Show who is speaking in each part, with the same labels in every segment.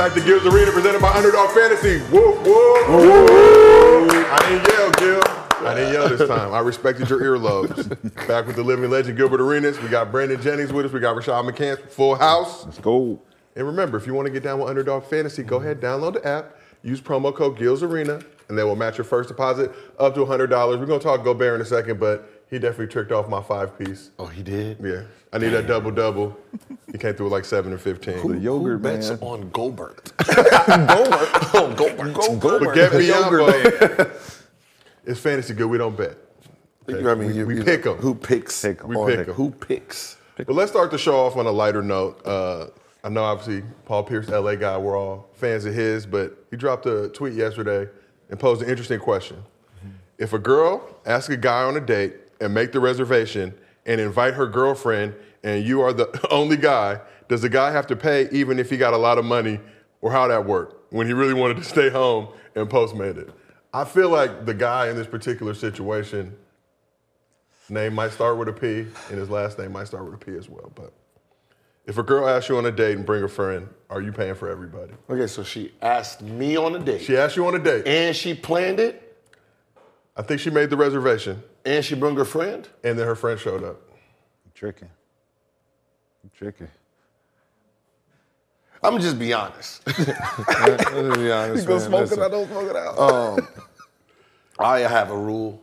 Speaker 1: back to Gil's Arena presented by Underdog Fantasy. Whoop, whoop. I didn't yell, Gil. I didn't yell this time. I respected your earlobes. Back with the living legend Gilbert Arenas. We got Brandon Jennings with us. We got Rashad McCants, Full House.
Speaker 2: Let's go.
Speaker 1: And remember, if you want to get down with Underdog Fantasy, go ahead, download the app, use promo code Gills Arena, and they will match your first deposit up to $100. We're going to talk Gobert in a second, but he definitely tricked off my five piece.
Speaker 3: Oh, he did.
Speaker 1: Yeah. I need that double double. He came through with like seven or 15.
Speaker 2: The yogurt
Speaker 3: Who bets
Speaker 2: man.
Speaker 3: on Goldberg? Goldberg. Oh, Goldberg.
Speaker 1: But get me on, bro. It's fantasy good. We don't bet.
Speaker 3: I mean,
Speaker 1: we,
Speaker 3: you,
Speaker 1: we
Speaker 3: you
Speaker 1: pick
Speaker 3: know,
Speaker 1: 'em.
Speaker 3: Who picks?
Speaker 2: Pick 'em.
Speaker 1: We
Speaker 3: on-
Speaker 1: pick 'em.
Speaker 3: Who picks?
Speaker 1: But let's start the show off on a lighter note. Uh, I know obviously Paul Pierce, LA guy, we're all fans of his, but he dropped a tweet yesterday and posed an interesting question. If a girl asks a guy on a date and make the reservation and invite her girlfriend and you are the only guy, does the guy have to pay even if he got a lot of money or how that work when he really wanted to stay home and postmate it? I feel like the guy in this particular situation name might start with a P, and his last name might start with a P as well. But if a girl asks you on a date and bring a friend, are you paying for everybody?
Speaker 3: Okay, so she asked me on a date,
Speaker 1: She asked you on a date.
Speaker 3: and she planned it,
Speaker 1: I think she made the reservation,
Speaker 3: and she brought her friend.
Speaker 1: and then her friend showed up.
Speaker 2: Tricky. Tricky.
Speaker 3: I'm gonna just be honest. I'm gonna be honest.
Speaker 2: go
Speaker 3: man.
Speaker 2: smoke it, I don't smoke it out.
Speaker 3: Um, I have a rule.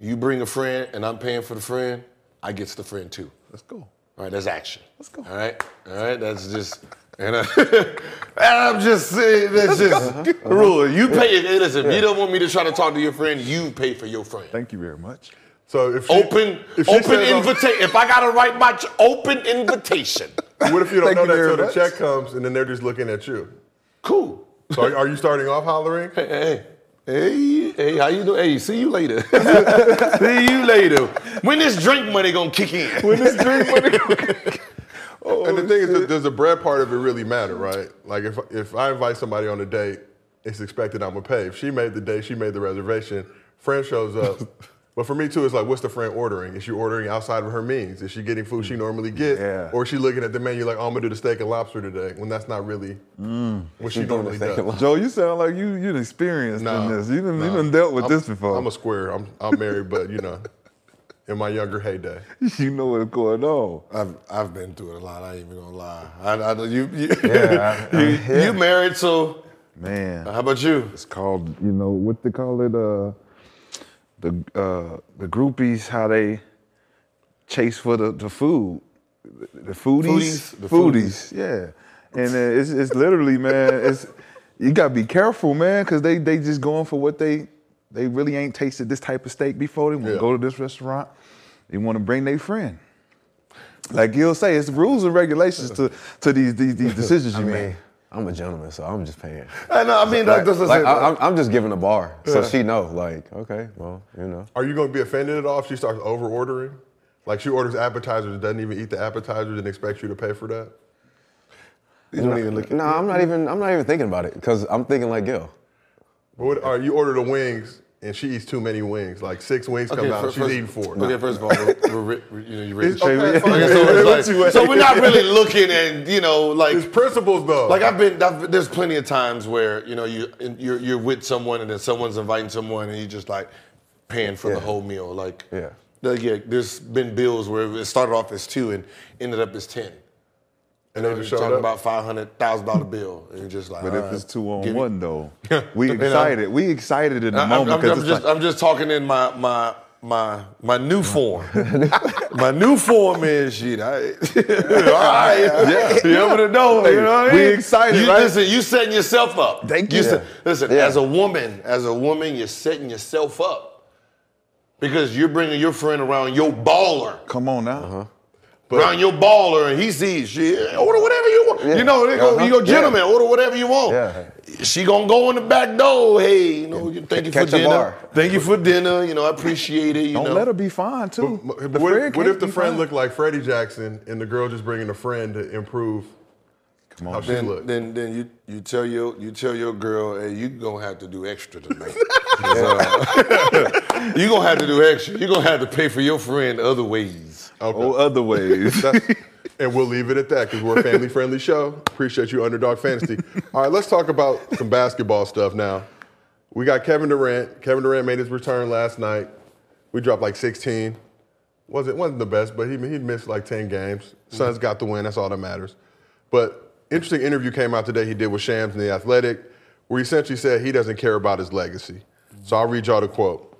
Speaker 3: You bring a friend, and I'm paying for the friend. I gets the friend too.
Speaker 2: Let's go.
Speaker 3: All right, that's action.
Speaker 2: Let's go.
Speaker 3: All right, all right, that's just. And, I, uh, and I'm just saying, that's just a rule. Uh-huh. You pay. it. listen, if you don't want me to try to talk to your friend, you pay for your friend.
Speaker 2: Thank you very much.
Speaker 1: So if she,
Speaker 3: Open,
Speaker 1: if
Speaker 3: open
Speaker 1: oh, um,
Speaker 3: invitation. If I gotta write my ch- open invitation,
Speaker 1: What if you don't know
Speaker 2: you
Speaker 1: that
Speaker 2: very
Speaker 1: till the check comes and then they're just looking at you?
Speaker 3: cool.
Speaker 1: So are, are you starting off hollering?
Speaker 3: Hey, hey, hey, how you doing? Hey, see you later. see you later. When this drink money gonna kick in? When this drink money gonna kick in?
Speaker 1: And the oh, thing is, does the bread part of it really matter, right? Like if if I invite somebody on a date, it's expected I'm gonna pay. If she made the date, she made the reservation. Friend shows up. But for me too, it's like, what's the friend ordering? Is she ordering outside of her means? Is she getting food she normally gets?
Speaker 2: Yeah.
Speaker 1: Or is she looking at the menu like, oh, I'm gonna do the steak and lobster today, when that's not really mm. what she normally does.
Speaker 2: Joe, you sound like you you experienced
Speaker 1: Nah,
Speaker 2: in this. You done, you
Speaker 1: nah.
Speaker 2: done dealt with
Speaker 1: I'm-
Speaker 2: this before.
Speaker 1: I'm a square. I'm I'm married, but you know, in my younger heyday.
Speaker 2: you know what's going on.
Speaker 3: I've I've been through it a lot. I ain't even gonna lie. I, I you you,
Speaker 2: Yeah, I- I-
Speaker 3: you,
Speaker 2: yeah.
Speaker 3: you married, so
Speaker 2: Man.
Speaker 3: how about you?
Speaker 2: It's called, you know, what they call it, uh, the uh, the groupies, how they chase for the, the food, the foodies,
Speaker 3: Foodies, the
Speaker 2: foodies, yeah. And uh, it's it's literally, man, it's you gotta be careful, man, because they they just going for what they they really ain't tasted this type of steak before. They want to
Speaker 1: Yeah.
Speaker 2: go to this restaurant. They want to bring their friend. Like you'll say, it's rules and regulations to to these these, these decisions you
Speaker 4: I
Speaker 2: make.
Speaker 4: mean, I'm a gentleman, so I'm just paying.
Speaker 3: I know. I mean, that doesn't
Speaker 4: Like. I, I'm, I'm just giving a bar, so she know. Like, okay, well, you know.
Speaker 1: Are you going to be offended at all if she starts over ordering? Like she orders appetizers doesn't even eat the appetizers and expects you to pay for that?
Speaker 3: you don't even look.
Speaker 4: No, I'm not even. I'm not even thinking about it because I'm thinking like Gil.
Speaker 1: What, or you order the wings and she eats too many wings. Like six wings come out,
Speaker 3: fir-
Speaker 1: and she's eating four.
Speaker 3: Okay, first of all, we're, we're, we're, you know, you're rich.
Speaker 1: Okay.
Speaker 3: Okay, so, like- so we're not really looking at you know like
Speaker 1: It's principles though.
Speaker 3: like I've been. I've, there's plenty of times where you know you you're, you're with someone and then someone's inviting someone and you just like paying for the whole meal. Like
Speaker 4: Yeah.
Speaker 3: like, yeah, there's been bills where it started off as two and ended up as ten.
Speaker 1: And they
Speaker 3: know,
Speaker 1: just
Speaker 3: you're
Speaker 1: showed
Speaker 3: talking
Speaker 1: up.
Speaker 3: about five hundred thousand dollar bill and you're just like.
Speaker 2: But if
Speaker 3: right,
Speaker 2: it's two on
Speaker 3: give me-
Speaker 2: one though, we
Speaker 3: You know?
Speaker 2: excited. We excited in the
Speaker 3: I'm,
Speaker 2: moment
Speaker 3: I'm-
Speaker 2: because
Speaker 3: I'm just,
Speaker 2: like,
Speaker 3: I'm just talking in my my my my new form. my new form is shit. I, all right, yeah, you ever know, you know what I mean?
Speaker 2: we
Speaker 3: mean?
Speaker 2: excited,
Speaker 3: you,
Speaker 2: right?
Speaker 3: Listen, you setting yourself up.
Speaker 2: Thank you.
Speaker 3: set- listen,
Speaker 4: Yeah.
Speaker 3: as a woman, as a woman, you're setting yourself up because you're bringing your friend around your baller.
Speaker 2: come on now.
Speaker 3: Uh-huh. Around your baller and he sees shit, order whatever you want. You know, they go,
Speaker 4: Uh-huh.
Speaker 3: you go,
Speaker 4: Yeah.
Speaker 3: gentlemen, order whatever you want.
Speaker 4: Yeah.
Speaker 3: She gonna go in the back door. Hey, you know, thank you for
Speaker 4: Catch a
Speaker 3: dinner.
Speaker 4: bar.
Speaker 3: Thank you for dinner. You know, I appreciate it. You
Speaker 2: Don't
Speaker 3: know,
Speaker 2: let her be fine too.
Speaker 1: But
Speaker 2: The
Speaker 1: what,
Speaker 2: friend
Speaker 1: what if the friend
Speaker 2: fine.
Speaker 1: looked like Freddie Jackson and the girl just bringing a friend to improve
Speaker 2: Come
Speaker 1: how
Speaker 2: on.
Speaker 1: she
Speaker 3: then,
Speaker 1: looked?
Speaker 3: then, then you you tell your you tell your girl, hey, you gonna have to do extra tonight. uh, you gonna have to do extra. You are gonna have to pay for your friend other ways.
Speaker 1: Okay.
Speaker 2: Oh, other ways.
Speaker 1: And we'll leave it at that because we're a family friendly show. Appreciate you, Underdog Fantasy. All right, let's talk about some basketball stuff now. We got Kevin Durant. Kevin Durant made his return last night. We dropped like 16. Wasn't wasn't the best, but he he missed like 10 games. Suns got the win. That's all that matters. But interesting interview came out today. He did with Shams in the Athletic, where he essentially said he doesn't care about his legacy. So I'll read y'all the quote.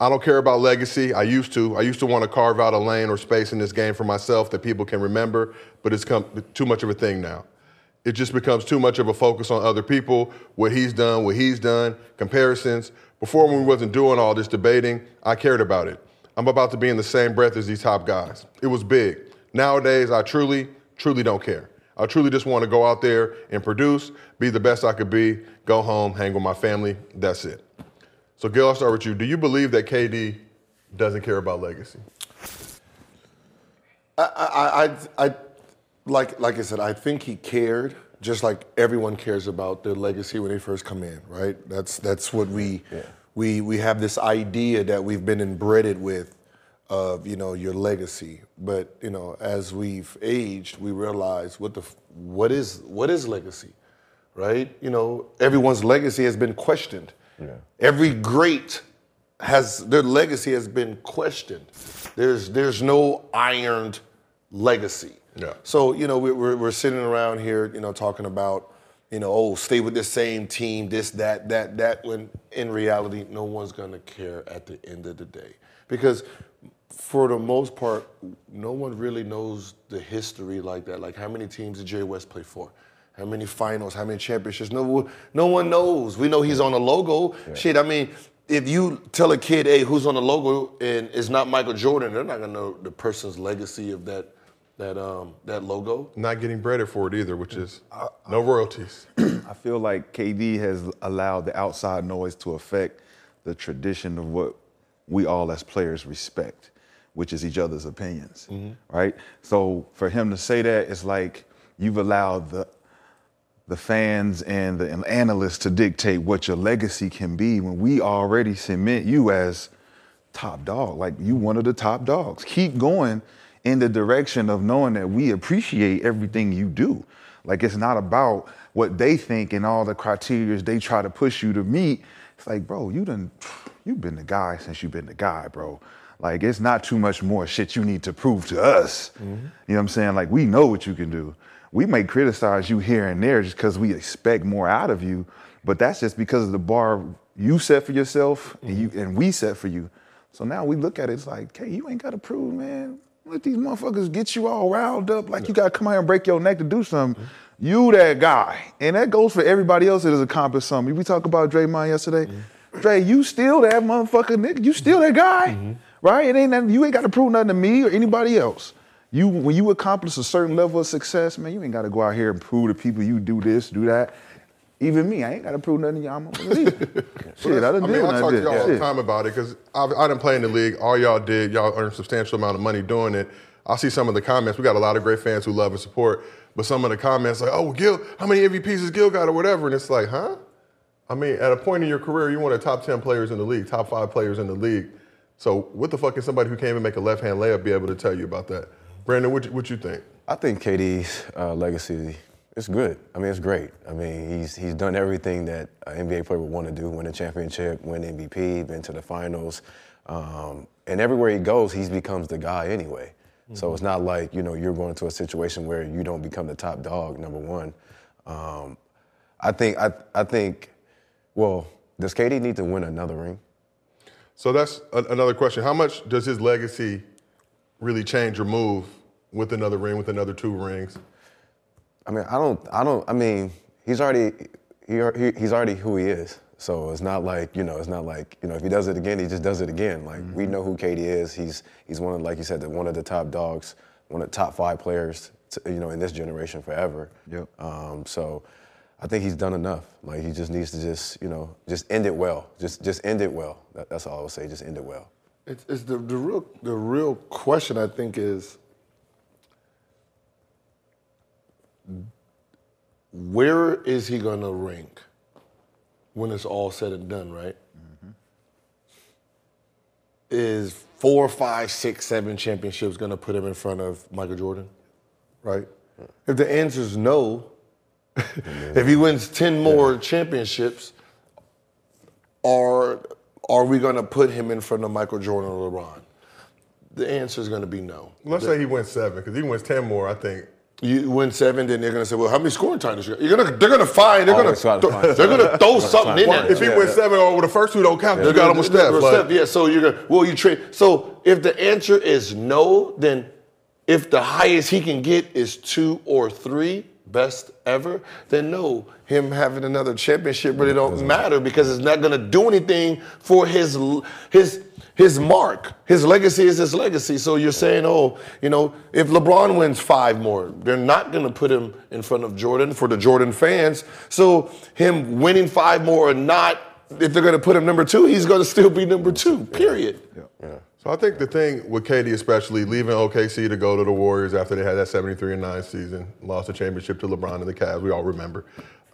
Speaker 1: I don't care about legacy. I used to. I used to want to carve out a lane or space in this game for myself that people can remember, but it's come too much of a thing now. It just becomes too much of a focus on other people, what he's done, what he's done, comparisons. Before, when we wasn't doing all this debating, I cared about it. I'm about to be in the same breath as these top guys. It was big. Nowadays, I truly, truly don't care. I truly just want to go out there and produce, be the best I could be, go home, hang with my family. That's it. So, Gil, I'll start with you. Do you believe that KD doesn't care about legacy?
Speaker 3: I, I, I, I, like, like I said, I think he cared, just like everyone cares about their legacy when they first come in, right? That's that's what we, we, we have this idea that we've been inbred with, of you know your legacy. But you know, as we've aged, we realize what the what is what is legacy, right? You know, everyone's legacy has been questioned. Yeah. Every great has their legacy has been questioned. There's there's no ironed legacy.
Speaker 1: Yeah.
Speaker 3: So you know we- we're we're sitting around here, you know, talking about you know, oh, stay with the same team, this, that, that, that. When in reality, no one's gonna care at the end of the day because for the most part, no one really knows the history like that. Like how many teams did Jerry West play for? How many finals? How many championships? No, no one knows. We know he's on the logo. Shit, I mean, if you tell a kid, "Hey, who's on the logo?" and it's not Michael Jordan, they're not gonna know the person's legacy of that that um that logo.
Speaker 1: Not getting breaded for it either, which is no royalties.
Speaker 2: I feel like KD has allowed the outside noise to affect the tradition of what we all as players respect, which is each other's opinions, mm-hmm. right? So for him to say that, it's like you've allowed the the fans and the analysts to dictate what your legacy can be when we already cement you as top dog. Like you one of the top dogs. Keep going in the direction of knowing that we appreciate everything you do. Like it's not about what they think and all the criteria they try to push you to meet. It's like, bro, you done you've been the guy since you've been the guy, bro. Like it's not too much more shit you need to prove to us. Mm-hmm. You know what I'm saying? Like we know what you can do. We may criticize you here and there just because we expect more out of you, but that's just because of the bar you set for yourself and you mm-hmm. and we set for you. So now we look at it, it's like, hey, you ain't gotta prove, man. Let these motherfuckers get you all riled up like you gotta come out here and break your neck to do something. Mm-hmm. You that guy. And that goes for everybody else that has accomplished something. We talked about Draymond yesterday. Dre, you still that motherfucker nigga. You still that guy. Right? It ain't nothing, you ain't gotta prove nothing to me or anybody else. You when you accomplish a certain level of success, man, you ain't gotta go out here and prove to people you do this, do that. Even me, I ain't gotta prove nothing to y'all. I'm a believer. Shit, I done
Speaker 1: I
Speaker 2: did
Speaker 1: mean,
Speaker 2: what
Speaker 1: I
Speaker 2: I
Speaker 1: talk to y'all all the time about it because I, I didn't play in the league. All y'all did, y'all earned a substantial amount of money doing it. I see some of the comments. We got a lot of great fans who love and support, but some of the comments like, "Oh, Gil, how many MVPs has Gil got or whatever?" And it's like, huh? I mean, at a point in your career, you one of the top ten players in the league, top five players in the league. So what the fuck is somebody who can't even make a left hand layup be able to tell you about that? Brandon, what you, what you think?
Speaker 4: I think KD's uh, legacy is good. I mean, it's great. I mean, he's he's done everything that an NBA player would want to do: win a championship, win MVP, been to the finals, um, and everywhere he goes, he becomes the guy anyway. So it's not like you know you're going to a situation where you don't become the top dog. Number one, um, I think I I think. Well, does KD need to win another ring?
Speaker 1: So that's a, another question. How much does his legacy really change or move with another ring, with another two rings?
Speaker 4: I mean, I don't, I don't, I mean, he's already, he, he, he's already who he is. So it's not like, you know, it's not like, you know, if he does it again, he just does it again. Like we know who KD is. He's, he's one of, like you said, the, one of the top dogs, one of the top five players, to, you know, in this generation forever.
Speaker 2: Yep.
Speaker 4: Um, so I think he's done enough. Like he just needs to just, you know, just end it well. Just, just end it well. That, that's all I would say. Just end it well.
Speaker 3: It's, it's the, the real the real question I think is where is he gonna rank when it's all said and done, right? Mm-hmm. Is four, five, six, seven championships gonna put him in front of Michael Jordan? right? If the answer is no, if he wins 10 more championships, are, are we going to put him in front of Michael Jordan or LeBron? The answer is going to be no.
Speaker 1: Let's say he wins seven, because he wins 10 more, I think.
Speaker 3: You win seven, then they're gonna say, "Well, how many scoring titles?" you got? You're gonna, they're gonna find, they're oh, gonna,
Speaker 4: Always try to
Speaker 3: throw,
Speaker 4: find
Speaker 3: they're gonna throw something in there.
Speaker 1: If he wins seven, or the first two don't count, you
Speaker 3: They're
Speaker 1: got
Speaker 3: gonna-
Speaker 1: with Steph.
Speaker 3: with yeah. So you're gonna, well, you trade. So if the answer is no, then if the highest he can get is two or three, best ever, then no, him having another championship really don't matter because it's not gonna do anything for his his his mark. His legacy is his legacy. So you're saying, oh, you know, if LeBron wins five more, they're not gonna put him in front of Jordan for the Jordan fans. So him winning five more or not, if they're gonna put him number two, he's gonna still be number two. Period.
Speaker 1: So I think the thing with KD, especially leaving OKC to go to the Warriors after they had that 73 and 9 season, lost the championship to LeBron and the Cavs, we all remember.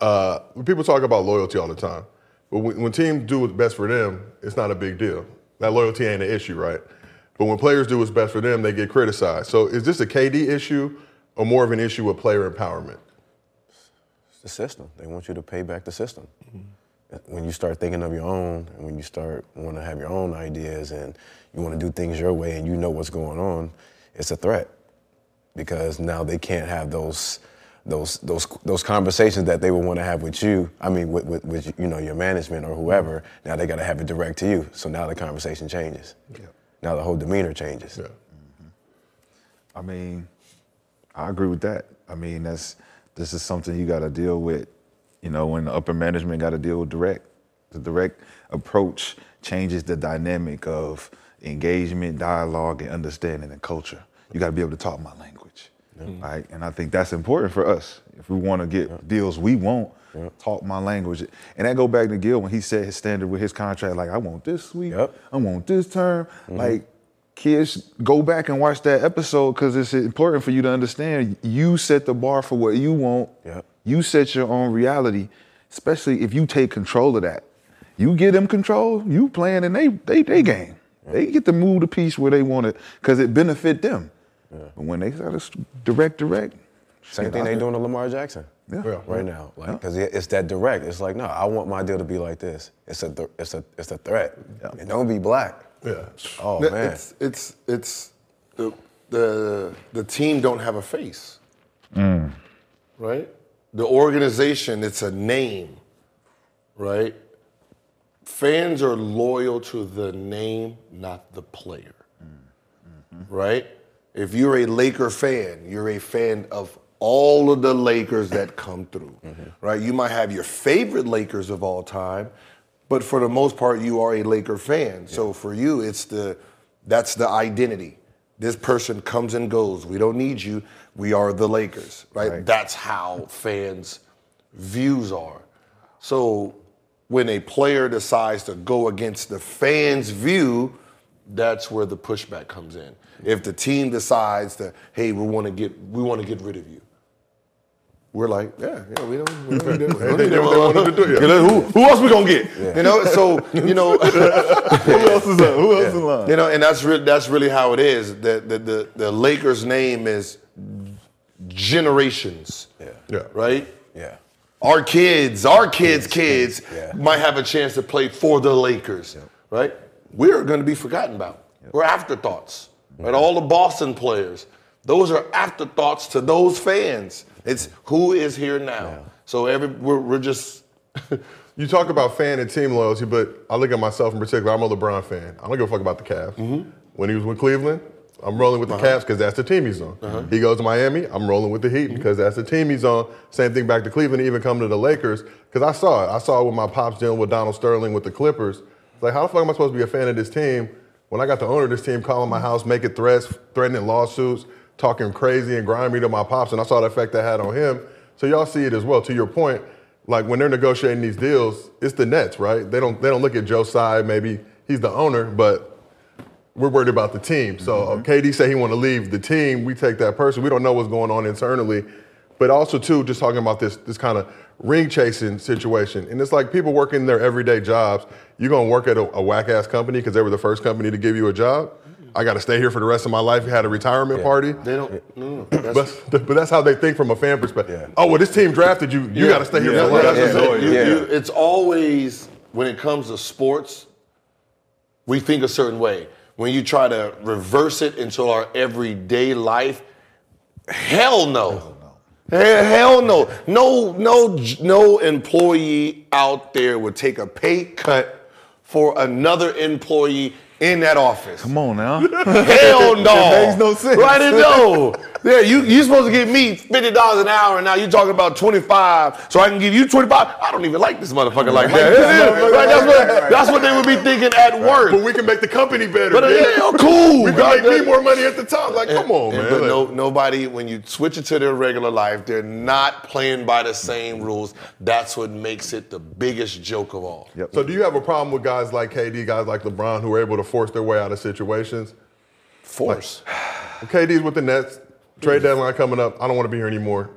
Speaker 1: Uh, people talk about loyalty all the time, but when, when teams do what's best for them, it's not a big deal. That loyalty ain't an issue, right? But when players do what's best for them, they get criticized. So is this a KD issue or more of an issue with player empowerment?
Speaker 4: It's the system. They want you to pay back the system. When you start thinking of your own, and when you start want to have your own ideas, and you want to do things your way, and you know what's going on, it's a threat because now they can't have those those those those conversations that they would want to have with you. I mean, with, with, with you know your management or whoever. Now they got to have it direct to you. So now the conversation changes. Yeah. Now the whole demeanor changes.
Speaker 1: Yeah. Mm-hmm.
Speaker 2: I mean, I agree with that. I mean, that's this is something you got to deal with. You know, when the upper management got to deal with direct. The direct approach changes the dynamic of engagement, dialogue, and understanding and culture. You got to be able to talk my language, right? Mm-hmm. And I think that's important for us if we want to get deals we want. Talk my language, and that go back to Gil when he set his standard with his contract. Like, I want this sweet,
Speaker 4: Yep.
Speaker 2: I want this term. Mm-hmm. Like, kids go back and watch that episode because it's important for you to understand you set the bar for what you want
Speaker 4: Yep.
Speaker 2: You set your own reality especially if you take control of that you give them control you playing in they they, they mm-hmm. game they get to move the piece where they want it because it benefit them but when they start to direct direct
Speaker 4: Same
Speaker 2: shit,
Speaker 4: thing they doing to Lamar Jackson.
Speaker 2: Yeah.
Speaker 1: Yeah.
Speaker 4: Right now, like, because it's that direct. It's like, no, I want my deal to be like this. It's a, th- it's a, it's a threat. And don't be black.
Speaker 1: Yeah.
Speaker 4: Oh
Speaker 3: No,
Speaker 4: man,
Speaker 3: It's it's it's the the the team don't have a face. Mm. Right? The organization, it's a name. Right? Fans are loyal to the name, not the player. Right? If you're a Laker fan, you're a fan of all of the Lakers that come through. Mm-hmm. Right? You might have your favorite Lakers of all time, but for the most part, you are a Laker fan. So for you, it's the that's the identity. This person comes and goes. We don't need you. We are the Lakers, right?
Speaker 2: Right.
Speaker 3: That's how fans' views are. So when a player decides to go against the fans' view, that's where the pushback comes in. If the team decides that, hey, we want to get we want to get rid of you, we're like, yeah, yeah, we don't, we don't. We don't
Speaker 1: They
Speaker 3: need
Speaker 1: they
Speaker 3: them.
Speaker 1: wanted to do, yeah.
Speaker 3: You know, who, who else we gonna get? You know, so you know,
Speaker 2: who else is up who else in line
Speaker 3: you know, and that's re- that's really how it is. The, the the the Lakers' name is generations.
Speaker 1: Yeah.
Speaker 3: Right.
Speaker 4: yeah.
Speaker 3: Our kids, our kids' kids
Speaker 4: yeah.
Speaker 3: might have a chance to play for the Lakers, right? We're going to be forgotten about. We're afterthoughts, right? All the Boston players, those are afterthoughts to those fans. It's who is here now. So every we're, we're just
Speaker 1: You talk about fan and team loyalty, but I look at myself in particular. I'm a LeBron fan. I don't give a fuck about the Cavs. Mm-hmm. When he was with Cleveland, I'm rolling with the uh-huh. Cavs because that's the team he's on. Uh-huh. He goes to Miami, I'm rolling with the Heat mm-hmm. because that's the team he's on. Same thing back to Cleveland, even come to the Lakers because I saw it. I saw it with my pops dealing with Donald Sterling with the Clippers. It's like, how the fuck am I supposed to be a fan of this team when I got the owner of this team calling my house, making threats, threatening lawsuits, talking crazy and grimy to my pops, and I saw the effect that had on him. So y'all see it as well. To your point, like when they're negotiating these deals, it's the Nets, right? They don't they don't look at Joe Tsai. Maybe he's the owner, but we're worried about the team. So uh, KD say he want to leave the team. We take that person. We don't know what's going on internally, but also too, just talking about this this kind of ring chasing situation. And it's like people working their everyday jobs. You're gonna work at a, a whack ass company because they were the first company to give you a job. I got to stay here for the rest of my life. He had a retirement party.
Speaker 3: They don't. No, no, that's,
Speaker 1: But, but that's how they think from a fan perspective.
Speaker 4: Yeah.
Speaker 1: Oh, well, this team drafted you. You got to stay here
Speaker 2: Yeah,
Speaker 1: for
Speaker 3: Well,
Speaker 1: life.
Speaker 3: that's
Speaker 2: Yeah.
Speaker 3: You- you- it's always when it comes to sports, we think a certain way. When you try to reverse it into our everyday life, hell no. Hell, hell no. No, no, no employee out there would take a pay cut for another employee in that office.
Speaker 2: Come on now.
Speaker 3: Hell no.
Speaker 2: It makes no sense.
Speaker 3: Right? It no. Yeah, you you supposed to give me fifty dollars an hour, and now you're talking about twenty five, so I can give you twenty five. I don't even like this motherfucker like that. right? That's what that's what they would be thinking at work.
Speaker 1: But we can make the company better.
Speaker 3: But uh,
Speaker 1: man.
Speaker 3: yeah, cool.
Speaker 1: We can make me more money at the top. Like, come on, man.
Speaker 3: But
Speaker 1: Like,
Speaker 3: no, nobody, when you switch it to their regular life, they're not playing by the same rules. That's what makes it the biggest joke of all.
Speaker 2: Yep.
Speaker 1: So do you have a problem with guys like KD, guys like LeBron, who are able to force their way out of situations?
Speaker 3: Force.
Speaker 1: KD's with the Nets. Trade deadline coming up. I don't want to be here anymore.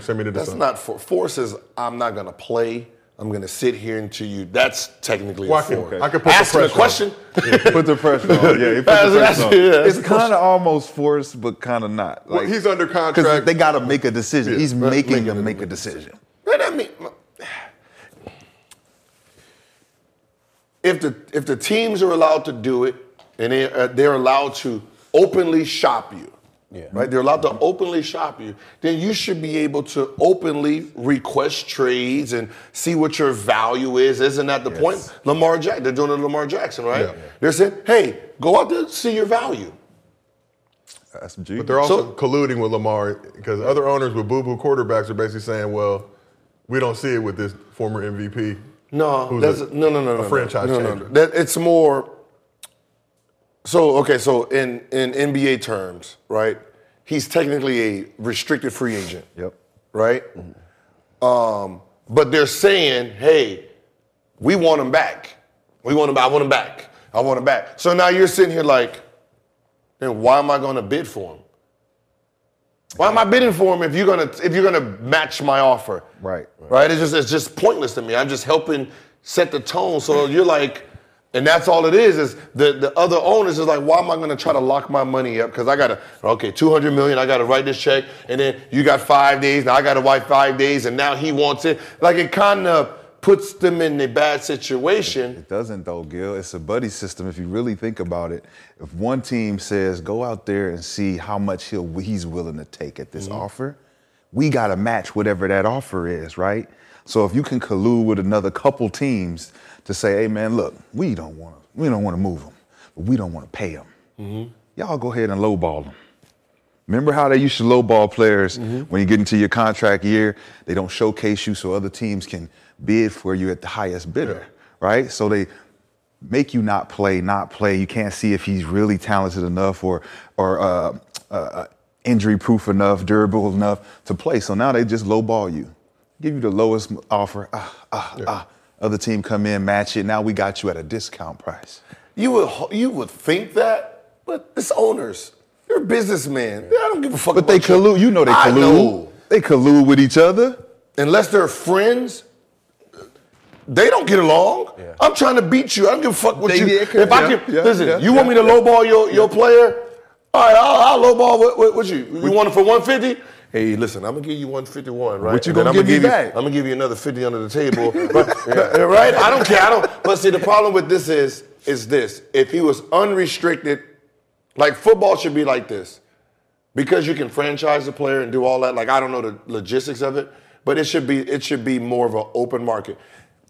Speaker 1: Send me to the
Speaker 3: That's
Speaker 1: Suns.
Speaker 3: not for force. Is I'm not gonna play. I'm gonna sit here until you. That's technically
Speaker 1: Well,
Speaker 3: a
Speaker 1: I can-
Speaker 3: force.
Speaker 1: I can put the
Speaker 3: Asking a
Speaker 1: pressure on.
Speaker 3: question.
Speaker 2: put the pressure on. Yeah, he put
Speaker 3: That's-
Speaker 2: the
Speaker 3: that's-
Speaker 2: pressure on.
Speaker 3: yeah,
Speaker 2: it's kind of almost forced, but kind of not.
Speaker 1: Well, he's under
Speaker 2: Because
Speaker 1: contract.
Speaker 2: they got to make a decision. He's
Speaker 3: right,
Speaker 2: making
Speaker 3: making
Speaker 2: them
Speaker 3: a-
Speaker 2: make a decision.
Speaker 3: What I mean, if the if the teams are allowed to do it and they uh, they're allowed to openly shop you,
Speaker 4: Yeah.
Speaker 3: right? They're allowed to openly shop you. Then you should be able to openly request trades and see what your value is. Isn't that the point? Lamar Jackson, they're doing it to Lamar Jackson, right?
Speaker 1: Yeah.
Speaker 3: They're saying, "Hey, go out there and see your value."
Speaker 2: That's G.
Speaker 1: But they're also
Speaker 3: So-
Speaker 1: colluding with Lamar because other owners with boo boo quarterbacks are basically saying, well, we don't see it with this former MVP.
Speaker 3: No, that's
Speaker 1: a-
Speaker 3: no, no, no,
Speaker 1: a
Speaker 3: no,
Speaker 1: franchise
Speaker 3: no, no,
Speaker 1: changer.
Speaker 3: no. That it's more. So okay, so in in NBA terms, right? He's technically a restricted free agent,
Speaker 2: Yep.
Speaker 3: right? Um, but they're saying, hey, we want him back. We want him. I want him back. I want him back. So now you're sitting here like, then why am I going to bid for him? Why am I bidding for him if you're gonna if you're gonna match my offer?
Speaker 2: Right.
Speaker 3: Right. It's just it's just pointless to me. I'm just helping set the tone. So you're like, and that's all it is. Is the the other owners is like, why am I gonna try to lock my money up? Because I gotta okay, 200 million. I gotta write this check, and then you got five days. Now I gotta wait five days, and now he wants it. Like it kind of puts them in a bad situation.
Speaker 2: It doesn't though, Gil. It's a buddy system. If you really think about it, if one team says go out there and see how much he'll he's willing to take at this mm-hmm. offer, we got to match whatever that offer is, right? So if you can collude with another couple teams to say, hey man, look, we don't want to we don't want to move them, but we don't want to pay him. Y'all go ahead and lowball them. Remember how they used to lowball players when you get into your contract year? They don't showcase you so other teams can bid for you at the highest bidder, right? So they make you not play, not play. You can't see if he's really talented enough or or uh, uh, uh, injury proof enough, durable enough to play. So now they just lowball you, give you the lowest offer. Ah, ah, ah. Other team come in, match it. Now we got you at a discount price.
Speaker 3: You would you would think that, but it's owners. They're businessmen. I don't give a fuck.
Speaker 2: But they
Speaker 3: you.
Speaker 2: collude. You know they collude.
Speaker 3: know.
Speaker 2: They collude with each other.
Speaker 3: unless they're friends, they don't get along. I'm trying to beat you. I don't give a fuck what
Speaker 2: They-
Speaker 3: you.
Speaker 2: yeah,
Speaker 3: if I can
Speaker 2: yeah,
Speaker 3: listen,
Speaker 2: yeah,
Speaker 3: you want me to
Speaker 2: yeah,
Speaker 3: lowball your, your player? All right, I'll, I'll lowball what, what, what you. You want it for 150? Hey, listen, I'm gonna give you 151, right?
Speaker 2: What you
Speaker 3: And
Speaker 2: gonna give me
Speaker 3: you,
Speaker 2: back?
Speaker 3: I'm gonna give you another 50 under the table, right? right? I don't care. I don't. But see, the problem with this is, is this: if he was unrestricted, like football should be like this because you can franchise the player and do all that. Like I don't know the logistics of it, but it should be it should be more of an open market.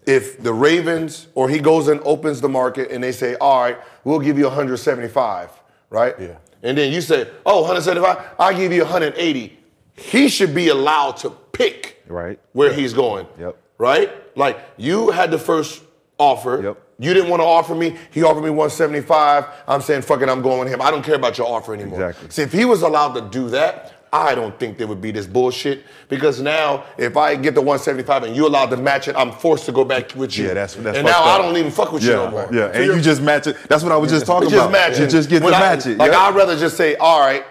Speaker 3: If the Ravens or he goes and opens the market and they say, "All right, we'll give you 175," right?
Speaker 4: Yeah.
Speaker 3: And then you say, "Oh, 175, I'll give you 180." He should be allowed to pick
Speaker 2: Right.
Speaker 3: where he's going.
Speaker 2: Yep.
Speaker 3: Right? Like you had the first offer.
Speaker 2: Yep.
Speaker 3: You didn't want to offer me. He offered me 175. I'm saying, fuck it, I'm going with him. I don't care about your offer anymore.
Speaker 2: Exactly.
Speaker 3: See, if he was allowed to do that, I don't think there would be this bullshit. Because now, if I get the 175 and you allowed to match it, I'm forced to go back with you.
Speaker 2: Yeah, that's that's.
Speaker 3: And now
Speaker 2: fucked
Speaker 3: I don't even fuck with you
Speaker 2: yeah,
Speaker 3: no more.
Speaker 2: Yeah,
Speaker 3: So
Speaker 2: and
Speaker 3: you're-
Speaker 2: just match it. That's what I was just talking
Speaker 3: just
Speaker 2: about.
Speaker 3: Just match
Speaker 2: You
Speaker 3: it.
Speaker 2: just get
Speaker 3: When
Speaker 2: to
Speaker 3: I-
Speaker 2: match it.
Speaker 3: Like
Speaker 2: yeah.
Speaker 3: I'd rather just say, all right,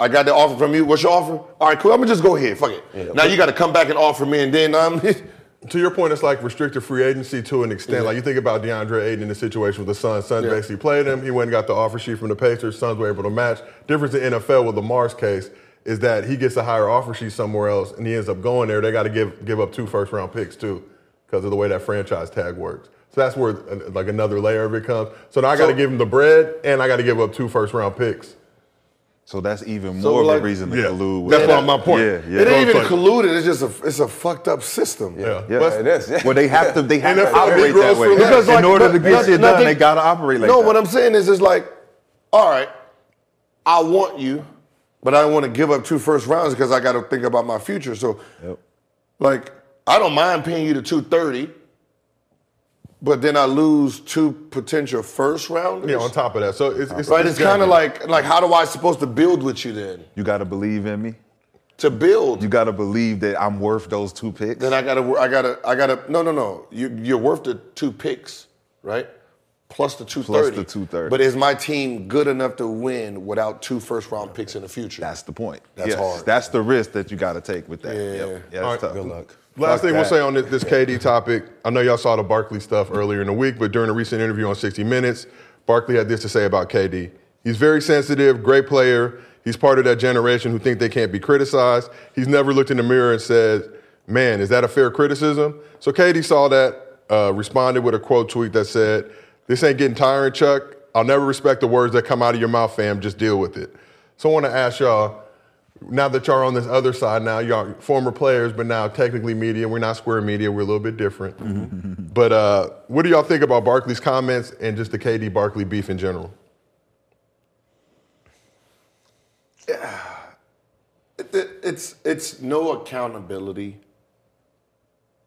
Speaker 3: I got the offer from you. What's your offer? All right, cool. I'm gonna just go ahead. Fuck it. now you got to come back and offer me, and then um,
Speaker 1: to your point, it's like restricted free agency to an extent. Like you think about DeAndre Ayton in the situation with the Suns. Suns
Speaker 3: Yeah.
Speaker 1: basically played him. He went and got the offer sheet from the Pacers. Suns were able to match. Difference in NFL with Lamar's case is that he gets a higher offer sheet somewhere else, and he ends up going there. They got to give give up two first round picks too, because of the way that franchise tag works. So that's where uh, like another layer of it comes. So now I got to
Speaker 3: So-
Speaker 1: give him the bread, and I got to give up two first round picks.
Speaker 2: So that's even
Speaker 3: So,
Speaker 2: more
Speaker 3: like-
Speaker 2: of a reason to
Speaker 1: Yeah.
Speaker 2: collude. with
Speaker 1: That's
Speaker 2: that.
Speaker 1: my- my point.
Speaker 2: Yeah, yeah.
Speaker 3: It ain't even
Speaker 1: Like-
Speaker 3: colluded. It's just a it's a fucked up system.
Speaker 1: Yeah,
Speaker 2: Yeah,
Speaker 1: But-
Speaker 4: it is. Yeah.
Speaker 2: Well, they have to. They have to operate that way.
Speaker 1: for.
Speaker 3: Because,
Speaker 2: in
Speaker 3: like,
Speaker 2: order
Speaker 3: no-
Speaker 2: to get
Speaker 3: no-
Speaker 2: shit done,
Speaker 3: nothing-
Speaker 2: they gotta operate like
Speaker 3: no,
Speaker 2: that.
Speaker 3: what I'm saying is, it's like, all right, I want you, but I don't want to give up two first rounds because I got to think about my future. So,
Speaker 2: Yep.
Speaker 3: like, I don't mind paying you the two thirty, but then I lose two potential first rounders.
Speaker 1: yeah, on top of that, so it's, it's
Speaker 3: right? It's kind of like like how do I supposed to build with you then?
Speaker 2: You gotta believe in me.
Speaker 3: To build,
Speaker 2: You gotta believe that I'm worth those two picks.
Speaker 3: then I gotta I gotta I gotta no no no. You you're worth the two picks, right? Plus the two thirty.
Speaker 2: the 230.
Speaker 3: But is my team good enough to win without two first round picks in the future?
Speaker 2: That's the point.
Speaker 3: That's
Speaker 2: Yes,
Speaker 3: hard.
Speaker 2: That's the risk that you gotta take with that.
Speaker 3: Yeah.
Speaker 2: Yep. Yeah,
Speaker 1: All
Speaker 2: that's
Speaker 1: right,
Speaker 2: tough.
Speaker 4: Good luck.
Speaker 1: Last
Speaker 2: Fuck
Speaker 1: thing we'll say on this, this KD topic, I know y'all saw the Barkley stuff earlier in the week, but during a recent interview on 60 Minutes, Barkley had this to say about KD. He's very sensitive, great player. He's part of that generation who think they can't be criticized. He's never looked in the mirror and said, "Man, is that a fair criticism?" So KD saw that, uh, responded with a quote tweet that said, "This ain't getting tiring, Chuck. I'll never respect the words that come out of your mouth, fam. Just deal with it." So I want to ask y'all now that y'all on this other side now, y'all former players, but now technically media. We're not square media. We're a little bit different. but uh, what do y'all think about Barkley's comments and just the KD Barkley beef in general?
Speaker 3: It- it- it's it's no accountability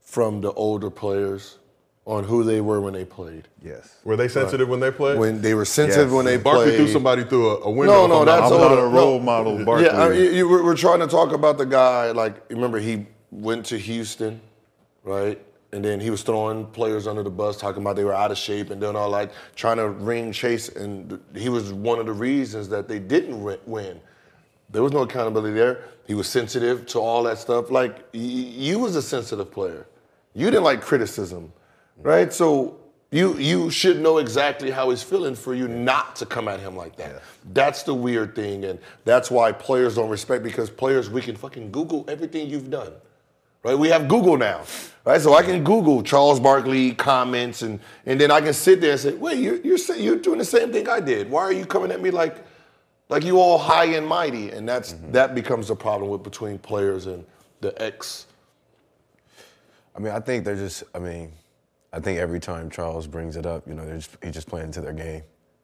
Speaker 3: from the older players on who they were when they played.
Speaker 2: Yes.
Speaker 1: Were they sensitive when they played?
Speaker 3: When they were sensitive
Speaker 2: Yes.
Speaker 3: when they
Speaker 1: Barkley
Speaker 3: played.
Speaker 1: threw somebody through a, a window.
Speaker 3: No, no, that's
Speaker 2: I'm not a role
Speaker 3: No.
Speaker 2: model, Barkley.
Speaker 3: Yeah, I mean, you, you- we're, we're trying to talk about the guy. Like, remember he went to Houston, right? And then he was throwing players under the bus, talking about they were out of shape and doing all like trying to ring chase. And he was one of the reasons that they didn't win. There was no accountability there. He was sensitive to all that stuff. Like you was a sensitive player. You didn't like criticism, right? So you you should know exactly how he's feeling for you not to come at him like that. That's the weird thing, and that's why players don't respect because players we can fucking Google everything you've done. Right? We have Google now. Right? So I can Google Charles Barkley comments and and then I can sit there and say, wait, you're you're, you're doing the same thing I did. Why are you coming at me like like you all high and mighty? And that's mm-hmm. that becomes a problem with between players and the ex.
Speaker 4: I mean, I think they're just. I mean, I think every time Charles brings it up, you know, just, he's just playing to their game.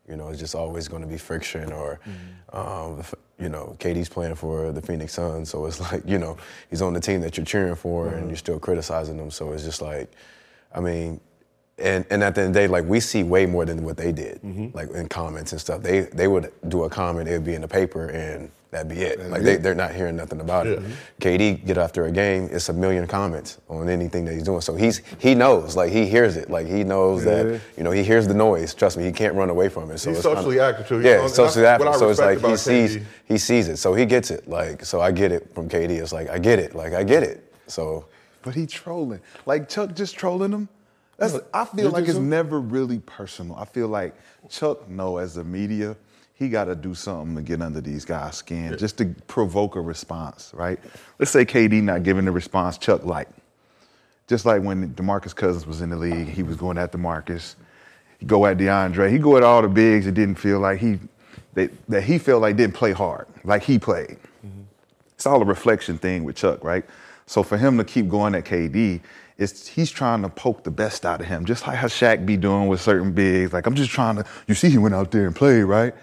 Speaker 4: You know, it's just always going to be friction, or, mm-hmm. um, you know, KD's playing for the Phoenix Suns, so it's like, you know, he's on the team that you're cheering for, and mm-hmm. you're still criticizing them. So it's just like, I mean, and and at the end of the day, like we see way more than what they did, mm-hmm. like in comments and stuff. They they would do a comment, it would be in the paper, and that'd be it. like they they're not hearing nothing about it. KD get after a game, it's a million comments on anything that he's doing. So he's he knows, like he hears it, like he knows that you know he hears the noise. Trust me, he can't run away from it. So
Speaker 1: He's socially active, too.
Speaker 4: Yeah, socially
Speaker 1: what
Speaker 4: active. So it's like he sees
Speaker 1: KD.
Speaker 4: he sees it, so he gets it. Like so, I get it from KD. It's like I get it, like I get it. So.
Speaker 2: But he trolling. Like Chuck just trolling him. That's I feel like it's never really personal. I feel like Chuck know as a media, he gotta do something to get under these guys' skin, just to provoke a response, right? Let's say KD not giving the response Chuck like. Just like when DeMarcus Cousins was in the league, he was going at DeMarcus. He go at DeAndre. He go at all the bigs that didn't feel like he that, that he felt like didn't play hard, like he played mm-hmm. it's all a reflection thing with Chuck, right? So for him to keep going at KD, it's he's trying to poke the best out of him, just like how Shaq be doing with certain bigs. Like I'm just trying to. You see, he went out there and played, right?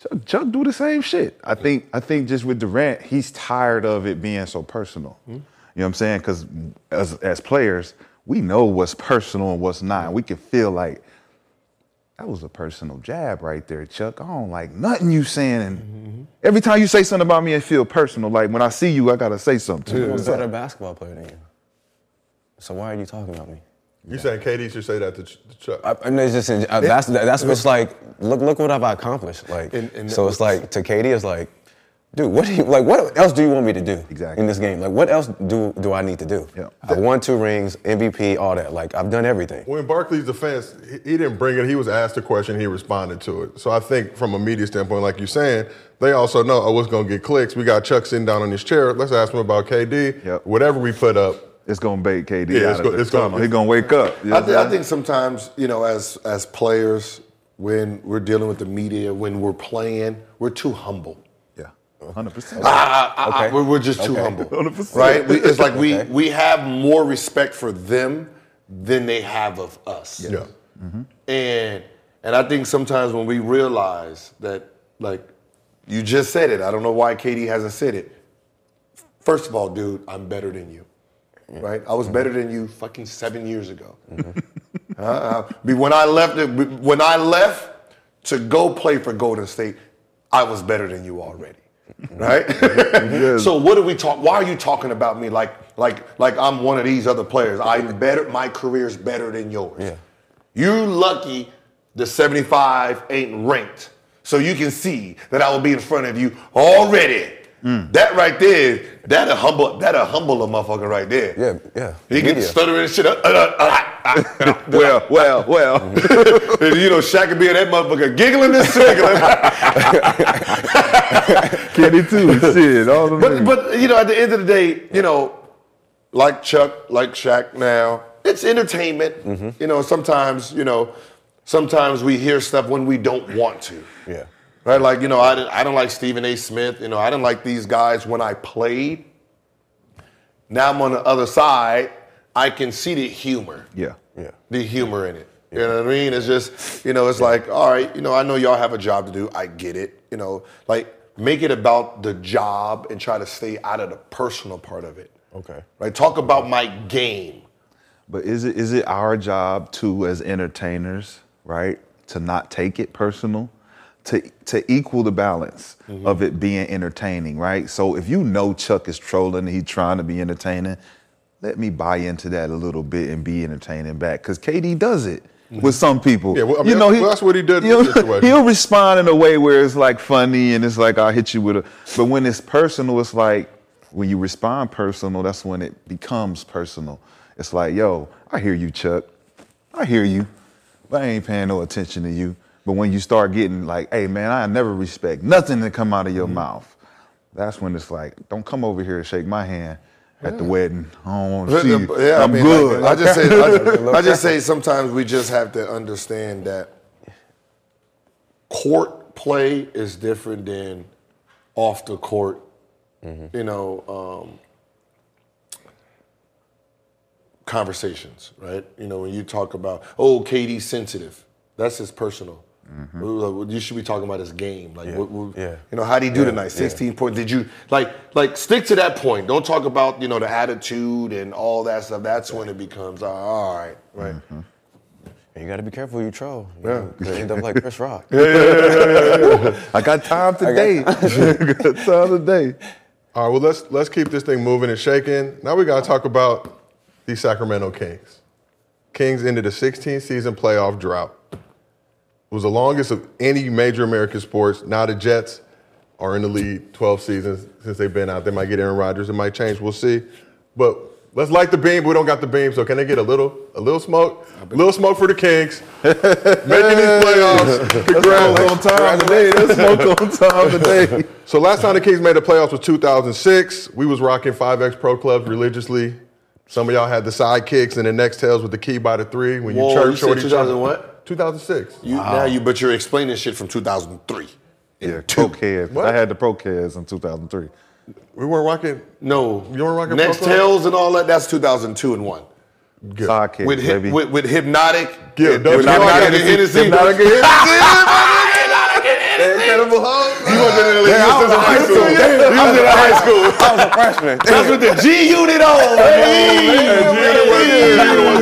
Speaker 2: Chuck, Chuck do the same shit. I think. I think just with Durant, he's tired of it being so personal. Hmm? You know what I'm saying? Because as as players, we know what's personal and what's not. We can feel like that was a personal jab right there, Chuck. I don't like nothing you saying. And mm-hmm. every time you say something about me, it feel personal. Like when I see you, I gotta say something.
Speaker 4: I'm a better basketball player than you. So why are you talking about me?
Speaker 1: You saying KD should say that to, Ch- to Chuck?
Speaker 4: I, I mean, it's just uh, that's that's what's like. Look, look what I've accomplished. Like,
Speaker 3: And- and
Speaker 4: so it's like to KD, it's like, dude, what do you like? What else do you want me to do
Speaker 2: Exactly.
Speaker 4: in this game? Like, what else do do I need to do?
Speaker 2: Yeah.
Speaker 4: I won two rings, MVP, all that. Like, I've done everything.
Speaker 1: When Barkley's defense, he, he didn't bring it. He was asked a question, he responded to it. So I think from a media standpoint, like you're saying, they also know, oh, what's going to get clicks. We got Chuck sitting down on his chair. Let's ask him about KD.
Speaker 2: Yep.
Speaker 1: Whatever we put up,
Speaker 2: It's gonna bait KD
Speaker 1: Yeah,
Speaker 2: out
Speaker 1: it's
Speaker 2: of
Speaker 1: go-
Speaker 2: the
Speaker 1: it's gonna-
Speaker 2: tunnel. He gonna wake up. You know
Speaker 3: I,
Speaker 2: what
Speaker 3: th-
Speaker 2: I'm
Speaker 3: think sometimes, you know, as as players, when we're dealing with the media, when we're playing, we're too humble.
Speaker 2: yeah, hundred percent.
Speaker 3: I- I- I-
Speaker 4: Okay.
Speaker 3: we're, we're just too
Speaker 4: Okay.
Speaker 3: humble,
Speaker 2: 100%.
Speaker 3: right? We, it's like we
Speaker 4: Okay.
Speaker 3: we have more respect for them than they have of us.
Speaker 1: yeah. Mm-hmm.
Speaker 3: And and I think sometimes when we realize that, like you just said it, I don't know why KD hasn't said it. First of all, dude, I'm better than you. Right? I was mm-hmm. better than you fucking seven years ago. Mm-hmm. Uh, uh when I left, when I left to go play for Golden State, I was better than you already. Mm-hmm. Right? so what are we talk? Why are you talking about me like like like I'm one of these other players? I'm better. My career's better than yours.
Speaker 4: Yeah.
Speaker 3: You lucky the 75 ain't ranked. So you can see that I will be in front of you already. That right there, that a humble, that a humble a motherfucker right there.
Speaker 4: Yeah, yeah.
Speaker 3: He
Speaker 4: Media.
Speaker 3: stuttering and shit. Uh, uh, uh, uh, uh,
Speaker 2: well, well, well.
Speaker 3: you know, Shaq could be in that motherfucker giggling and swiggling.
Speaker 2: Kenny too. Shit, all of
Speaker 3: but, but you know, at the end of the day, you know, like Chuck, like Shaq now, it's entertainment. You know, sometimes, you know, sometimes we hear stuff when we don't want to.
Speaker 4: Yeah.
Speaker 3: Right? Like, you know, I didn't, I don't like Stephen A. Smith. You know, I didn't like these guys when I played. Now I'm on the other side. I can see the humor.
Speaker 2: yeah.
Speaker 4: Yeah.
Speaker 3: The humor in it. You know what I mean? It's just, you know, it's like, all right, you know, I know y'all have a job to do. I get it. You know, like make it about the job and try to stay out of the personal part of it.
Speaker 4: Okay.
Speaker 3: Right? Talk about my game.
Speaker 2: But is it is it our job too as entertainers, right, to not take it personal? To to equal the balance of it being entertaining, right? So if you know Chuck is trolling he's trying to be entertaining, let me buy into that a little bit and be entertaining back. Cause KD does it mm-hmm. with some people.
Speaker 1: Yeah, well, I mean,
Speaker 2: you know,
Speaker 1: well, that's what he did in
Speaker 2: you
Speaker 1: this
Speaker 2: know,
Speaker 1: situation.
Speaker 2: He'll respond in a way where it's like funny and it's like I'll hit you with a but when it's personal, it's like when you respond personal, that's when it becomes personal. It's like, yo, I hear you, Chuck. I hear you, but I ain't paying no attention to you. But when you start getting like, hey man, I never respect nothing that come out of your
Speaker 1: Mm-hmm.
Speaker 2: mouth. That's when it's like, don't come over here and shake my hand at the wedding. I don't want to see you.
Speaker 3: Yeah, I
Speaker 2: I'm
Speaker 3: mean,
Speaker 2: good.
Speaker 3: I, I just say, I, I just say sometimes we just have to understand that court play is different than off the court. You know, um, conversations, right? You know, when you talk about, oh, KD's sensitive, that's his personal. Well, You should be talking about his game. Like, what, what-
Speaker 4: Yeah.
Speaker 3: you know, how did he do
Speaker 4: Yeah,
Speaker 3: tonight?
Speaker 4: yeah.
Speaker 3: 16 points. Did you like like stick to that point? Don't talk about you know the attitude and all that stuff. That's when it becomes uh, all right, right?
Speaker 4: And you got to be careful who you troll. You know, 'cause they end up like Chris Rock.
Speaker 2: I got time today. I got time today.
Speaker 1: All right, well let's let's keep this thing moving and shaking. Now we gotta talk about the Sacramento Kings. Kings ended a 16 season playoff drought. It was the longest of any major American sports. Now the Jets are in the lead 12 seasons since they've been out. They might get Aaron Rodgers. It might change. We'll see. But let's light the beam. We don't got the beam, so can they get a little a little smoke? A little smoke for the Kings. Making these playoffs. Congrats.
Speaker 2: on time today. That's smoke on time today.
Speaker 1: So last time the Kings made the playoffs was 2006. We was rocking 5X Pro Clubs religiously. Some of y'all had the sidekicks and the Nextels with the key by the three when you
Speaker 3: Whoa,
Speaker 1: church
Speaker 3: you said
Speaker 1: shorty
Speaker 3: 2000 what?
Speaker 1: 2006.
Speaker 3: You, Now you, but you're explaining shit from 2003.
Speaker 2: Yeah, pro kids. I had the pro kids in 2003.
Speaker 1: We weren't rocking.
Speaker 3: No,
Speaker 1: You weren't rocking
Speaker 3: Next
Speaker 1: Pro
Speaker 3: Tails and all that. That's 2002 and one.
Speaker 2: Sidekicks,
Speaker 3: With,
Speaker 2: baby.
Speaker 3: hip, with with Hpnotiq.
Speaker 1: Yeah,
Speaker 3: with
Speaker 1: don't you know I
Speaker 3: Hpnotiq
Speaker 1: got
Speaker 3: and Hennessy.
Speaker 2: Hpnotiq and
Speaker 3: Incredible Hulk. You wasn't in the league since high school. You was in high school.
Speaker 4: I was a freshman.
Speaker 3: That's with the G unit on.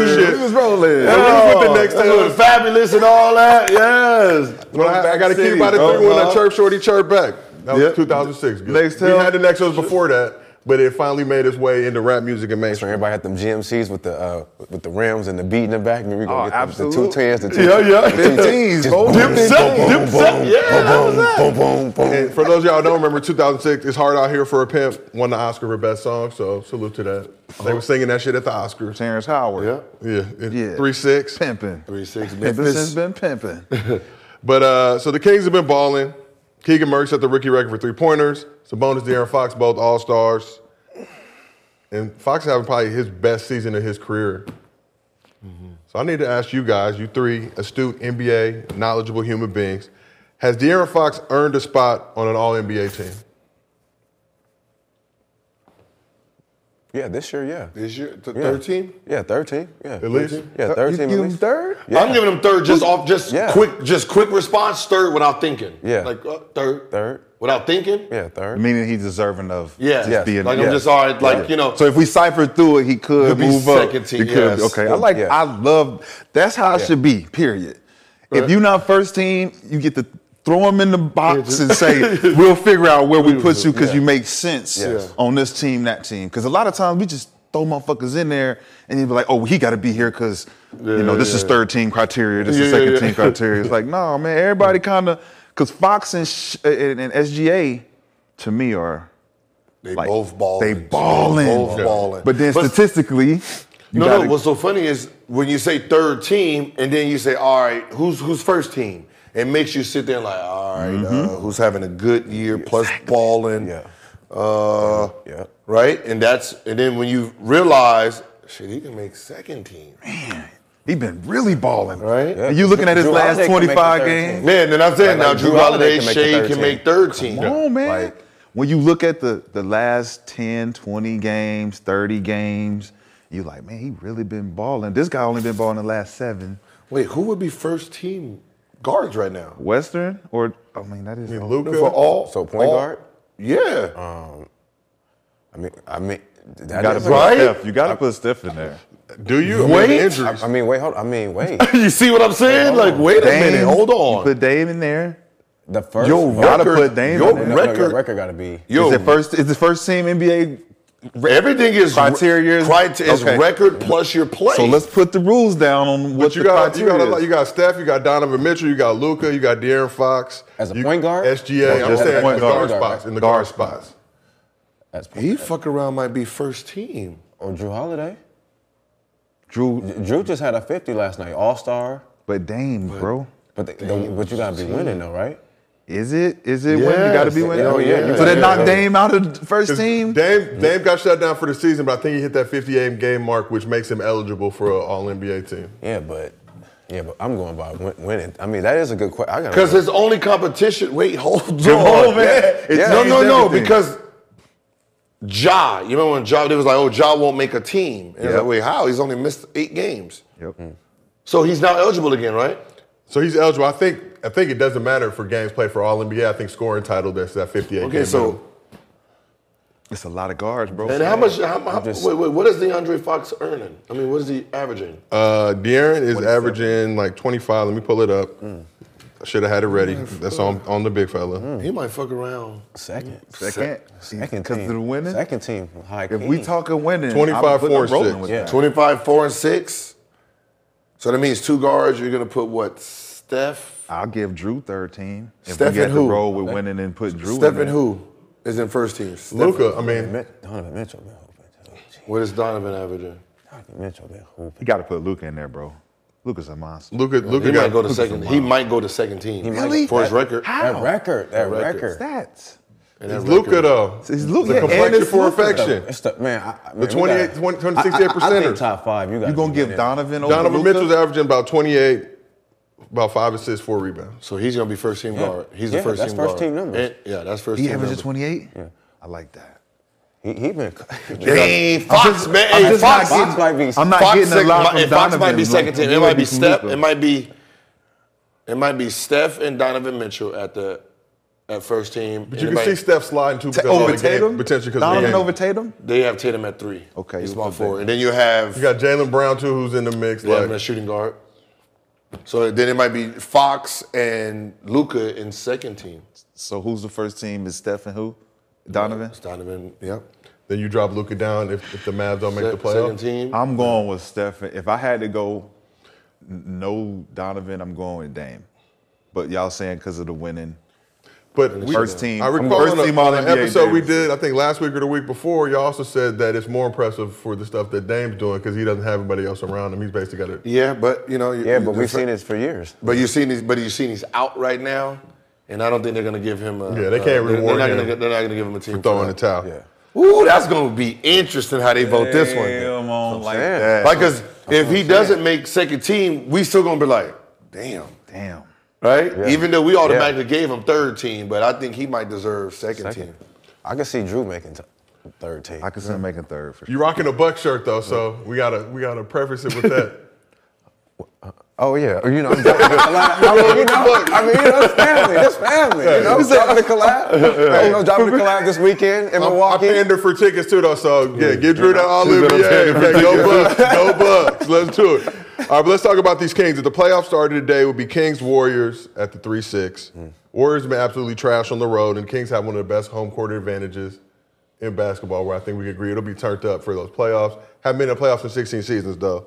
Speaker 1: Shit.
Speaker 2: He was rolling.
Speaker 1: And we was with the next
Speaker 3: That's
Speaker 1: tails.
Speaker 3: fabulous and all that. Yes.
Speaker 1: Well, I, I got a key
Speaker 2: City.
Speaker 1: by the oh, three when the church shorty church back. That was
Speaker 2: Yep.
Speaker 1: 2006. Good.
Speaker 2: Next
Speaker 1: we had the Nextels before that. But it finally made its way into rap music and
Speaker 4: So
Speaker 1: mainstream.
Speaker 4: everybody had them GMCs with the uh, with the rims and the beat in the back. Remember we
Speaker 2: Oh,
Speaker 4: gonna get the, the two
Speaker 2: absolutely.
Speaker 4: the two
Speaker 3: Yeah, yeah.
Speaker 4: the two
Speaker 2: Fifteens,
Speaker 4: Just
Speaker 2: bro.
Speaker 4: boom,
Speaker 3: Dipset,
Speaker 4: boom, boom,
Speaker 3: Dipset,
Speaker 4: boom,
Speaker 3: yeah,
Speaker 4: boom, boom, boom, boom.
Speaker 1: And for those of y'all who don't remember, 2006, "It's Hard Out Here for a Pimp" won the Oscar for Best Song. So salute to that. They were singing that shit at the Oscars.
Speaker 2: Terrence Howard.
Speaker 3: Yeah.
Speaker 1: Yeah,
Speaker 2: Yeah.
Speaker 1: three six.
Speaker 2: Pimping.
Speaker 3: Three six
Speaker 2: Pimping
Speaker 3: Memphis.
Speaker 2: since been pimping.
Speaker 1: But uh, so the Kings have been balling. Keegan Murray set the rookie record for three pointers. Sabonis, De'Aaron Fox, both All Stars. And Fox is having probably his best season of his career. So I need to ask you guys, you three astute NBA knowledgeable human beings, has De'Aaron Fox earned a spot on an All NBA team?
Speaker 4: Yeah, this year, yeah.
Speaker 3: This year, th-
Speaker 4: Yeah.
Speaker 3: 13?
Speaker 4: Yeah, third team. Yeah,
Speaker 1: At least?
Speaker 4: Yeah,
Speaker 2: You
Speaker 4: third team.
Speaker 2: give him third?
Speaker 4: Yeah.
Speaker 3: I'm giving him third just off, just
Speaker 4: Yeah.
Speaker 3: quick, just quick response, third without thinking.
Speaker 4: Yeah.
Speaker 3: Like uh, third.
Speaker 4: Third.
Speaker 3: Without thinking?
Speaker 4: Yeah, third.
Speaker 2: Meaning he's deserving of
Speaker 3: Yeah.
Speaker 2: just
Speaker 3: Yes.
Speaker 2: being
Speaker 3: Like
Speaker 2: yeah.
Speaker 3: I'm just all right, like, you know.
Speaker 2: So if we cipher through it, he could
Speaker 3: He'll be
Speaker 2: move up.
Speaker 3: second team,
Speaker 2: He could-
Speaker 3: yes.
Speaker 2: Okay, I like.
Speaker 4: Yeah.
Speaker 2: I love. That's how it should be. Period. If you're not first team, you get to throw him in the box and say, "We'll figure out where we put you because you make sense
Speaker 4: Yes.
Speaker 2: on this team, that team." Because a lot of times we just throw motherfuckers in there and you be like, "Oh, he got to be here because you know this is
Speaker 3: yeah.
Speaker 2: third team criteria, this is
Speaker 3: Yeah,
Speaker 2: second
Speaker 3: yeah,
Speaker 2: team criteria." It's like, no, man, everybody kind of because Fox and, sh- and, and SGA to me are
Speaker 3: They
Speaker 2: like,
Speaker 3: both balling.
Speaker 2: They balling.
Speaker 3: Both balling.
Speaker 2: But then statistically, you
Speaker 3: no,
Speaker 2: gotta,
Speaker 3: no. What's so funny is when you say third team, and then you say, "All right, who's who's first team?" It makes you sit there like, "All right, uh,
Speaker 2: Mm-hmm.
Speaker 3: who's having a good year plus balling?"
Speaker 4: Yeah.
Speaker 3: Uh,
Speaker 4: Yeah.
Speaker 3: Right, and that's and then when you realize, shit, he can make second team. Man.
Speaker 2: He been really balling.
Speaker 3: Right.
Speaker 2: And you looking at his
Speaker 4: Jrue
Speaker 2: last
Speaker 4: Holiday can make the
Speaker 2: 25 games.
Speaker 3: Man, then I'm saying
Speaker 4: Like-
Speaker 3: now Jrue
Speaker 4: Jrue Holiday
Speaker 3: Holiday,
Speaker 4: can make the
Speaker 3: Shea
Speaker 4: third
Speaker 3: can
Speaker 4: team.
Speaker 3: make third team.
Speaker 2: Come on, man.
Speaker 4: Like-
Speaker 2: when you look at the, the last 10, 20 games, 30 games, you like, man, he really been balling. This guy only been balling the last seven.
Speaker 3: Wait, who would be first team guards right now?
Speaker 2: Western or I mean that is
Speaker 1: I mean, Luka.
Speaker 3: For all,
Speaker 4: So point
Speaker 3: all-
Speaker 4: guard?
Speaker 3: Yeah.
Speaker 4: Um, I mean, I mean,
Speaker 2: you gotta
Speaker 4: is-
Speaker 2: put
Speaker 3: Right?
Speaker 2: Steph. You gotta put Steph in there.
Speaker 1: Do you? I mean,
Speaker 3: Wait.
Speaker 1: the injuries.
Speaker 4: I, I mean, wait, hold. I mean, wait.
Speaker 3: you see what I'm saying? Like, wait a minute, hold
Speaker 2: You
Speaker 3: on.
Speaker 2: put Dame in there.
Speaker 4: The first.
Speaker 3: Yo,
Speaker 4: no,
Speaker 2: Gotta
Speaker 3: record,
Speaker 2: put Dame
Speaker 3: your
Speaker 2: in there.
Speaker 4: no, no, your
Speaker 3: record,
Speaker 4: record got to be.
Speaker 3: yo,
Speaker 2: is it first? Is the first team NBA?
Speaker 3: Everything is
Speaker 2: Criteria is-
Speaker 3: criteria is
Speaker 2: okay.
Speaker 3: record plus your play.
Speaker 2: So let's put the rules down on what
Speaker 1: But you
Speaker 2: the
Speaker 1: got you got a lot- you got Steph, you got Donovan Mitchell, you got Luka, you got De'Aaron Fox
Speaker 4: As a
Speaker 1: you-
Speaker 4: point guard?
Speaker 1: SGA. I'm saying
Speaker 2: point
Speaker 1: the guard,
Speaker 2: guard.
Speaker 1: spots in the
Speaker 2: Guard
Speaker 1: guard spots.
Speaker 4: That's
Speaker 3: he fuck around might be first team.
Speaker 4: or Jrue Holiday.
Speaker 2: Jrue,
Speaker 4: Jrue just had a 50 last night, All Star.
Speaker 2: but Dame, bro.
Speaker 4: But the, the, but you got to be winning though, right?
Speaker 2: Is it? Is it when you got to be winning?
Speaker 3: Oh, yeah.
Speaker 2: So they
Speaker 3: Yeah.
Speaker 2: knocked Dame out of the first
Speaker 1: 'Cause
Speaker 2: team.
Speaker 1: Dame, Dame got shut down for the season, but I think he hit that 58 game mark, which makes him eligible for an All NBA team.
Speaker 4: Yeah, but yeah, but I'm going by winning. I mean, that is a good question.
Speaker 3: Because his only competition. Wait, hold on,
Speaker 2: on, man. It
Speaker 3: no,
Speaker 2: changed
Speaker 3: no, no.
Speaker 2: everything.
Speaker 3: Because Ja, you remember when Ja? They was like, "Oh, Ja won't make a team." And it's
Speaker 2: Yep.
Speaker 3: like, wait, how? He's only missed eight games,
Speaker 2: Yep.
Speaker 3: so he's now eligible again, right?
Speaker 1: So he's eligible. I think I think it doesn't matter for games played for All NBA. I think scoring title that's that 58
Speaker 3: Okay,
Speaker 1: game
Speaker 3: so
Speaker 1: minimum.
Speaker 2: It's a lot of guards, bro.
Speaker 3: and how much? How, how,
Speaker 4: just-
Speaker 3: wait, wait, what is DeAndre Fox earning? I mean, what is he averaging?
Speaker 1: Uh, De'Aaron is averaging like 25. Let me pull it up. Hmm. I should have had it ready. Mm. That's on on the big fella. Hmm.
Speaker 3: He might fuck around.
Speaker 4: second. Mm.
Speaker 2: Second,
Speaker 4: Second
Speaker 2: because
Speaker 4: team.
Speaker 2: of the winning.
Speaker 4: Second team, high
Speaker 2: If we talking winning,
Speaker 1: 25, four,
Speaker 2: I'm
Speaker 1: six.
Speaker 4: Yeah.
Speaker 3: 25, 4, and 6. So that means two guards. You're going to put what? Steph?
Speaker 2: I'll give Jrue third team. If
Speaker 3: Steph
Speaker 2: we got
Speaker 3: and
Speaker 2: to
Speaker 3: who?
Speaker 2: roll with winning and put Jrue.
Speaker 3: Steph
Speaker 2: in
Speaker 3: and
Speaker 2: there.
Speaker 3: who is in first team? Steph-
Speaker 1: Luka, I mean,
Speaker 4: Donovan Mitchell been hooping too.
Speaker 3: What is Donovan averaging?
Speaker 4: Donovan Mitchell been
Speaker 2: oh,
Speaker 4: You
Speaker 2: got to put Luka in there, bro. Luka's a monster.
Speaker 1: Luka, Luka
Speaker 3: He
Speaker 1: Luka
Speaker 3: might
Speaker 1: got
Speaker 3: go to second. He might go to second team.
Speaker 4: He might
Speaker 2: Really?
Speaker 3: For his record.
Speaker 2: How?
Speaker 4: That record, that
Speaker 3: record.
Speaker 4: record.
Speaker 2: Stats.
Speaker 3: And that
Speaker 1: It's Luka
Speaker 3: record-
Speaker 1: though.
Speaker 2: It's Luka.
Speaker 1: The
Speaker 2: Yeah, and
Speaker 1: complexion
Speaker 2: it's
Speaker 1: for
Speaker 2: Luka.
Speaker 1: affection.
Speaker 4: It's the man. I, I
Speaker 1: The 28,
Speaker 4: gotta-
Speaker 1: 20, 20,
Speaker 4: I- I, I think top five. You got.
Speaker 2: You gonna give Donovan over
Speaker 1: Donovan
Speaker 2: Luka?
Speaker 1: Mitchell's averaging about 28, about five assists, four rebounds.
Speaker 3: So he's going to be first team guard. He's the
Speaker 4: Yeah,
Speaker 3: first
Speaker 4: that's
Speaker 3: team
Speaker 4: first
Speaker 3: guard.
Speaker 4: team numbers.
Speaker 3: And- yeah, that's first
Speaker 2: He
Speaker 3: team
Speaker 2: averages 28. Yeah, I like that.
Speaker 4: He, he been.
Speaker 3: Hey, Fox,
Speaker 2: just-
Speaker 3: man.
Speaker 2: I'm
Speaker 3: Hey, Fox,
Speaker 2: not getting-
Speaker 4: Fox might be.
Speaker 2: I'm not
Speaker 3: Fox,
Speaker 2: getting a
Speaker 3: second-
Speaker 2: lot
Speaker 3: might-
Speaker 2: from
Speaker 3: Fox
Speaker 2: Donovan.
Speaker 3: might be second
Speaker 2: like
Speaker 3: team. It might be Steph. It might be. It might be Steph and Donovan Mitchell at the at first team.
Speaker 1: But you can see Steph sliding too
Speaker 2: Ta-
Speaker 1: because of
Speaker 2: over
Speaker 1: the game,
Speaker 2: Tatum.
Speaker 1: potentially because of
Speaker 2: Donovan
Speaker 1: the game.
Speaker 2: over Tatum.
Speaker 3: They have Tatum at three.
Speaker 2: Okay,
Speaker 3: he's
Speaker 2: you
Speaker 3: small
Speaker 2: put
Speaker 3: and then you have
Speaker 1: You got Jaylen Brown too, who's in the mix.
Speaker 3: they have
Speaker 1: Like,
Speaker 3: at shooting guard. So then it might be Fox and Luka in second team.
Speaker 2: So who's the first team? Is Steph and who? Donovan.
Speaker 3: It's Donovan. Yep.
Speaker 1: then you drop Luka down if, if the Mavs don't make the
Speaker 3: Se-
Speaker 1: playoffs.
Speaker 3: Second team.
Speaker 2: I'm going with Stephen. If I had to go, n- no Donovan, I'm going with Dame. But y'all saying because of the winning.
Speaker 1: But we,
Speaker 2: First team.
Speaker 1: I recall
Speaker 2: first
Speaker 1: on, a,
Speaker 2: team
Speaker 1: on
Speaker 2: All
Speaker 1: an
Speaker 2: NBA
Speaker 1: episode we did, I think last week or the week before, you also said that it's more impressive for the stuff that Dame's doing because he doesn't have anybody else around him. He's basically got it.
Speaker 3: Yeah, but you know.
Speaker 4: Yeah,
Speaker 3: you-
Speaker 4: but we've seen this for years.
Speaker 3: But you've seen he's, but you've seen he's out right now, and I don't think they're gonna give him. A,
Speaker 1: Yeah, they
Speaker 3: uh,
Speaker 1: can't
Speaker 3: they're, they're not
Speaker 1: him
Speaker 3: Gonna, they're not gonna give him a team
Speaker 1: for throwing the towel.
Speaker 4: Yeah.
Speaker 3: Ooh, that's gonna be interesting how they vote this one.
Speaker 2: Damn, on like
Speaker 4: saying.
Speaker 2: that.
Speaker 3: Like, cause if he doesn't make second team, we still gonna be like, damn,
Speaker 2: Damn.
Speaker 3: Right?
Speaker 4: Yeah.
Speaker 3: Even though we automatically gave him third team, but I think he might deserve second,
Speaker 4: Second.
Speaker 3: team.
Speaker 4: I can see Jrue making t- third team.
Speaker 2: I can see him making third for sure.
Speaker 1: You rocking a Buck shirt though, so we gotta we gotta preface it with that.
Speaker 4: Oh yeah, oh, you know, I'm dropping the collab. I mean, you know, I mean, you know, it's family. It's family. You know, dropping the collab. You know, dropping the collab this weekend in Milwaukee.
Speaker 1: I
Speaker 4: Milwaukee.
Speaker 1: pander for tickets too though, so yeah, get Jrue that olive.
Speaker 3: what I'm
Speaker 1: Yeah,
Speaker 3: saying.
Speaker 1: okay, go Bucks, go Bucks. Let's do it. All right, but let's talk about these Kings. If the playoffs started today, it would be Kings Warriors at the three six. Warriors have been absolutely trash on the road, and Kings have one of the best home court advantages in basketball. Where I think we can agree it'll be turned up for those playoffs. Haven't been in the playoffs in 16 seasons though.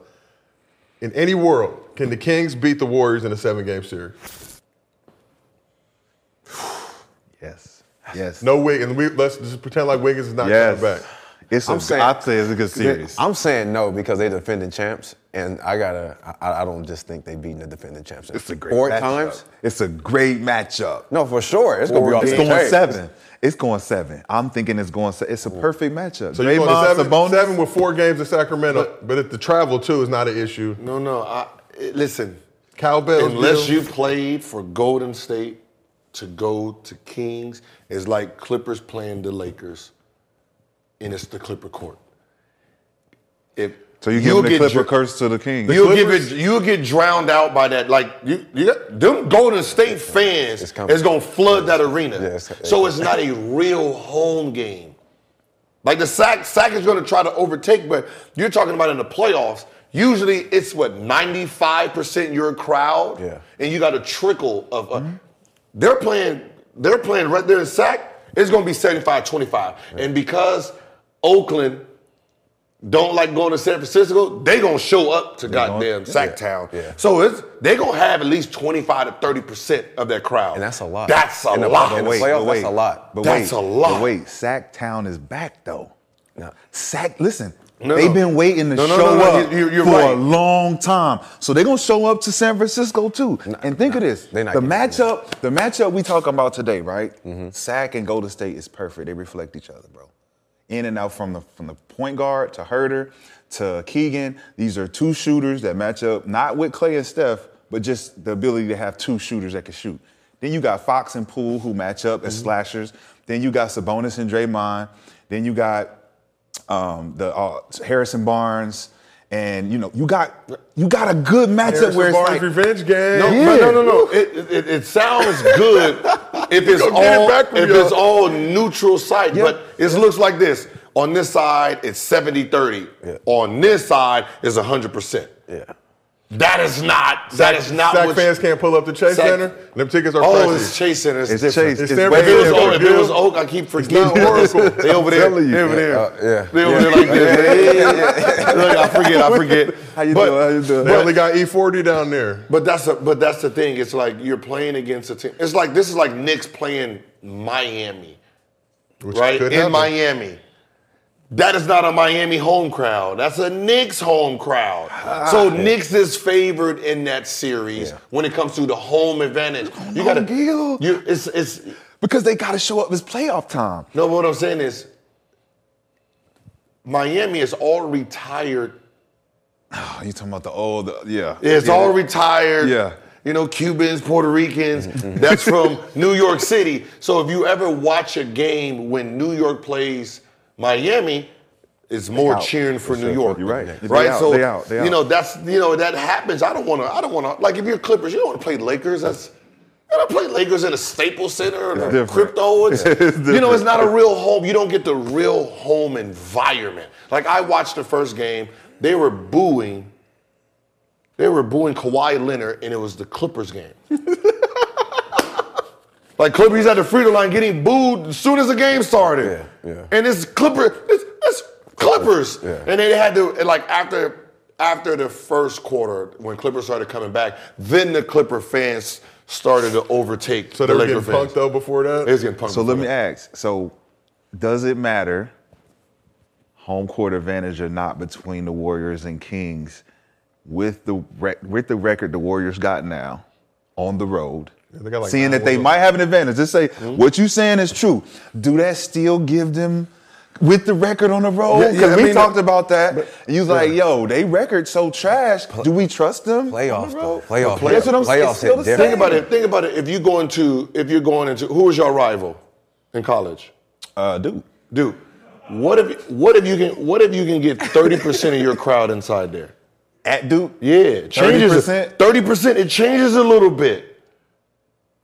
Speaker 1: In any world, can the Kings beat the Warriors in a seven game series?
Speaker 2: Yes. Yes.
Speaker 1: No Wiggins. We, let's just pretend like Wiggins is not
Speaker 2: Yes.
Speaker 1: coming back.
Speaker 2: It's a,
Speaker 4: I'm saying-
Speaker 2: I'd say it's a good series.
Speaker 4: I'm saying no because they're defending champs, and I gotta. I, I don't just think they beating the defending champs.
Speaker 2: It's a great
Speaker 4: four
Speaker 2: matchup.
Speaker 4: times.
Speaker 2: It's a great matchup.
Speaker 4: No, for sure, it's gonna be off
Speaker 2: It's going
Speaker 4: chain.
Speaker 2: seven. It's going seven. I'm thinking it's going. Se- it's a mm. perfect matchup.
Speaker 1: So you're going to
Speaker 2: Draymond,
Speaker 1: seven,
Speaker 2: Sabonis.
Speaker 1: seven with four games in Sacramento, but, if the travel too is not an issue.
Speaker 3: No, no. I, it- listen,
Speaker 1: Cowbells,
Speaker 3: unless you played for Golden State to go to Kings, is like Clippers playing the Lakers, and it's the Clipper court. If
Speaker 2: So you
Speaker 3: you'll
Speaker 2: give the
Speaker 3: get
Speaker 2: Clipper
Speaker 3: dr-
Speaker 2: curse to the Kings.
Speaker 3: You'll give it. You'll get drowned out by that. Like you, you got, them Golden State fans
Speaker 4: It's
Speaker 3: is gonna flood that arena.
Speaker 4: Yeah, it's-
Speaker 3: so it's not a real home game. Like the sack, sack is gonna try to overtake, but you're talking about in the playoffs. Usually it's what 95% your crowd,
Speaker 4: Yeah.
Speaker 3: and you got a trickle of. Uh, They're playing. They're playing right there in sack. It's gonna be 75-25, and because Oakland don't like going to San Francisco, they gonna show up to goddamn Sacktown.
Speaker 4: Yeah.
Speaker 3: So it's they gonna have at least 25 to 30 percent of their crowd.
Speaker 4: And that's a lot.
Speaker 3: That's a
Speaker 4: In the-
Speaker 3: lot.
Speaker 4: in the playoffs, that's a lot.
Speaker 2: But
Speaker 3: That's
Speaker 2: wait,
Speaker 3: a lot.
Speaker 2: But wait, Sacktown is back though.
Speaker 4: No.
Speaker 2: Sack, listen,
Speaker 3: No,
Speaker 2: they've been waiting to
Speaker 3: No, no,
Speaker 2: show
Speaker 3: no, no,
Speaker 2: up
Speaker 3: you- you're
Speaker 2: for a long time. So they're gonna show up to San Francisco too. and think of this:
Speaker 4: they're not
Speaker 2: the
Speaker 4: getting it.
Speaker 2: matchup, the matchup we talking about today, right?
Speaker 3: Mm-hmm.
Speaker 2: Sack and Golden State is perfect. They reflect each other, bro. In and out from the from the point guard to Huerter to Keegan. These are two shooters that match up not with Clay and Steph, but just the ability to have two shooters that can shoot. Then you got Fox and Poole who match up
Speaker 3: Mm-hmm.
Speaker 2: as slashers. Then you got Sabonis and Draymond. Then you got um, the uh, Harrison Barnes, and you know you got you got a good matchup
Speaker 1: Harrison
Speaker 2: where it's
Speaker 1: Barnes
Speaker 2: like
Speaker 1: revenge game.
Speaker 3: No,
Speaker 2: Yeah.
Speaker 3: no, no, no. It, it, it sounds good if it's
Speaker 1: Go it
Speaker 3: all
Speaker 1: back
Speaker 3: if
Speaker 1: y'all.
Speaker 3: it's all neutral site,
Speaker 2: Yeah.
Speaker 3: but it looks like this. On this side, it's 70-30.
Speaker 4: Yeah.
Speaker 3: On this side, it's 100%.
Speaker 4: Yeah.
Speaker 3: That is not that is not
Speaker 1: Sack fans can't pull up the Chase
Speaker 3: Sack-
Speaker 1: Center. Them tickets are
Speaker 3: Oh,
Speaker 1: pricey.
Speaker 3: it's Chase Center.
Speaker 2: it's
Speaker 3: different.
Speaker 2: Chase.
Speaker 1: It's
Speaker 2: It's,
Speaker 1: San
Speaker 2: way
Speaker 3: If it, was Oak, if it was Oak, I keep forgetting.
Speaker 1: not Oracle.
Speaker 3: They over there.
Speaker 2: telling you.
Speaker 3: They over there.
Speaker 4: Uh, yeah.
Speaker 3: They over there like this. Yeah, yeah, yeah. Look, I forget. I forget.
Speaker 2: How you
Speaker 3: But-
Speaker 2: doing? How you doing?
Speaker 1: They only got E40 down there.
Speaker 3: But that's a, but that's the thing. It's like you're playing against a team. It's like this is like Knicks playing Miami,
Speaker 1: Which
Speaker 3: right?
Speaker 1: could
Speaker 3: In
Speaker 1: happen.
Speaker 3: Miami. That is not a Miami home crowd. That's a Knicks home crowd. so ah. Knicks is favored in that series
Speaker 4: Yeah.
Speaker 3: when it comes to the home advantage. You gotta,
Speaker 2: on,
Speaker 3: you, it's, it's,
Speaker 2: because they got to show up. It's playoff time.
Speaker 3: no, but what I'm saying is Miami is all retired
Speaker 2: Oh, you talking about the old? Yeah,
Speaker 3: It's
Speaker 2: yeah.
Speaker 3: all retired.
Speaker 2: Yeah.
Speaker 3: You know, Cubans, Puerto Ricans. that's from New York City. So if you ever watch a game when New York plays Miami, it's more
Speaker 2: out.
Speaker 3: cheering for New. York.
Speaker 2: You're right. They
Speaker 3: Right.
Speaker 2: out.
Speaker 3: So
Speaker 2: They out.
Speaker 3: You know that's you know that happens. I don't want to. I don't want to. Like if you're Clippers, you don't want to play Lakers. That's. Don't play Lakers in a Staples Center or the
Speaker 2: different.
Speaker 3: crypto. It's,
Speaker 2: It's
Speaker 3: you know, it's not a real home. You don't get the real home environment. Like I watched the first game, they were booing they were booing Kawhi Leonard, and it was the Clippers game. like Clippers at the free throw line getting booed as soon as the game started.
Speaker 4: Yeah, yeah.
Speaker 3: And it's Clipper. It's, Clippers. Yeah. And they had to like after after the first quarter when Clippers started coming back, then the Clipper fans started to overtake
Speaker 1: So they
Speaker 3: the
Speaker 1: were
Speaker 3: Laker
Speaker 1: getting
Speaker 3: fans.
Speaker 1: punked though before that.
Speaker 3: They was getting punked.
Speaker 2: So let me
Speaker 3: that.
Speaker 2: ask. So, does it matter home court advantage or not between the Warriors and Kings with the rec- with the record the Warriors got now on the road?
Speaker 1: they got like
Speaker 2: seeing that they might have an advantage. Just say hmm? what you saying is true. Do that still give them with the record on the road?
Speaker 3: Yeah,
Speaker 2: Because
Speaker 3: yeah, I
Speaker 2: we
Speaker 3: mean,
Speaker 2: talked about that. and you was
Speaker 3: yeah.
Speaker 2: like, "Yo, they record so trash. Do we trust them?" on
Speaker 4: Playoffs,
Speaker 2: the
Speaker 4: though.
Speaker 2: road?
Speaker 4: Playoffs.
Speaker 2: That's what I'm saying.
Speaker 4: Playoffs
Speaker 2: It's still
Speaker 4: hit
Speaker 2: the
Speaker 4: different.
Speaker 3: Think about it. Think about it. If you go into if you're going into who is your rival in college?
Speaker 2: Uh, dude.
Speaker 3: Dude, what if what if you can what if you can get 30% of your crowd inside there?
Speaker 2: At Duke.
Speaker 3: Yeah, changes
Speaker 2: 30%?
Speaker 3: 30%. It changes a little bit.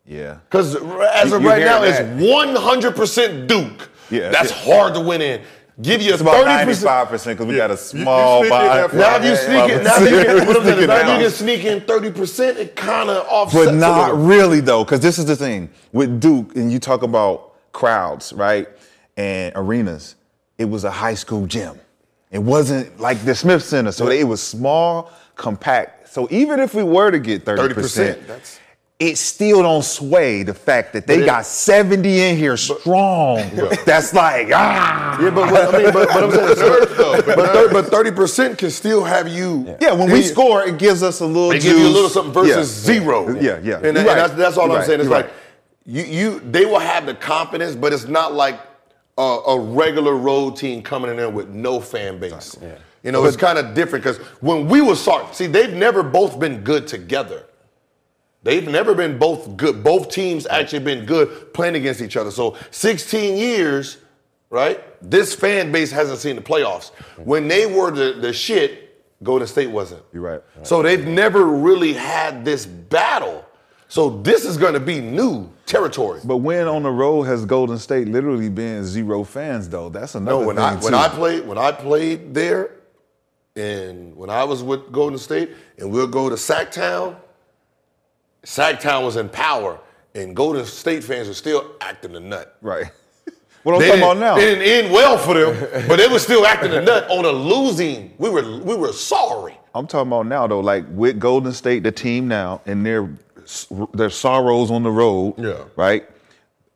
Speaker 2: Yeah.
Speaker 3: Because as
Speaker 4: You-
Speaker 3: of right now,
Speaker 4: that.
Speaker 3: it's 100% Duke.
Speaker 2: Yeah.
Speaker 3: That's
Speaker 2: Yeah.
Speaker 3: hard to win in. Give you
Speaker 2: It's
Speaker 3: a
Speaker 2: about
Speaker 3: 30%.
Speaker 2: 95% because we got a
Speaker 1: You- you
Speaker 2: small body.
Speaker 3: Now if you sneak it, now you can, what I'm saying now you can sneak in 30%, it kind of offsets
Speaker 2: But not really though, because this is the thing with Duke, and you talk about crowds, right, and arenas. It was a high school gym. It wasn't like the Smith Center, so it was small, compact. So even if we were to get thirty
Speaker 3: 30%,
Speaker 2: percent,
Speaker 3: that's-
Speaker 2: it still don't sway the fact that they
Speaker 3: it-
Speaker 2: got seventy in here strong. That's like ah.
Speaker 3: Yeah, but, but I mean, but, but I'm saying,
Speaker 1: though, but
Speaker 3: but, thir- but 30% can still have you.
Speaker 2: Yeah, when we
Speaker 3: Yeah.
Speaker 2: score, it gives us a little.
Speaker 3: They give you a little something versus
Speaker 2: Yeah.
Speaker 3: zero.
Speaker 2: Yeah, yeah.
Speaker 3: And,
Speaker 2: You're
Speaker 3: and
Speaker 2: right.
Speaker 3: that's, that's all
Speaker 2: You're
Speaker 3: I'm
Speaker 2: right.
Speaker 3: saying. It's
Speaker 2: You're
Speaker 3: like
Speaker 2: right.
Speaker 3: you, you, they will have the confidence, but it's not like a, a regular road team coming in there with no fan base. You know, it's kind of different because when we were sorry, see, they've never both been good together. They've never been both good. Both teams actually been good playing against each other. So 16 years, right? This fan base hasn't seen the playoffs. When they were the, the shit, Golden State wasn't.
Speaker 2: You're right.
Speaker 3: So they've never really had this battle. So this is going to be new territory.
Speaker 2: But when on the road has Golden State literally been zero fans though? That's another
Speaker 3: No, when
Speaker 2: thing
Speaker 3: I
Speaker 2: too.
Speaker 3: when I played when I played there, and when I was with Golden State, and we'll go to Sacktown. Sacktown was in power, and Golden State fans were still acting the nut.
Speaker 2: right. What I'm
Speaker 3: They
Speaker 2: talking about now?
Speaker 3: they didn't end well for them, but they were still acting the nut on a losing. We were we were sorry.
Speaker 2: I'm talking about now though, like with Golden State, the team now, and their their sorrows on the road.
Speaker 1: Yeah.
Speaker 2: Right.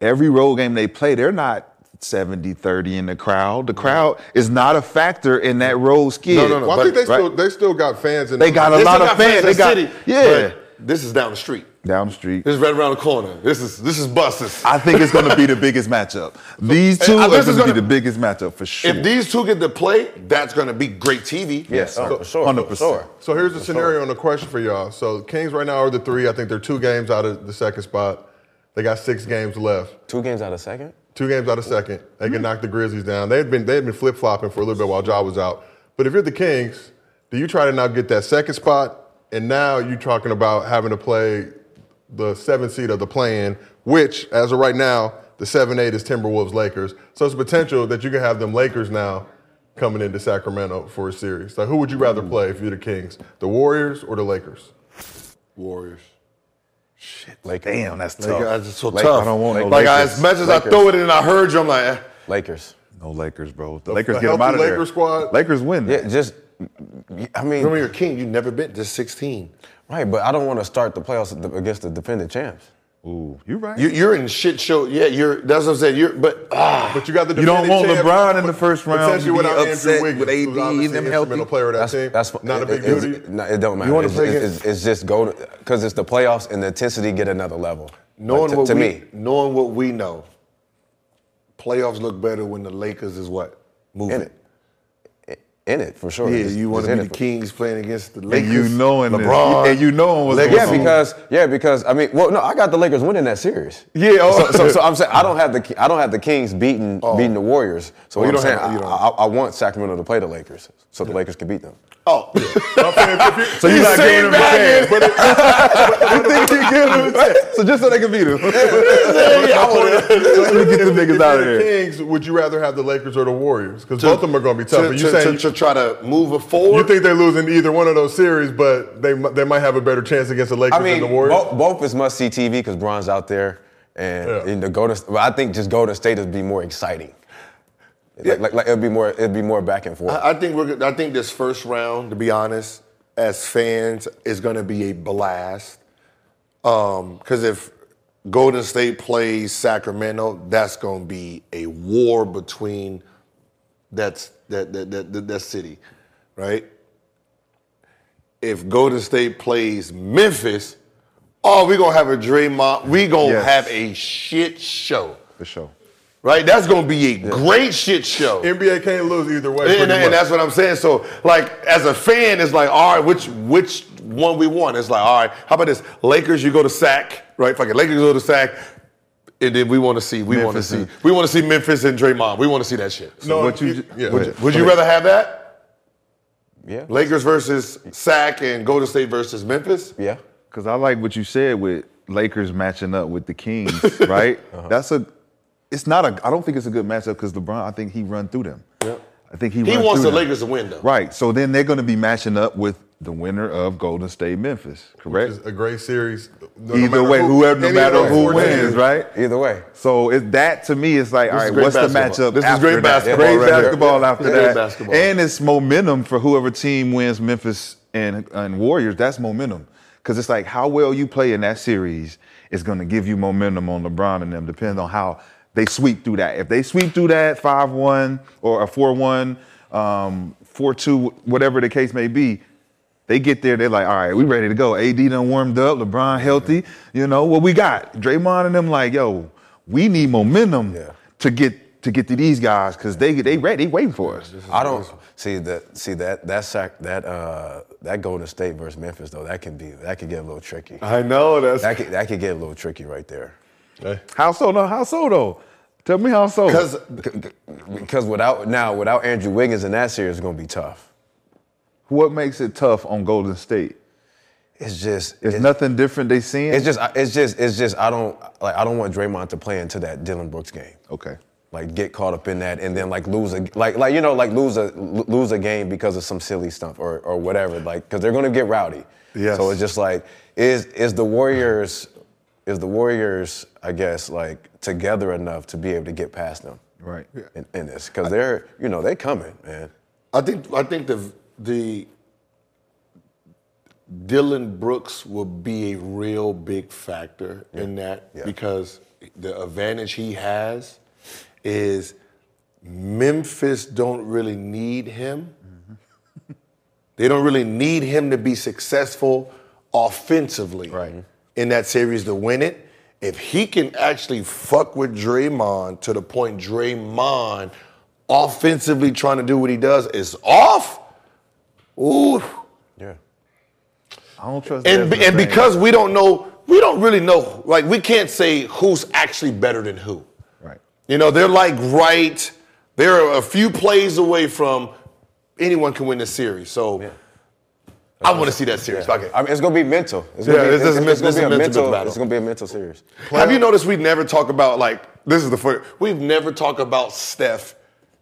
Speaker 2: Every road game they play, they're not 70 30 in the crowd. The crowd is not a factor in that road skid.
Speaker 3: No, no, no.
Speaker 1: Well, I think they
Speaker 2: right.
Speaker 1: still they still got fans in.
Speaker 2: They got a
Speaker 3: They
Speaker 2: lot of fans.
Speaker 3: in
Speaker 2: They
Speaker 3: the
Speaker 2: got
Speaker 3: city,
Speaker 2: yeah.
Speaker 3: But this is down the street.
Speaker 2: Down the street.
Speaker 3: This is right around the corner. This is this is Bustus.
Speaker 2: I think it's going to be the biggest matchup. These two
Speaker 3: I-
Speaker 2: are going to be
Speaker 3: gonna-
Speaker 2: the biggest matchup for sure.
Speaker 3: If these two get to play, that's going to be great TV.
Speaker 2: yes,
Speaker 4: Oh, for sure,
Speaker 2: 100%.
Speaker 4: for sure.
Speaker 1: So here's the scenario and the question for y'all. So Kings right now are the three. I think they're two games out of the second spot. They got six games left.
Speaker 4: Two games out of second.
Speaker 1: Two games out of second. They can knock the Grizzlies down. They had been they had been flip flopping for a little bit while Ja was out. But if you're the Kings, do you try to now get that second spot? And now you're talking about having to play the seventh seed of the plan, which as of right now, the seven eight is Timberwolves Lakers. So it's potential that you can have them Lakers now coming into Sacramento for a series. So who would you rather play if you're the Kings? The Warriors or the Lakers?
Speaker 3: Warriors. Shit.
Speaker 4: Lakers.
Speaker 2: Damn, that's
Speaker 3: Like,
Speaker 2: tough.
Speaker 3: that's so
Speaker 2: Lakers.
Speaker 3: tough.
Speaker 2: I don't want no
Speaker 3: like
Speaker 2: Lakers.
Speaker 3: as much as I throw it in, I heard you. I'm like, eh.
Speaker 4: Lakers.
Speaker 2: No Lakers, bro. The Lakers
Speaker 1: the
Speaker 2: get them out of
Speaker 1: healthy
Speaker 2: there.
Speaker 1: Lakers squad?
Speaker 2: Lakers win.
Speaker 4: Yeah, just. I mean,
Speaker 3: remember you're king. You never been to 16.
Speaker 4: right, but I don't want to start the playoffs against the defending champs.
Speaker 2: Ooh, you're right.
Speaker 3: You, you're in shit show. Yeah, you're. That's what I'm saying. You're, but ah,
Speaker 1: But you got the
Speaker 2: You don't want
Speaker 1: champ,
Speaker 2: LeBron in the first round
Speaker 1: Potentially
Speaker 2: to be
Speaker 1: without
Speaker 2: upset
Speaker 1: Andrew Wiggins,
Speaker 2: with
Speaker 1: who's
Speaker 2: AD,
Speaker 1: obviously
Speaker 2: them
Speaker 1: an
Speaker 2: healthy.
Speaker 1: instrumental player of that
Speaker 4: That's
Speaker 1: team.
Speaker 4: that's
Speaker 1: not a
Speaker 4: it-
Speaker 1: big
Speaker 4: it's-
Speaker 1: duty.
Speaker 4: no, it don't matter.
Speaker 3: You wanna
Speaker 4: it's,
Speaker 3: play
Speaker 4: it's,
Speaker 3: against-
Speaker 4: it's, it's just go because it's the playoffs and the intensity get another level.
Speaker 3: knowing
Speaker 4: Like, to,
Speaker 3: what
Speaker 4: to
Speaker 3: we,
Speaker 4: me,
Speaker 3: knowing what we know, playoffs look better when the Lakers is what moving.
Speaker 4: In it, for sure.
Speaker 3: Yeah,
Speaker 4: It's-
Speaker 3: you want to be the Kings playing against the Lakers.
Speaker 2: and you knowing this.
Speaker 3: LeBron,
Speaker 2: and you knowing what's
Speaker 3: Lakers.
Speaker 4: Yeah, because yeah, because I mean, well, no, I got the Lakers winning that series.
Speaker 3: Yeah, oh.
Speaker 4: So, so, so I'm saying I don't have the I don't have the Kings beating oh. beating the Warriors. So
Speaker 3: Oh, you
Speaker 4: I'm
Speaker 3: don't
Speaker 4: saying
Speaker 3: have- you
Speaker 4: I,
Speaker 3: don't.
Speaker 4: I, I want Sacramento to play the Lakers so the Lakers can beat them.
Speaker 3: Oh,
Speaker 1: saying
Speaker 2: So you're not giving them a chance. But it, you think you give them a chance. So just so they can beat them. Let me get the niggas out of
Speaker 1: the
Speaker 2: there.
Speaker 1: Kings, would you rather have the Lakers or the Warriors? Because both of them are going to be tough.
Speaker 3: to,
Speaker 1: But you
Speaker 3: to-
Speaker 1: saying
Speaker 3: to- to try to move it forward?
Speaker 1: you think they're losing either one of those series, but they they might have a better chance against the Lakers
Speaker 4: I mean,
Speaker 1: than the Warriors.
Speaker 4: both, both is must see TV because Bron's out there, and
Speaker 1: Yeah.
Speaker 4: in the Golden. Well, I think just Golden State would be more exciting. Like, like, like it'd be more it'd be more back and forth.
Speaker 3: I I think we're. I think this first round, to be honest, as fans, is going to be a blast. Um, because if Golden State plays Sacramento, that's going to be a war between that's that that that, that, that city, right? If Golden State plays Memphis, oh, we're gonna have a Draymond. We gonna
Speaker 2: Yes.
Speaker 3: have a shit show,
Speaker 2: For sure.
Speaker 3: Right? That's gonna be a great shit show.
Speaker 1: NBA can't lose either way.
Speaker 3: And, and that's what I'm saying. So, like, as a fan, it's like, all right, which which one we want? It's like, all right, how about this? Lakers, you go to sack, right? Fucking Lakers go to sack, and then we want to see, we want to see, we want to see Memphis and Draymond. We want to see that shit.
Speaker 2: So
Speaker 1: No,
Speaker 2: what you
Speaker 1: you-
Speaker 2: ju-
Speaker 1: yeah.
Speaker 2: would
Speaker 1: Would
Speaker 2: you-
Speaker 3: Would you rather have that?
Speaker 4: yeah.
Speaker 3: Lakers versus Sac and Golden State versus Memphis?
Speaker 4: Yeah.
Speaker 2: Because I like what you said with Lakers matching up with the Kings, right?
Speaker 3: Uh-huh.
Speaker 2: That's a. It's not a. I don't think it's a good matchup because LeBron. I think he run through them. I think he.
Speaker 3: He
Speaker 2: run
Speaker 3: wants
Speaker 2: through
Speaker 3: the
Speaker 2: them.
Speaker 3: Lakers to win, though.
Speaker 2: Right. So then they're going to be matching up with the winner of Golden State Memphis. Correct.
Speaker 1: It's a great series. No
Speaker 2: Either
Speaker 1: matter
Speaker 2: way,
Speaker 1: who-
Speaker 2: whoever, no matter who
Speaker 1: four
Speaker 2: wins, right?
Speaker 4: Either way.
Speaker 2: So it, that to me is like, all
Speaker 3: This is
Speaker 2: right,
Speaker 3: great
Speaker 2: what's the matchup?
Speaker 3: This is great
Speaker 2: that?
Speaker 3: basketball
Speaker 2: Great
Speaker 3: right here.
Speaker 2: basketball after
Speaker 3: Great
Speaker 2: that.
Speaker 3: basketball.
Speaker 2: And it's momentum for whoever team wins Memphis and, and Warriors. That's momentum. Because it's like how well you play in that series is going to give you momentum on LeBron and them, depending on how they sweep through that. If they sweep through that 5 1 or a 4 1, um, 4 2, whatever the case may be, they get there, they're like, all right, we ready to go. AD done warmed up, LeBron healthy. You know what we got? Draymond and them like, yo, we need momentum
Speaker 4: Yeah.
Speaker 2: to get to get to these guys because they they ready, they waiting for us.
Speaker 4: I don't see that. See that that sac that uh that Golden State versus Memphis though that can be that could get a little tricky.
Speaker 3: I know that's
Speaker 4: That could that could get a little tricky right there.
Speaker 1: Hey,
Speaker 2: How so? No, how so though? Tell me how so.
Speaker 3: because
Speaker 4: Because without now without Andrew Wiggins in that series, it's gonna be tough.
Speaker 2: what makes it tough on Golden State?
Speaker 4: It's just
Speaker 2: It's
Speaker 4: it's,
Speaker 2: nothing different they seeing.
Speaker 4: It's just it's just it's just I don't like I don't want Draymond to play into that Dillon Brooks game.
Speaker 2: okay.
Speaker 4: Like get caught up in that and then like lose a like like you know like lose a lose a game because of some silly stuff or or whatever like because they're gonna get rowdy.
Speaker 3: Yes.
Speaker 4: So it's just like is is the Warriors is the Warriors I guess like together enough to be able to get past them
Speaker 2: Right.
Speaker 4: in, in this because they're you know they coming man.
Speaker 3: I think I think the the Dillon Brooks will be a real big factor in that
Speaker 4: Yeah.
Speaker 3: because the advantage he has is Memphis don't really need him. Mm-hmm. they don't really need him to be successful offensively
Speaker 2: Right.
Speaker 3: in that series to win it. If he can actually fuck with Draymond to the point Draymond offensively trying to do what he does is off, ooh.
Speaker 4: Yeah.
Speaker 2: I don't trust.
Speaker 3: And, and because we don't know, we don't really know, like we can't say who's actually better than who.
Speaker 2: right.
Speaker 3: You know, they're like right, they're a few plays away from anyone can win this series. So I want to see that series. Fuck it.
Speaker 4: I mean, it's gonna be mental. It's
Speaker 3: Yeah,
Speaker 4: gonna be,
Speaker 3: this is
Speaker 4: it's, it's gonna be a
Speaker 3: a mental
Speaker 4: mental.
Speaker 3: battle.
Speaker 4: It's gonna be a mental series.
Speaker 3: Have you noticed we never talk about like this is the funny we've never talked about Steph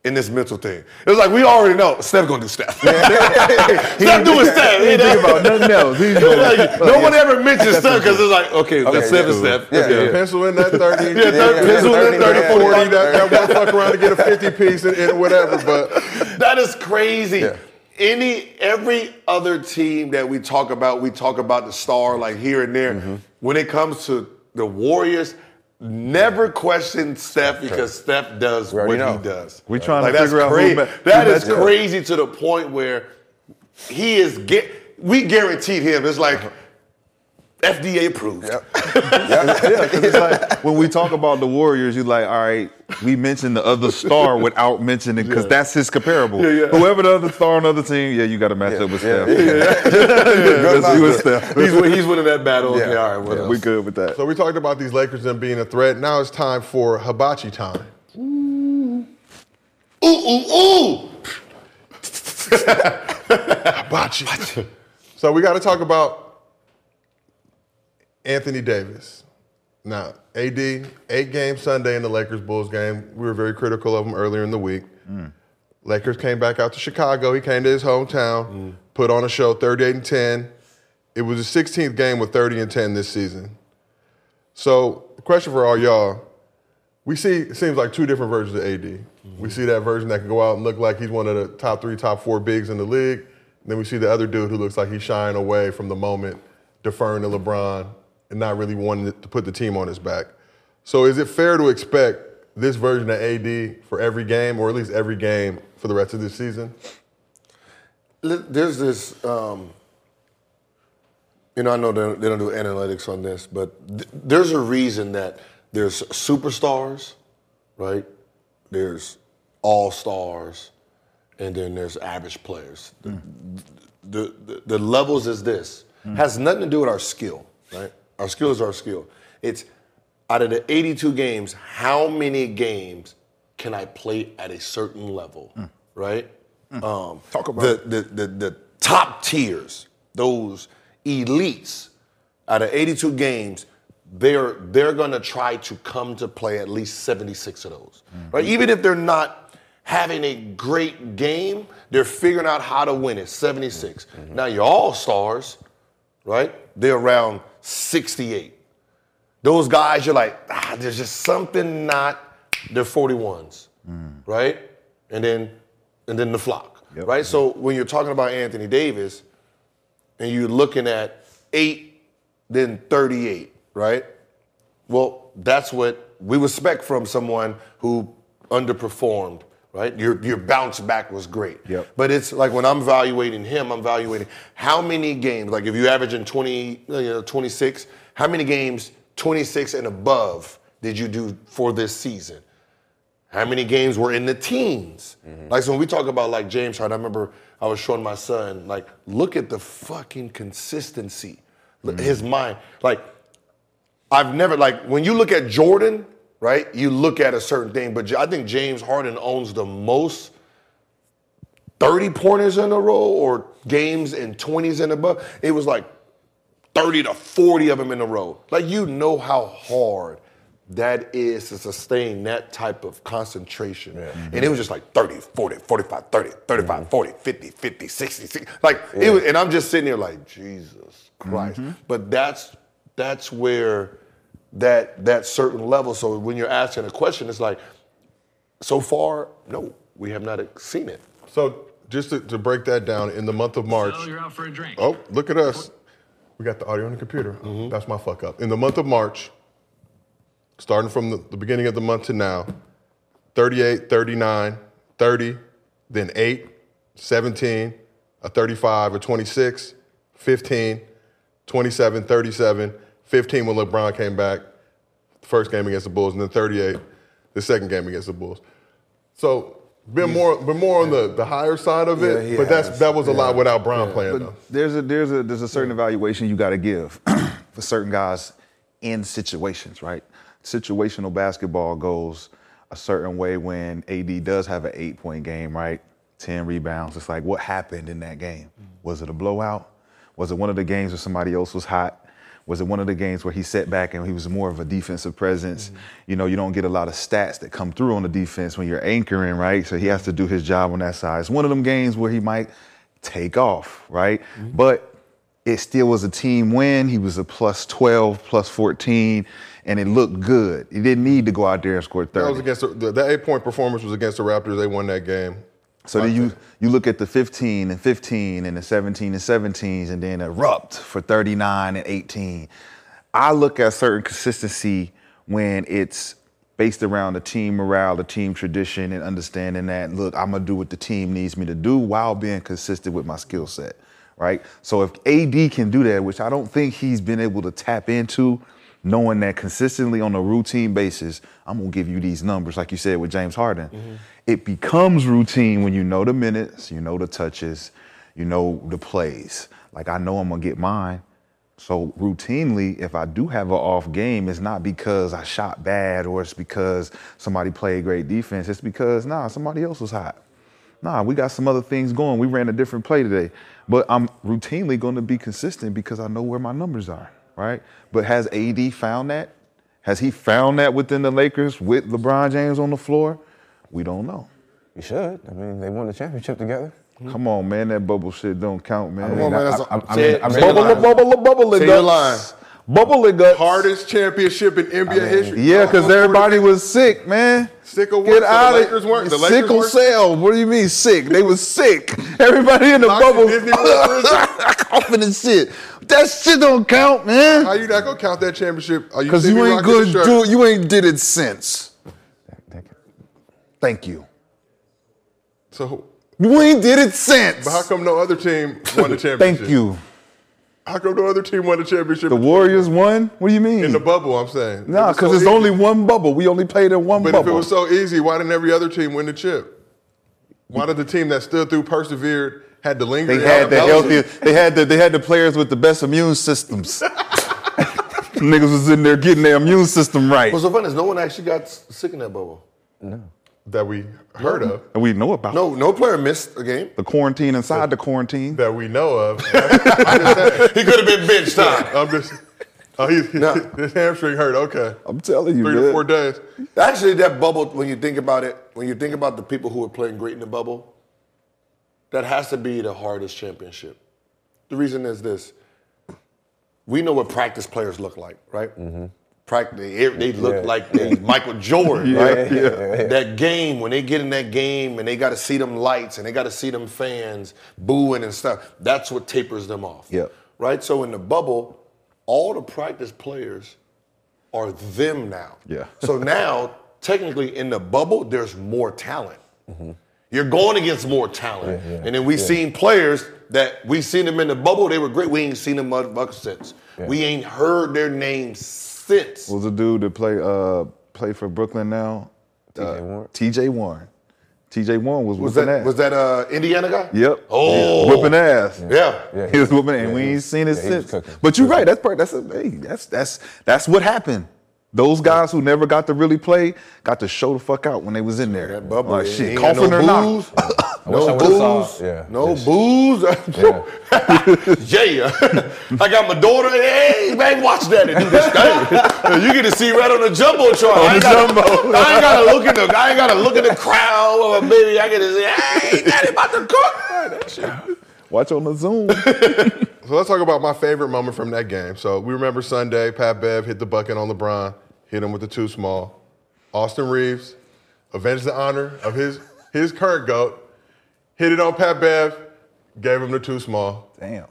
Speaker 3: in this mental thing. It's like we already know Steph gonna do Steph. Steph doing Steph.
Speaker 2: He ain't think about nothing else. He's going,
Speaker 3: Like, no one ever mentions Steph because it's like, okay,
Speaker 4: Okay,
Speaker 3: that's Steph
Speaker 4: yeah.
Speaker 3: is Steph.
Speaker 4: Yeah,
Speaker 3: Okay.
Speaker 4: yeah.
Speaker 1: Pencil in that 30.
Speaker 3: Yeah, thir- pencil in that 30,
Speaker 1: 40,
Speaker 3: 40.
Speaker 1: that, that one fuck around to get a 50 piece and, and whatever. But
Speaker 3: That is crazy. Any every other team that we talk about, we talk about the star like here and there.
Speaker 4: Mm-hmm.
Speaker 3: When it comes to the Warriors, never question Steph because Steph does what
Speaker 4: already
Speaker 3: he does.
Speaker 2: We trying to
Speaker 3: Like, that's
Speaker 2: figure out who
Speaker 3: That is crazy to the point where he is get. We guaranteed him. It's like FDA approved.
Speaker 2: yeah, yeah. it's like when we talk about the Warriors, you're like, all right, we mentioned the other star without mentioning because that's his comparable.
Speaker 3: yeah.
Speaker 2: Whoever the other star on the other team, yeah, you got to match up with
Speaker 4: yeah,
Speaker 2: Steph. That's you and Steph.
Speaker 3: He's, he's winning that battle. Okay, all right. What
Speaker 2: Yeah, we good with that.
Speaker 1: so we talked about these Lakers and being a threat. Now it's time for hibachi time.
Speaker 3: Ooh, ooh, ooh.
Speaker 1: Hibachi. so we got to talk about Anthony Davis. Now, AD, eight game Sunday in the Lakers Bulls game. We were very critical of him earlier in the week. Lakers came back out to Chicago. He came to his hometown, put on a show 38 and 10. It was his 16th game with 30 and 10 this season. So, question for all y'all we see it seems like two different versions of AD. We see that version that can go out and look like he's one of the top three, top four bigs in the league. then we see the other dude who looks like he's shying away from the moment, deferring to LeBron, and not really wanting to put the team on his back. So is it fair to expect this version of AD for every game, or at least every game for the rest of this season?
Speaker 3: There's this, um, you know, I know they don't, don't analytics on this, but th- there's a reason that there's superstars, right? There's all stars, and then there's average players. The, the, the, the levels is this has nothing to do with our skill, right? Our skill is our skill. It's out of the 82 games, how many games can I play at a certain level, mm. right? Mm. Um,
Speaker 2: Talk about
Speaker 3: the, the, the, the top tiers, those elites, out of 82 games, they're they're gonna try to come to play at least 76 of those, mm. right? Even if they're not having a great game, they're figuring out how to win it. 76. Mm-hmm. Now your all stars, right? They're around 68. Those guys, you're like, ah, there's just something not. They're 41s, right? And then, and then the flock,
Speaker 2: Yep.
Speaker 3: right? So when you're talking about Anthony Davis, and you're looking at eight, then 38, right? Well, that's what we respect from someone who underperformed, right? Your your bounce back was great.
Speaker 2: Yep.
Speaker 3: But it's like when I'm evaluating him, I'm evaluating how many games, like if you average in 20, uh, you know, 26, how many games 26 and above did you do for this season? How many games were in the teens? Mm-hmm. Like so when we talk about like James Harden, I remember I was showing my son, like, look at the fucking consistency. Look- mm-hmm. His mind. Like, I've never like when you look at Jordan, right? You look at a certain thing, but I think James Harden owns the most 30 pointers in a row or games in 20s and above. It was like 30 to 40 of them in a row. Like you know how hard that is to sustain that type of concentration. Mm-hmm. And it was just like 30, 40, 45, 30, 35, mm-hmm. 40, 50, 50, 60, 60. Like it was, and I'm just sitting there like, Jesus Christ. Mm-hmm. But that's that's where that that certain level. So when you're asking a question, it's like, so far, no, we have not seen it.
Speaker 1: So just to, to break that down, in the month of March,
Speaker 5: So you're out for a drink.
Speaker 1: Oh, look at us. We got the audio on the computer. Mm-hmm. That's my fuck up. In the month of March, starting from the, the beginning of the month to now, 38, 39, 30, then 8, 17, a 35, a 26, 15, 27, 37, 15 when LeBron came back, first game against the Bulls, and then 38, the second game against the Bulls. So been more been more on the, the higher side of it,
Speaker 3: he
Speaker 1: but that's
Speaker 3: has.
Speaker 1: that was a lot without Brown playing though.
Speaker 2: There's a there's a there's a certain evaluation you got to give for certain guys in situations, right? Situational basketball goes a certain way when AD does have an eight point game, right? Ten rebounds. It's like what happened in that game? Mm. Was it a blowout? Was it one of the games where somebody else was hot? Was it one of the games where he sat back and he was more of a defensive presence? Mm-hmm. You know, you don't get a lot of stats that come through on the defense when you're anchoring, right? So he has to do his job on that side. It's one of them games where he might take off, right? Mm-hmm. But it still was a team win. He was a plus 12, plus 14, and it looked good. He didn't need to go out there and score 30.
Speaker 1: That was against the, the, that eight point performance was against the Raptors. They won that game.
Speaker 2: So then you you look at the 15 and 15 and the 17 and 17s and then erupt for 39 and 18. I look at certain consistency when it's based around the team morale, the team tradition, and understanding that look, I'm gonna do what the team needs me to do while being consistent with my skill set. Right? So if AD can do that, which I don't think he's been able to tap into, knowing that consistently on a routine basis, I'm gonna give you these numbers, like you said with James Harden. Mm-hmm. It becomes routine when you know the minutes, you know the touches, you know the plays. Like I know I'm gonna get mine. So routinely, if I do have an off game, it's not because I shot bad or it's because somebody played great defense. It's because nah, somebody else was hot. Nah, we got some other things going. We ran a different play today. But I'm routinely going to be consistent because I know where my numbers are, right? But has AD found that? Has he found that within the Lakers with LeBron James on the floor? We don't know.
Speaker 4: You should. I mean, they won the championship together. Mm-hmm.
Speaker 2: Come on, man. That bubble shit don't count, man.
Speaker 3: Come on, man. That's
Speaker 4: I- I- I
Speaker 3: say
Speaker 4: I mean-
Speaker 2: bubble,
Speaker 3: line.
Speaker 2: bubble, bubble, it
Speaker 3: Say your
Speaker 2: does.
Speaker 3: line.
Speaker 2: Bubbly guts.
Speaker 1: Hardest championship in NBA history.
Speaker 2: Yeah, because everybody was sick, man.
Speaker 1: Sick of what?
Speaker 2: Get
Speaker 1: So the Lakers weren't- the Lakers
Speaker 2: Sickle
Speaker 1: weren't-
Speaker 2: cell. What do you mean sick? They was sick. Everybody in the
Speaker 1: Locked
Speaker 2: bubble
Speaker 1: Disney World prison?
Speaker 2: coughing and shit. That shit don't count, man.
Speaker 1: How you not gonna count that championship? Are
Speaker 2: Because you ain't good.
Speaker 1: the shirt?
Speaker 2: Do, you ain't did it since. Thank you.
Speaker 1: So,
Speaker 2: You ain't did it since.
Speaker 1: but how come no other team won the championship?
Speaker 2: Thank you.
Speaker 1: How come no other team won the championship
Speaker 2: The Warriors won. What do you mean?
Speaker 1: in the bubble? I'm saying.
Speaker 2: Nah,
Speaker 1: It
Speaker 2: because
Speaker 1: so
Speaker 2: it's
Speaker 1: easy.
Speaker 2: only one bubble. We only played in one
Speaker 1: But
Speaker 2: bubble.
Speaker 1: But if it was so easy, why didn't every other team win the chip? Why did the team that stood through, persevered, had the lingering?
Speaker 2: They had the healthiest. They had the they had the players with the best immune systems. Niggas was in there getting their immune system right,
Speaker 3: What's so funny is no one actually got sick in that bubble. No.
Speaker 1: That we heard of,
Speaker 2: and we know about
Speaker 3: No, no player missed a game.
Speaker 2: the quarantine inside the quarantine.
Speaker 1: that we know of.
Speaker 3: he could have been benched, huh?
Speaker 1: I'm just. Oh, he's,
Speaker 3: No.
Speaker 1: his hamstring hurt. Okay,
Speaker 2: I'm telling you,
Speaker 1: three
Speaker 2: man.
Speaker 1: to four days.
Speaker 3: Actually, that bubble, when you think about it, when you think about the people who were playing great in the bubble, that has to be the hardest championship. The reason is this. We know what practice players look like, right? Mm-hmm. Practice, they, they look
Speaker 4: Yeah.
Speaker 3: like they Michael Jordan, right?
Speaker 4: yeah, yeah.
Speaker 3: That game, when they get in that game and they got to see them lights and they got to see them fans booing and stuff, that's what tapers them off.
Speaker 2: Yep.
Speaker 3: Right? So in the bubble, all the practice players are them now.
Speaker 2: Yeah.
Speaker 3: So now, technically, in the bubble, there's more talent. Mm-hmm. You're going against more talent.
Speaker 4: Yeah, yeah,
Speaker 3: and then we seen players that we seen them in the bubble, they were great. We ain't seen them motherfuckers since. We ain't heard their names since.
Speaker 2: was a dude that play uh played for Brooklyn now.
Speaker 4: T.J. Warren.
Speaker 2: T.J. Warren. T.J. Warren was,
Speaker 3: was that
Speaker 2: ass.
Speaker 3: was that uh Indiana guy?
Speaker 2: Yep.
Speaker 3: Oh. yeah.
Speaker 2: whipping ass.
Speaker 3: Yeah.
Speaker 4: Yeah.
Speaker 2: He was whooping, and
Speaker 4: Yeah,
Speaker 2: we ain't seen it
Speaker 4: yeah,
Speaker 2: since. But you're right. That's part. That's a, hey, that's that's that's what happened. Those guys who never got to really play got to show the fuck out when they was in there.
Speaker 3: That bubble.
Speaker 2: like shit,
Speaker 3: ain't got
Speaker 2: coughing or not.
Speaker 3: booze.
Speaker 4: I
Speaker 3: No
Speaker 4: would've saw-
Speaker 3: booze.
Speaker 4: yeah.
Speaker 3: No
Speaker 4: Yes.
Speaker 3: booze. yeah. I got my daughter. Hey, man, watch that and do this thing. You get to see right on the jumbotron. I ain't gotta, I ain't gotta look in the. I ain't gotta look in the crowd. Or maybe I get to say, hey, daddy about to cook. Man.
Speaker 2: Watch on the Zoom.
Speaker 1: So let's talk about my favorite moment from that game. So we remember Sunday, Pat Bev hit the bucket on LeBron, hit him with the two small. Austin Reaves avenged the honor of his his current goat, hit it on Pat Bev, gave him the two small.
Speaker 2: Damn.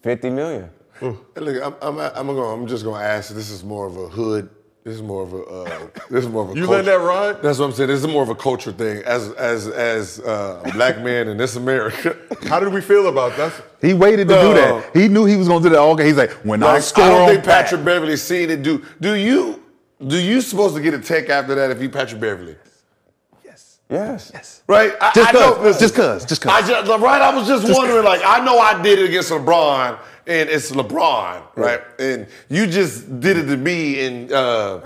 Speaker 4: 50 million.
Speaker 3: Hey, Look, I'm, I'm, I'm, gonna, I'm just gonna ask. This is more of a hood. This is more of a. Uh, this is more of a.
Speaker 1: You
Speaker 3: culture-
Speaker 1: letting that ride?
Speaker 3: That's what I'm saying. This is more of a culture thing. As as as uh, a black man in this America.
Speaker 1: How did we feel about that?
Speaker 2: He waited to do that. He knew he was gonna do that all game. He's like, when I score
Speaker 3: I don't
Speaker 2: on
Speaker 3: think
Speaker 2: Pat-
Speaker 3: Patrick Beverley seen it. Do do you do you supposed to get a tech after that if you Patrick Beverley?
Speaker 4: Yes. Yes. Yes.
Speaker 3: Right? I,
Speaker 2: Just
Speaker 3: I know-
Speaker 2: cause, just cause, just
Speaker 3: I
Speaker 2: cause.
Speaker 3: just right. I was just, wondering. Like I know I did it against LeBron, and it's LeBron, right? And you just did it to me, and uh,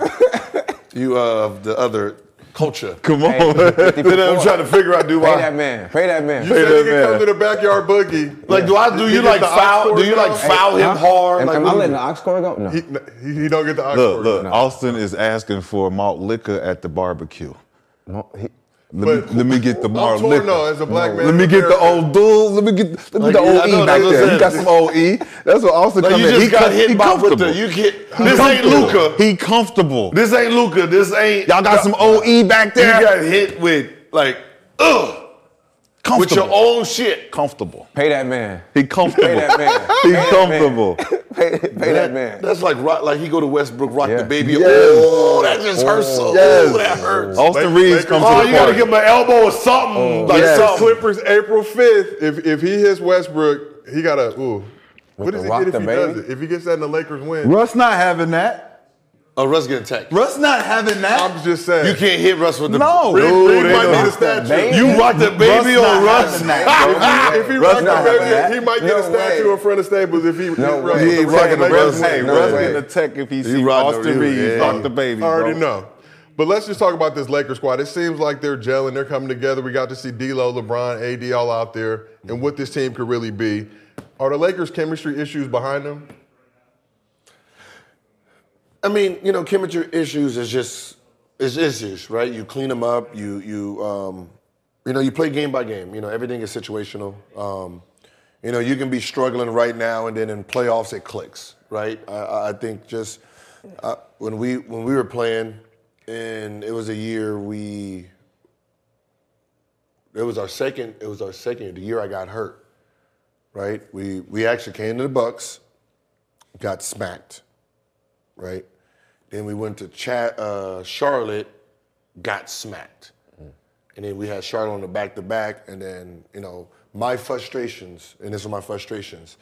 Speaker 3: you uh, the other culture.
Speaker 2: Come on.
Speaker 3: Then I'm trying to figure out do
Speaker 4: Pay
Speaker 3: I
Speaker 4: that man. Pay that man.
Speaker 1: You said you
Speaker 2: that
Speaker 1: can
Speaker 2: man.
Speaker 1: come to the backyard boogie.
Speaker 3: like do I do
Speaker 1: He
Speaker 3: you like foul? Do you like
Speaker 1: cord
Speaker 3: foul him hard?
Speaker 4: Am,
Speaker 3: Like,
Speaker 4: am
Speaker 3: what
Speaker 4: I letting the ox cord go? No.
Speaker 1: He, he, he don't get the ox
Speaker 2: Look,
Speaker 1: cord.
Speaker 2: look. Austin is asking for malt liquor at the barbecue.
Speaker 4: No, he-
Speaker 2: Let, me, let me get the
Speaker 1: I'm
Speaker 2: malt
Speaker 1: torn,
Speaker 2: liquor.
Speaker 1: no, as a black man
Speaker 2: Let me get the old dudes. Let me get let me
Speaker 3: Like,
Speaker 2: the
Speaker 3: yeah,
Speaker 2: old
Speaker 3: know,
Speaker 2: E back
Speaker 3: that's what
Speaker 2: there. He got some old E. That's what Austin
Speaker 3: Like
Speaker 2: come
Speaker 3: you
Speaker 2: in.
Speaker 3: just
Speaker 2: He,
Speaker 3: got hit
Speaker 2: he
Speaker 3: by with the you get this ain't. Luca.
Speaker 2: He comfortable.
Speaker 3: This ain't Luca. This ain't
Speaker 2: Y'all got some OE back there.
Speaker 3: You got hit with like ugh with your own shit.
Speaker 2: comfortable.
Speaker 4: pay that man.
Speaker 2: He comfortable.
Speaker 4: Pay that man.
Speaker 2: He
Speaker 4: Pay that
Speaker 2: comfortable.
Speaker 4: Pay, pay that man.
Speaker 3: That's like rock, like he go to Westbrook, rock
Speaker 4: Yeah.
Speaker 3: the baby.
Speaker 2: Yes.
Speaker 3: Oh, that just hurts so.
Speaker 2: Yes.
Speaker 3: Oh, that hurts.
Speaker 2: Austin
Speaker 1: Lakers-
Speaker 2: Reaves comes
Speaker 3: Oh,
Speaker 2: to
Speaker 3: you
Speaker 2: the
Speaker 3: gotta give him an elbow or something. Oh, like
Speaker 2: Yes.
Speaker 3: something.
Speaker 1: Clippers April 5th. If if he hits Westbrook, he got to ooh. What does he get if he
Speaker 4: baby?
Speaker 1: does it? If he gets that and the Lakers win?
Speaker 2: Russ not having that.
Speaker 3: Oh, Russ getting attacked.
Speaker 2: Russ not having that.
Speaker 1: I'm just saying.
Speaker 3: You can't hit Russ with the.
Speaker 2: No.
Speaker 1: Reed,
Speaker 2: Dude,
Speaker 1: Reed
Speaker 2: they
Speaker 1: might
Speaker 2: don't-
Speaker 1: a
Speaker 4: the
Speaker 1: statue.
Speaker 4: baby?
Speaker 3: You rock the baby
Speaker 2: Russ
Speaker 3: on
Speaker 2: not
Speaker 3: Russ.
Speaker 2: that.
Speaker 1: If he
Speaker 4: Russ
Speaker 1: rock the
Speaker 4: not having
Speaker 1: baby,
Speaker 4: that.
Speaker 1: he might get
Speaker 4: No
Speaker 1: a statue
Speaker 4: way.
Speaker 1: in front of Staples if he hit
Speaker 4: No
Speaker 1: Russ
Speaker 4: way.
Speaker 1: with
Speaker 3: He
Speaker 1: the
Speaker 3: ain't rocking the Russ.
Speaker 2: Hey,
Speaker 4: No
Speaker 2: Russ
Speaker 4: way.
Speaker 2: getting a tech if he see
Speaker 3: ride the
Speaker 2: Austin
Speaker 3: Reaves,
Speaker 2: Reaves
Speaker 3: yeah.
Speaker 2: rock the baby.
Speaker 1: I already
Speaker 2: bro.
Speaker 1: know. But let's just talk about this Lakers squad. It seems like they're gelling, they're coming together. We got to see D'Lo, LeBron, AD all out there, and what this team could really be. Are the Lakers' chemistry issues behind them?
Speaker 3: I mean, you know, chemistry issues is just is issues, right? You clean them up. You you um, you know, you play game by game. You know, everything is situational. Um, You know, you can be struggling right now, and then in playoffs it clicks, right? I, I think just uh, when we when we were playing, and it was a year we. It was our second. It was our second year. The year I got hurt, right? We we actually came to the Bucks, got smacked, right? Then we went to Cha- uh, Charlotte, got smacked. And then we had Charlotte on the back to back. And then, you know, my frustrations, and this are my frustrations.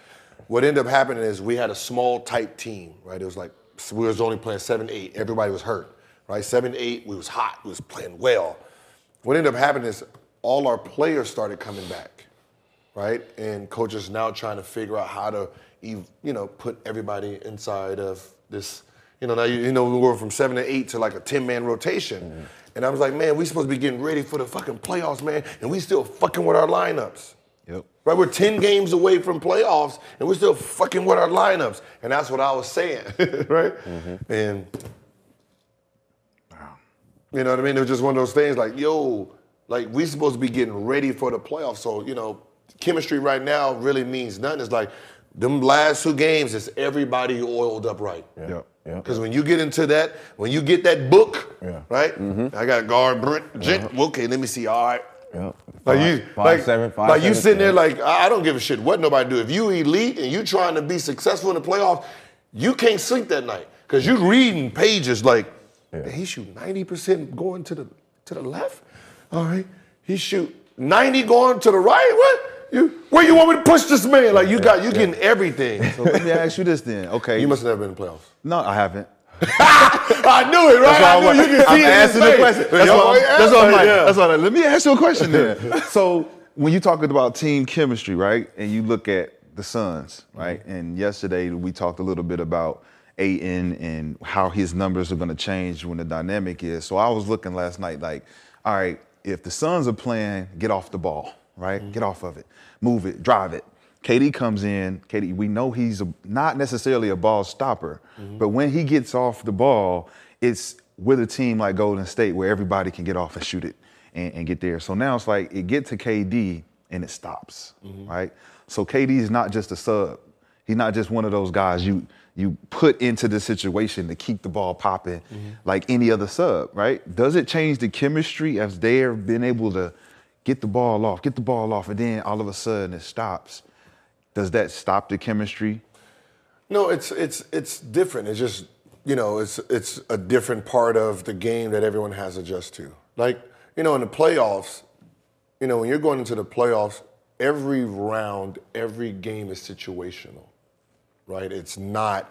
Speaker 3: What ended up happening is we had a small, tight team, right? It was like, we was only playing 7 8. Everybody was hurt, right? 7 8, we was hot, we was playing well. What ended up happening is all our players started coming back, right? And coaches now trying to figure out how to, you know, put everybody inside of this. You know, now you, you know we were from seven to eight to like a ten man rotation, mm-hmm. and I was like, man, we supposed to be getting ready for the fucking playoffs, man, and we still fucking with our lineups.
Speaker 2: Yep.
Speaker 3: Right, we're ten games away from playoffs, and we're still fucking with our lineups, and that's what I was saying, right? Mm-hmm. And wow. you know what I mean? It was just one of those things like, yo, like we supposed to be getting ready for the playoffs. So, you know, chemistry right now really means nothing. It's like them last two games is everybody oiled up right.
Speaker 2: Yep.
Speaker 4: Yeah.
Speaker 3: Because when you get into that, when you get that book,
Speaker 4: Yeah.
Speaker 3: right? Mm-hmm. I got a guard Brent. Gent, Okay, let me see. All right.
Speaker 4: Yeah.
Speaker 3: Like you,
Speaker 4: five,
Speaker 3: like,
Speaker 4: seven, five,
Speaker 3: like you
Speaker 4: seven,
Speaker 3: sitting there, like I I don't give a shit what nobody do. If you elite and you trying to be successful in the playoffs, you can't sleep that night because you reading pages like
Speaker 4: Yeah.
Speaker 3: he shoot ninety percent going to the to the left. All right, he shoot ninety going to the right. What you? Where you want me to push this man? Like you got you getting everything.
Speaker 2: So let me ask you this then. Okay.
Speaker 3: you must have never been in the playoffs.
Speaker 2: No, I haven't.
Speaker 3: I knew it, right? I
Speaker 2: I
Speaker 3: knew you could
Speaker 2: I'm
Speaker 3: see it his
Speaker 2: asking the question. That's
Speaker 3: Yo.
Speaker 2: I'm- That's why I'm like.
Speaker 3: yeah.
Speaker 2: That's why. I'm like, Let me ask you a question then. so when you talking about team chemistry, right, and you look at the Suns, right, mm-hmm. and yesterday we talked a little bit about Ayton and how his numbers are going to change when the dynamic is. So I was looking last night, like, all right, if the Suns are playing, get off the ball, right, mm-hmm. get off of it, move it, drive it. KD comes in. KD, we know he's a, not necessarily a ball stopper, mm-hmm. but when he gets off the ball, it's with a team like Golden State where everybody can get off and shoot it and, and get there. So now it's like it get to KD and it stops, mm-hmm. right? So KD is not just a sub. He's not just one of those guys you you put into the situation to keep the ball popping like any other sub, right? Does it change the chemistry as they're been able to get the ball off, get the ball off, and then all of a sudden it stops? Does that stop the chemistry?
Speaker 3: No, it's it's it's different. It's just you know, it's it's a different part of the game that everyone has to adjust to. Like you know, in the playoffs, you know, when you're going into the playoffs, every round, every game is situational, right? It's not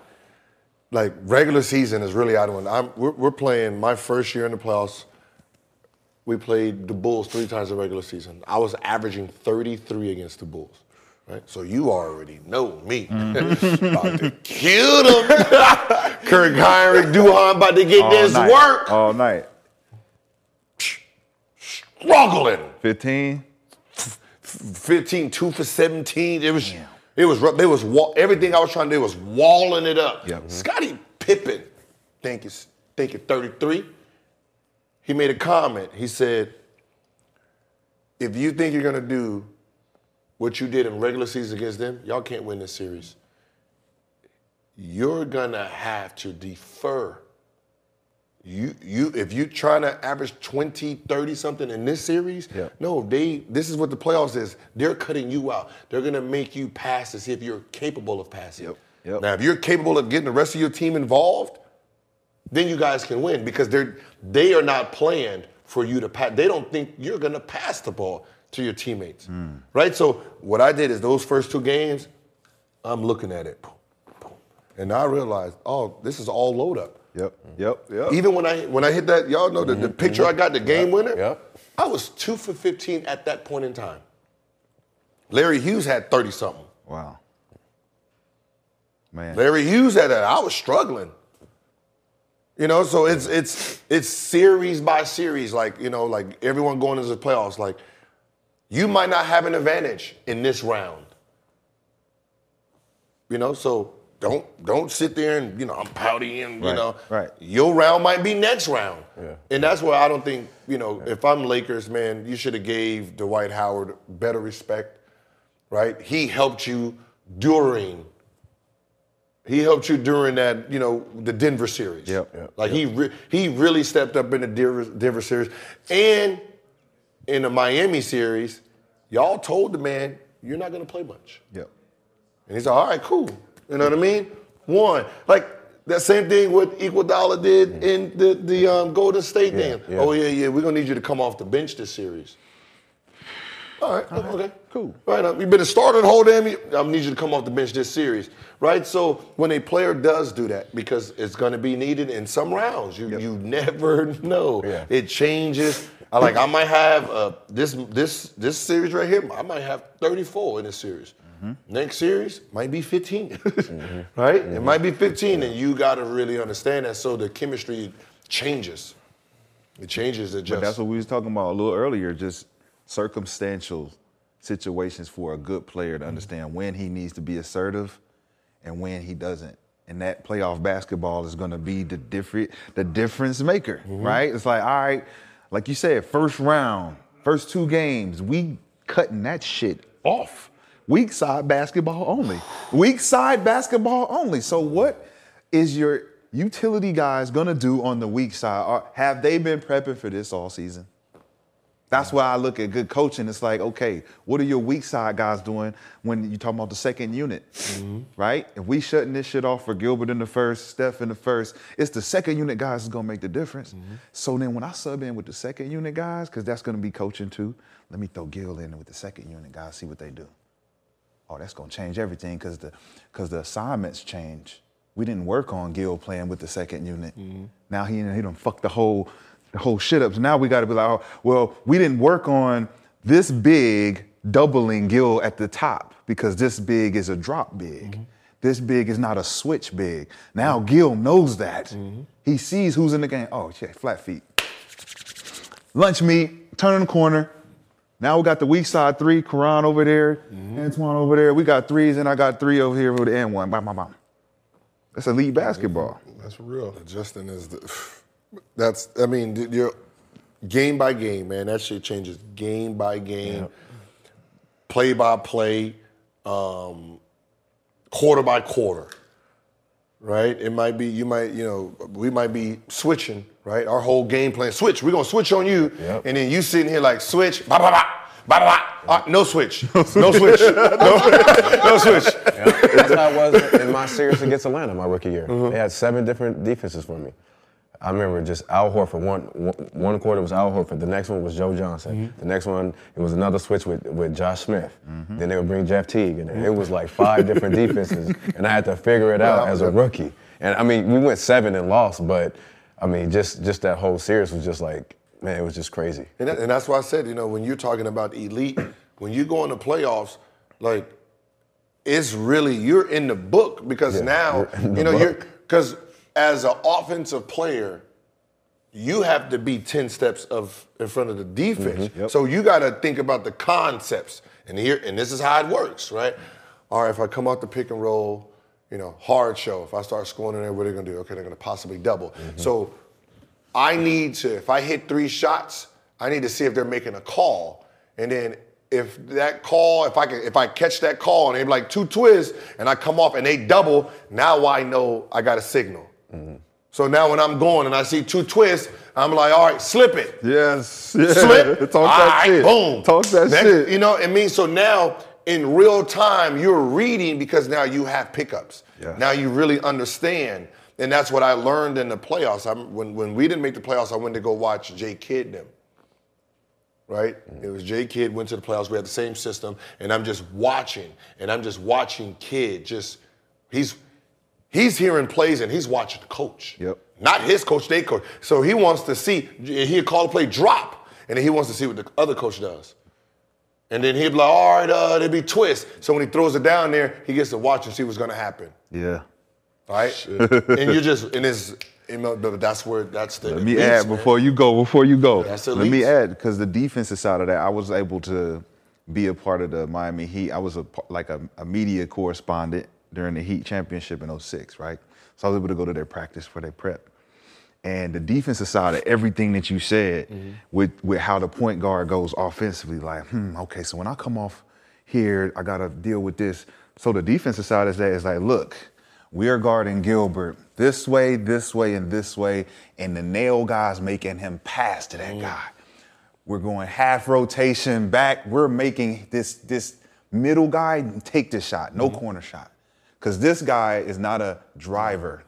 Speaker 3: like regular season is really out of one. I'm we're, we're playing my first year in the playoffs. We played the Bulls three times in regular season. I was averaging 33 against the Bulls. Right? So you already know me. Mm-hmm. about to kill them. Kirk Hinrich, Duhon about to get this
Speaker 2: night.
Speaker 3: work.
Speaker 2: All night.
Speaker 3: Struggling.
Speaker 2: 15?
Speaker 3: 15, 2 for 17. It was it was rough. They was wa- everything I was trying to do was walling it up.
Speaker 2: Yep.
Speaker 3: Scottie Pippen, think it's think it's 33. He made a comment. He said, if you think you're gonna do what you did in regular season against them, y'all can't win this series. You're gonna have to defer. You you if you're trying to average 20, 30 something in this series,
Speaker 2: Yeah.
Speaker 3: no, they this is what the playoffs is. They're cutting you out. They're gonna make you pass to see if you're capable of passing.
Speaker 2: Yep, yep.
Speaker 3: Now, if you're capable of getting the rest of your team involved, then you guys can win because they're they are not planned for you to pass. They don't think you're gonna pass the ball to your teammates, hmm. right? So what I did is those first two games, I'm looking at it, boom, boom, and I realized, oh, this is all load up.
Speaker 2: Yep, yep, yep.
Speaker 3: Even when I when I hit that, y'all know the, the mm-hmm, picture I mm-hmm. got, the game winner.
Speaker 4: Yep.
Speaker 3: I was two for 15 at that point in time. Larry Hughes had 30 something.
Speaker 2: Wow. Man.
Speaker 3: Larry Hughes had that. I was struggling. You know, so it's it's it's series by series. Like you know, like everyone going into the playoffs. Like you might not have an advantage in this round. You know, so don't don't sit there and you know I'm pouty and you
Speaker 2: Right,
Speaker 3: know
Speaker 2: right.
Speaker 3: your round might be next round.
Speaker 4: Yeah.
Speaker 3: And that's where I don't think you know if I'm Lakers, man, you should have gave Dwight Howard better respect right? He helped you during. He helped you during that, you know, the Denver series.
Speaker 2: Yep. Yep.
Speaker 3: Like he re- he really stepped up in the Denver, Denver series, and in the Miami series, y'all told the man you're not going to play much.
Speaker 2: Yep.
Speaker 3: And he's like, all right, cool. You know what I mean? One. Like that same thing what Iguodala did in the, the um, Golden State game.
Speaker 4: yeah.
Speaker 3: Oh, yeah, yeah, we're going to need you to come off the bench this series. All right, okay,
Speaker 2: cool.
Speaker 3: Right, uh, you've been a starter the whole damn year. I need you to come off the bench this series, right? So when a player does do that, because it's going to be needed in some rounds, you you never know.
Speaker 4: Yeah.
Speaker 3: It changes. I like I might have uh, this this this series right here. I might have 34 in this series. Next series might be 15, right? It might be 15, and you got to really understand that. So the chemistry changes. It changes. It
Speaker 2: But
Speaker 3: just.
Speaker 2: that's what we was talking about a little earlier, just circumstantial situations for a good player to mm-hmm. understand when he needs to be assertive and when he doesn't. And that playoff basketball is gonna be the different the difference maker, mm-hmm. right? It's like, all right, like you said, first round, first two games, we cutting that shit off. Weak side basketball only. Weak side basketball only. So what is your utility guys gonna do on the weak side? Or have they been prepping for this all season? That's why I look at good coaching. It's like, okay, what are your weak side guys doing when you talking about the second unit, mm-hmm. right? If we shutting this shit off for Gilbert in the first, Steph in the first, it's the second unit guys that's gonna make the difference. Mm-hmm. So then when I sub in with the second unit guys, because that's gonna be coaching too, let me throw Gil in with the second unit guys, see what they do. Oh, that's gonna change everything because the because the assignments change. We didn't work on Gil playing with the second unit. Mm-hmm. Now he he done fucked the whole the whole shit up. So now we got to be like, oh, well, we didn't work on this big doubling Gil at the top because this big is a drop big. Mm-hmm. This big is not a switch big. Now Gil knows that. Mm-hmm. He sees who's in the game. Oh, shit, flat feet. Lunch meat, turn in the corner. Now we got the weak side three, Caron over there, mm-hmm. Antawn over there. We got threes, and I got three over here with the N one. Bam, bam, bam. That's elite basketball.
Speaker 1: That's real.
Speaker 3: Justin is the. That's. I mean, d- you're game by game, man. That shit changes game by game, play by play, um, quarter by quarter. Right? It might be you might you know we might be switching. Right? Our whole game plan switch. We're gonna switch on you,
Speaker 4: Yep.
Speaker 3: and then you sitting here like switch. Bah, bah, bah, bah, bah, bah. Uh, no switch. No switch. No, no switch.
Speaker 4: That's how I was in my series against Atlanta my rookie year. They had seven different defenses for me. I remember just Al Horford. One, one one quarter was Al Horford. The next one was Joe Johnson. Mm-hmm. The next one it was another switch with, with Josh Smith. Mm-hmm. Then they would bring Jeff Teague, and it was like five different defenses, and I had to figure it out as a rookie. And I mean, we went seven and lost, but I mean, just just that whole series was just like, man, it was just crazy.
Speaker 3: And, that, and that's why I said, you know, when you're talking about elite, when you go in the playoffs, like it's really you're in the book because
Speaker 4: Yeah,
Speaker 3: now
Speaker 4: you're in the
Speaker 3: you know you're because as an offensive player, you have to be ten steps of in front of the defense.
Speaker 4: Mm-hmm.
Speaker 3: So you got to think about the concepts, and here and this is how it works, right? All right, if I come out the pick and roll, you know, hard show. If I start scoring in there, what are they gonna do? Okay, they're gonna possibly double.
Speaker 4: Mm-hmm.
Speaker 3: So I need to, if I hit three shots, I need to see if they're making a call. And then if that call, if I can, if I catch that call and they like two twists and I come off and they double, now I know I got a signal. Mm-hmm. So now when I'm going and I see two twists, I'm like, all right, slip it.
Speaker 2: Yes. Yeah.
Speaker 3: Slip.
Speaker 2: Talk
Speaker 3: All
Speaker 2: that
Speaker 3: right,
Speaker 2: shit.
Speaker 3: Boom.
Speaker 2: Talk that
Speaker 3: Next-
Speaker 2: shit.
Speaker 3: You know, it means so now in real time you're reading because now you have pickups.
Speaker 2: Yeah.
Speaker 3: Now you really understand. And that's what I learned in the playoffs. I, when, when we didn't make the playoffs, I went to go watch Jay Kidd them. Right? Mm-hmm. It was Jay Kidd went to the playoffs. We had the same system, and I'm just watching, and I'm just watching Kidd. Just he's he's hearing plays and he's watching the coach.
Speaker 2: Yep.
Speaker 3: Not his coach, they coach. So he wants to see, he'll call the play drop, and then he wants to see what the other coach does. And then he'd be like, all right, uh, there'd be twist. So when he throws it down there, he gets to watch and see what's gonna happen.
Speaker 2: Yeah.
Speaker 3: Right? and you're just, and it's, you know, that's where, that's the.
Speaker 2: Let me
Speaker 3: elites,
Speaker 2: add
Speaker 3: man.
Speaker 2: before you go. Before you go, let me add because the defensive side of that, I was able to be a part of the Miami Heat. I was a like a, a media correspondent during the Heat championship in 06, right? So I was able to go to their practice for their prep. And the defensive side of everything that you said
Speaker 3: Mm-hmm.
Speaker 2: with with how the point guard goes offensively, like, hmm, okay, so when I come off here. I got to deal with this. So the defensive side is that is like, look, we are guarding Gilbert this way, this way, and this way, and the nail guys making him pass to that guy. We're going half rotation back. We're making this this middle guy take this shot, no corner shot, because this guy is not a driver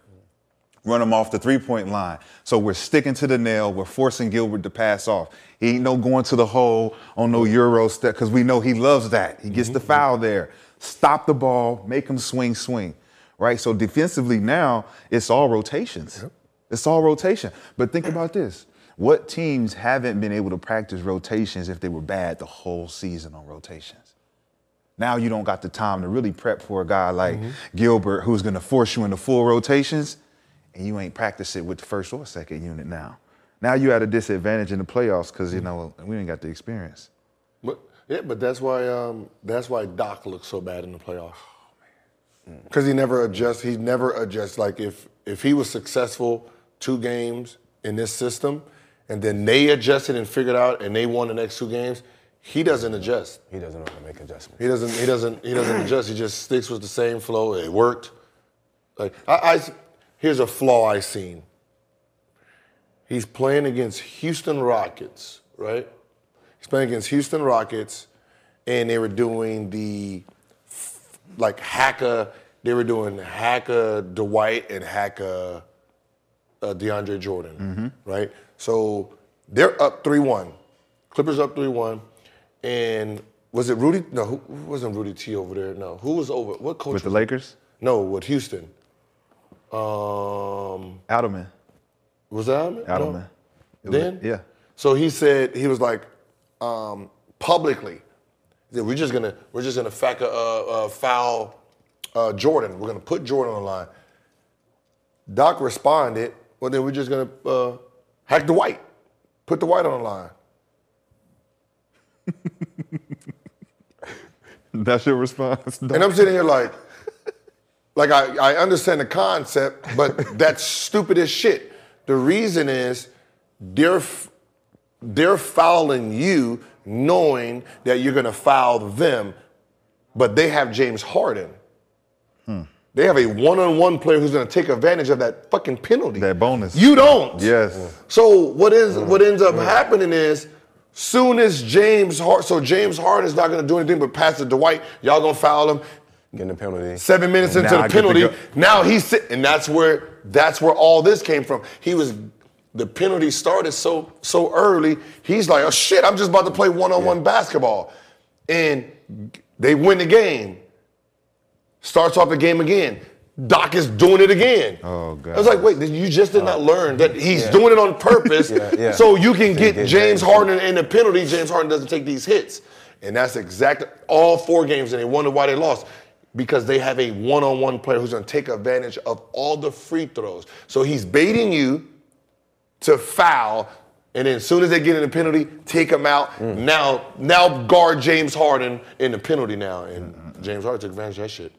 Speaker 2: run him off the three point line. So we're sticking to the nail. We're forcing Gilbert to pass off. He ain't no going to the hole on no Euro step because we know he loves that. He gets the mm-hmm. foul there. Stop the ball, make him swing, swing. Right? So defensively now, it's all rotations. It's all rotation. But think about this. What teams haven't been able to practice rotations if they were bad the whole season on rotations? Now you don't got the time to really prep for a guy like Gilbert who's going to force you into full rotations and you ain't practiced it with the first or second unit now. Now you at a disadvantage in the playoffs because you know we ain't got the experience.
Speaker 3: But yeah, but that's why um, that's why Doc looks so bad in the playoffs. Because he never adjusts. He never adjusts. Like if if he was successful two games in this system, and then they adjusted and figured out, and they won the next two games, he doesn't adjust.
Speaker 4: He doesn't know how to make adjustments.
Speaker 3: He doesn't. He doesn't. He doesn't adjust. He just sticks with the same flow. It worked. Like I, I here's a flaw I seen. He's playing against Houston Rockets, right? He's playing against Houston Rockets, and they were doing the like Hacka. They were doing Hacka Dwight and Hacka uh, DeAndre Jordan, right? So they're up three one. Clippers up three one, and was it Rudy? No, who, who wasn't Rudy T over there? No, who was over? What coach?
Speaker 2: With the Lakers,
Speaker 3: No, with Houston. Um,
Speaker 2: Adelman,
Speaker 3: was that?
Speaker 2: Adelman. It was-
Speaker 3: Then
Speaker 2: yeah.
Speaker 3: So he said he was like um, publicly that we're just gonna we're just gonna fac- uh, uh, foul uh, Jordan. We're gonna put Jordan on the line. Doc responded, well then we're just gonna uh, hack Dwight, put Dwight on the line.
Speaker 2: That's your response.
Speaker 3: And I'm sitting here like, like I, I understand the concept, but that's stupid as shit. The reason is they're they're fouling you knowing that you're gonna foul them, but they have James Harden. Hmm. They have a one-on-one player who's gonna take advantage of that fucking penalty.
Speaker 2: That bonus.
Speaker 3: You don't.
Speaker 2: Yes.
Speaker 3: So what is what ends up mm. happening is soon as James Harden, so James Harden is not gonna do anything but pass it to Dwight. Y'all gonna foul him.
Speaker 4: Getting a penalty.
Speaker 3: Seven minutes
Speaker 2: And
Speaker 3: into the
Speaker 2: I
Speaker 3: penalty,
Speaker 2: go-
Speaker 3: now he's sitting, and that's where that's where all this came from. He was the penalty started so so early. He's like, oh shit, I'm just about to play one on one basketball, and they win the game. Starts off the game again. Doc is doing it again.
Speaker 2: Oh, God.
Speaker 3: I was like, wait, you just did not oh. learn that he's doing it on purpose,
Speaker 4: Yeah, yeah.
Speaker 3: so you can get,
Speaker 4: get
Speaker 3: James. Harden in the penalty. James Harden doesn't take these hits, and that's exactly all four games, and they wonder why they lost because they have a one-on-one player who's going to take advantage of all the free throws. So he's baiting you to foul, and then as soon as they get in the penalty, take him out. Mm. Now, now guard James Harden in the penalty now, and James Harden took advantage of that shit.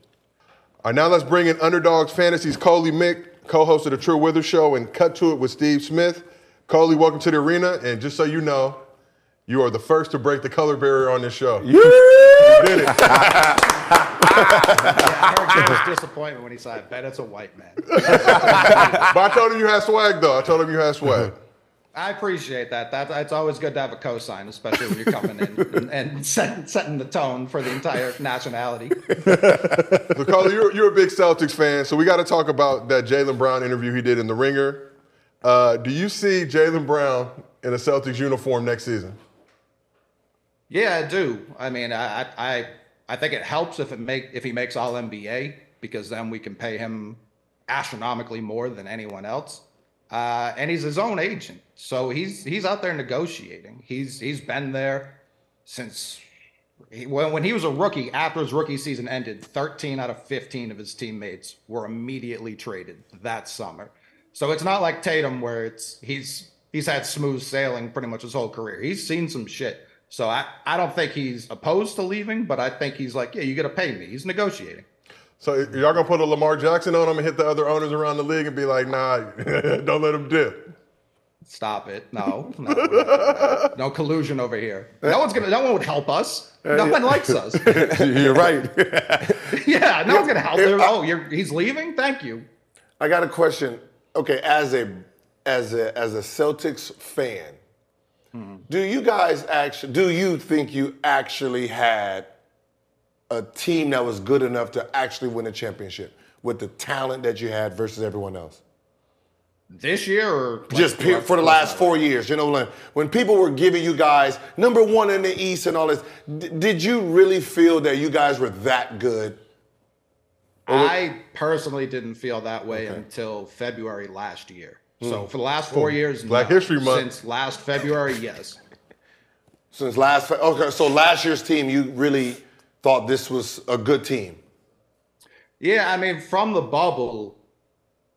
Speaker 1: All right, now let's bring in Underdogs Fantasies Coley Mick, co-host of the True Wither Show, and Cut to It with Steve Smith. Coley, welcome to the arena, and just so you know, you are the first to break the color barrier on this show. You did it.
Speaker 5: I heard Jim's disappointment when he said, I bet it's a white man.
Speaker 1: But I told him you had swag, though. I told him you had swag.
Speaker 5: I appreciate that. that. It's always good to have a cosign, especially when you're coming in and, and set, setting the tone for the entire nationality.
Speaker 1: So, Coley, you're, you're a big Celtics fan, so we got to talk about that Jaylen Brown interview he did in The Ringer. Uh, do you see Jaylen Brown in a Celtics uniform next season?
Speaker 5: Yeah, I do. I mean, I, I, I- I think it helps if it make if he makes All NBA because then we can pay him astronomically more than anyone else. Uh, and he's his own agent, so he's he's out there negotiating. He's he's been there since he, when when he was a rookie. After his rookie season ended, 13 out of 15 of his teammates were immediately traded that summer. So it's not like Tatum where it's he's he's had smooth sailing pretty much his whole career. He's seen some shit. So I, I don't think he's opposed to leaving, but I think he's like, yeah, you got to pay me. He's negotiating.
Speaker 1: So y'all gonna put a Lamar Jackson on him and hit the other owners around the league and be like, nah, don't let him dip.
Speaker 5: Stop it. No, no, no, no collusion over here. No one's gonna. No one would help us. Uh, no one likes us.
Speaker 3: You're right.
Speaker 5: Yeah, no one's gonna help
Speaker 3: Yeah,
Speaker 5: him.
Speaker 3: I-
Speaker 5: Oh, you're he's leaving. Thank you.
Speaker 3: I got a question. Okay, as a as a as a Celtics fan, hmm. do you guys actually do you think you actually had a team that was good enough to actually win a championship with the talent that you had versus everyone else?
Speaker 5: This year or like,
Speaker 3: Just pe- for the last four years, you know, like, when people were giving you guys number one in the East and all this, d- did you really feel that you guys were that good?
Speaker 5: I personally didn't feel that way
Speaker 3: Okay.
Speaker 5: until February last year. Hmm. So for the last four hmm. years,
Speaker 1: Black
Speaker 5: no.
Speaker 1: History Month.
Speaker 5: Since last February, yes.
Speaker 3: Since last, fe- okay, so last year's team, you really thought this was a good team.
Speaker 5: Yeah, I mean, from the bubble,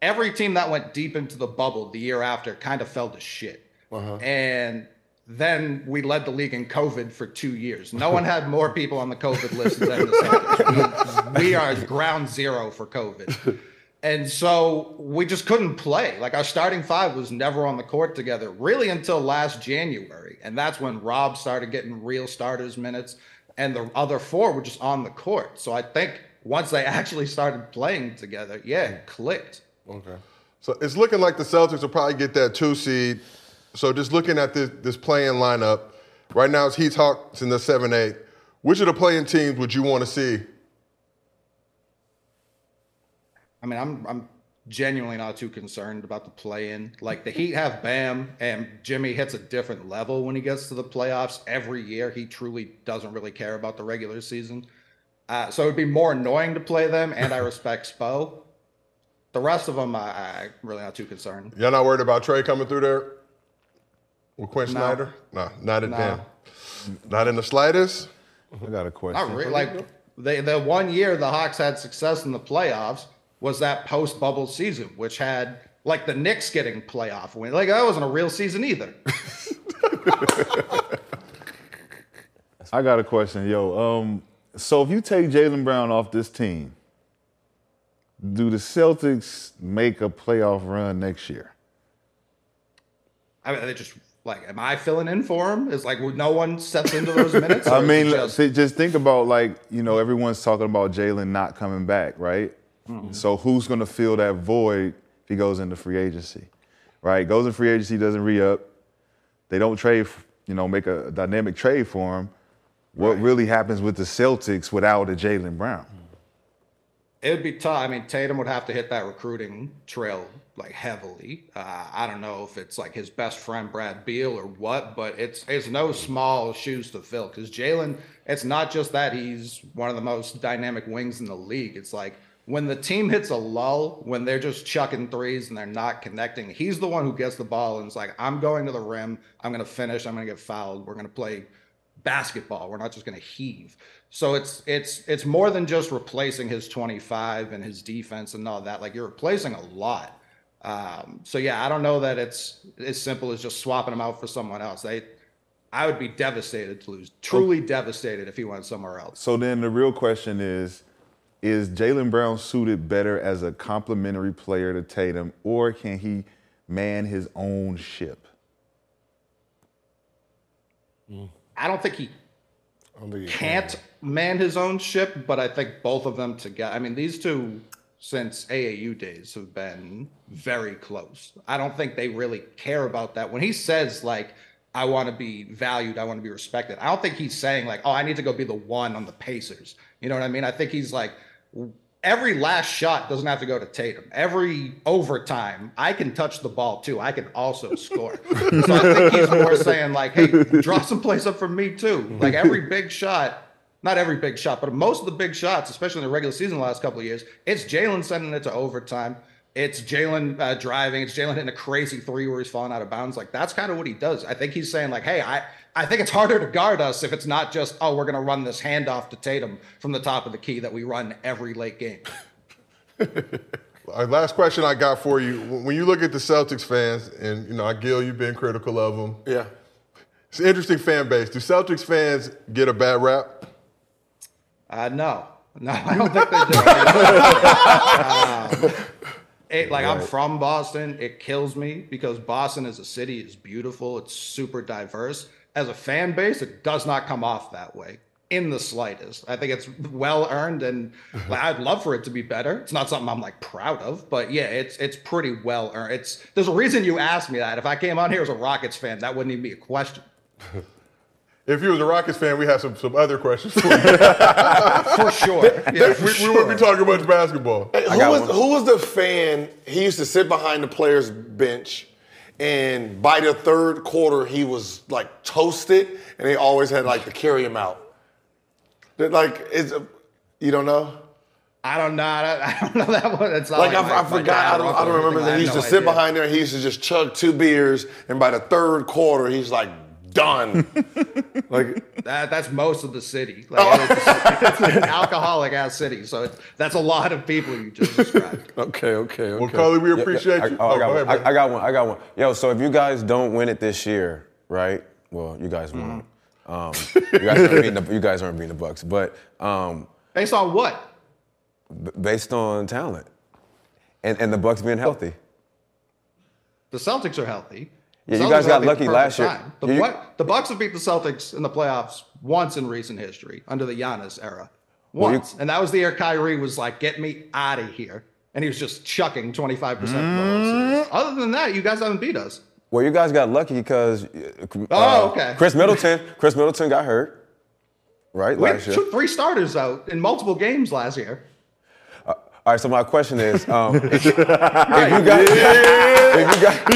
Speaker 5: every team that went deep into the bubble the year after kind of fell to shit. Uh-huh. And then we led the league in COVID for two years. No one had more people on the COVID list than the Celtics. We, we are ground zero for COVID. And so we just couldn't play. Like our starting five was never on the court together really until last January. And that's when Rob started getting real starters minutes and the other four were just on the court. So I think once they actually started playing together, yeah, it clicked.
Speaker 3: Okay.
Speaker 1: So it's looking like the Celtics will probably get that two seed. So just looking at this this playing lineup, right now it's Heat Hawks in the seven eight. Which of the playing teams would you want to see?
Speaker 5: I mean, I'm I'm genuinely not too concerned about the play in. Like the Heat have Bam and Jimmy hits a different level when he gets to the playoffs every year. He truly doesn't really care about the regular season. Uh, so it'd be more annoying to play them, and I respect Spo. The rest of them, I, I really not too concerned.
Speaker 1: Y'all not worried about Trae coming through there with Quinn
Speaker 5: No.
Speaker 1: Snyder? No, not at
Speaker 5: No.
Speaker 1: damn. Not in the slightest.
Speaker 2: I got a question.
Speaker 5: Not really. Like they, the one year the Hawks had success in the playoffs was that post bubble season, which had like the Knicks getting playoff win. Like that wasn't a real season either.
Speaker 2: I got a question, yo. Um, so if you take Jaylen Brown off this team, do the Celtics make a playoff run next year?
Speaker 5: I mean, they just like, am I filling in for him? Is like would no one steps into those minutes.
Speaker 2: I mean, just,
Speaker 5: just
Speaker 2: think about like you know everyone's talking about Jaylen not coming back, right? So who's going to fill that void if he goes into free agency, right? Goes in free agency, doesn't re up. They don't trade, you know, make a dynamic trade for him. What really happens with the Celtics without a Jaylen Brown?
Speaker 5: it would be tough. I mean, Tatum would have to hit that recruiting trail like heavily. Uh, I don't know if it's like his best friend Brad Beal or what, but it's it's no small shoes to fill because Jaylen. It's not just that he's one of the most dynamic wings in the league. It's like when the team hits a lull, when they're just chucking threes and they're not connecting, he's the one who gets the ball and it's like, I'm going to the rim. I'm going to finish. I'm going to get fouled. We're going to play basketball. We're not just going to heave. So it's it's it's more than just replacing his 25 and his defense and all that. Like you're replacing a lot. Um, so yeah, I don't know that it's as simple as just swapping him out for someone else. They, I would be devastated to lose. Truly devastated if he went somewhere else.
Speaker 2: So then the real question is is Jaylen Brown suited better as a complementary player to Tatum, or can he man his own ship? Mm.
Speaker 5: I don't think he
Speaker 3: don't think you
Speaker 5: can't man his own ship, but I think both of them together. I mean, these two since AAU days have been very close. I don't think they really care about that. When he says like, "I want to be valued, I want to be respected," I don't think he's saying like, "Oh, I need to go be the one on the Pacers." You know what I mean? I think he's like. Every last shot doesn't have to go to Tatum. Every overtime, I can touch the ball too. I can also score. so I think he's more saying like, "Hey, draw some plays up for me too." Like every big shot, not every big shot, but most of the big shots, especially in the regular season the last couple of years, it's Jaylen sending it to overtime. It's Jaylen uh, driving. It's Jaylen hitting a crazy three where he's falling out of bounds. Like that's kind of what he does. I think he's saying like, "Hey, I." I think it's harder to guard us if it's not just, oh, we're going to run this handoff to Tatum from the top of the key that we run every late game.
Speaker 1: Last question I got for you: When you look at the Celtics fans, and you know, Gil, you've been critical of them.
Speaker 3: Yeah.
Speaker 1: It's an interesting fan base. Do Celtics fans get a bad rap?
Speaker 5: Uh, no, no, I don't think they do. It, like I'm from Boston. It kills me because Boston as a city is beautiful. It's super diverse. As a fan base, it does not come off that way in the slightest. I think it's well earned, and uh-huh. I'd love for it to be better. It's not something I'm like proud of, but yeah, it's it's pretty well earned. It's there's a reason you asked me that. If I came on here as a Rockets fan, that wouldn't even be a question.
Speaker 1: If you was a Rockets fan, we have some some other questions for you.
Speaker 5: For sure. Yeah, for
Speaker 1: we, we
Speaker 5: sure.
Speaker 1: wouldn't be talking much basketball.
Speaker 3: Who was who was the fan? He used to sit behind the players' bench, and by the third quarter, he was like toasted, and they always had like to carry him out. That, Like it's you don't know.
Speaker 5: I don't know. I don't know that one. It's
Speaker 3: Like,
Speaker 5: like,
Speaker 3: I, I forgot. I don't. I don't remember that he used to sit
Speaker 5: idea.
Speaker 3: behind there. He used to just chug two beers, and by the third quarter, he's like done. like
Speaker 5: That, that's most of the city.
Speaker 3: Oh.
Speaker 5: Like, it's, it's an alcoholic ass city. So it's, that's a lot of people you just described.
Speaker 3: okay, okay, okay.
Speaker 1: Well, Coley, we appreciate
Speaker 4: I,
Speaker 1: you.
Speaker 4: oh, I, got
Speaker 1: go
Speaker 4: one.
Speaker 1: ahead,
Speaker 4: I, I got one. I got one. Yo, so if you guys don't win it this year, right? Well, you guys won't. Um, you, guys aren't beating the, you guys aren't beating the Bucks, but um,
Speaker 5: Based on what?
Speaker 4: b- based on talent and, and the Bucks being healthy.
Speaker 5: The Celtics are healthy.
Speaker 4: Yeah, you
Speaker 5: Celtics
Speaker 4: guys got lucky last year.
Speaker 5: time. The,
Speaker 4: You-
Speaker 5: the Bucks have beat the Celtics in the playoffs once in recent history under the Giannis era.
Speaker 4: Well, you-
Speaker 5: Once. and that was the year Kyrie was like, get me out of here. And he was just chucking 25%
Speaker 4: Mm.
Speaker 5: mm Other than that, you guys haven't beat us.
Speaker 4: Well, you guys got lucky because uh,
Speaker 5: Oh, okay.
Speaker 4: Khris Middleton, Khris Middleton got hurt, right
Speaker 5: We
Speaker 4: last year.
Speaker 5: took three starters out in multiple games last year.
Speaker 4: All right, so my question is, um, if, if you got, if you got,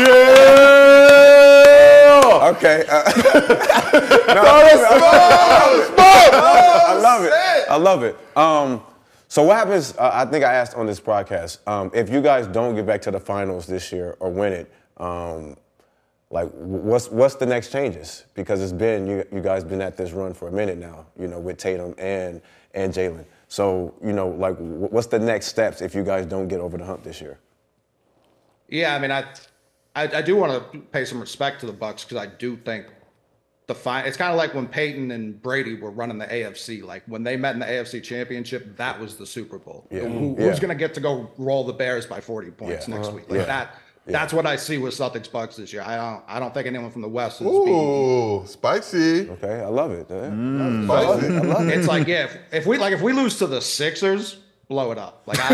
Speaker 4: okay, uh, no, I love it. I love it. Um, so what happens? Uh, I think I asked on this podcast um, if you guys don't get back to the finals this year or win it. Um, like, what's what's the next changes? Because it's been you you guys been at this run for a minute now. You know, with Tatum and and Jaylen. So you know, like, what's the next steps if you guys don't get over the hump this year?
Speaker 5: Yeah, I mean, I, I, I do want to pay some respect to the Bucks because I do think the fine. It's kind of like when Peyton and Brady were running the AFC. Like when they met in the AFC Championship, that was the Super Bowl.
Speaker 4: Yeah.
Speaker 5: Who,
Speaker 4: Yeah.
Speaker 5: Who's going to get to go roll the Bears by forty points
Speaker 4: Yeah.
Speaker 5: next
Speaker 4: Uh-huh.
Speaker 5: week? Like
Speaker 4: Yeah.
Speaker 5: that. That's what I see with Celtics Bucks this year. I don't. I don't think anyone from the West is beating.
Speaker 1: Ooh, spicy.
Speaker 4: Okay, I love it. eh?
Speaker 1: Spicy.
Speaker 5: It's like yeah, if, if we like if we lose to the Sixers, blow it up. Like I,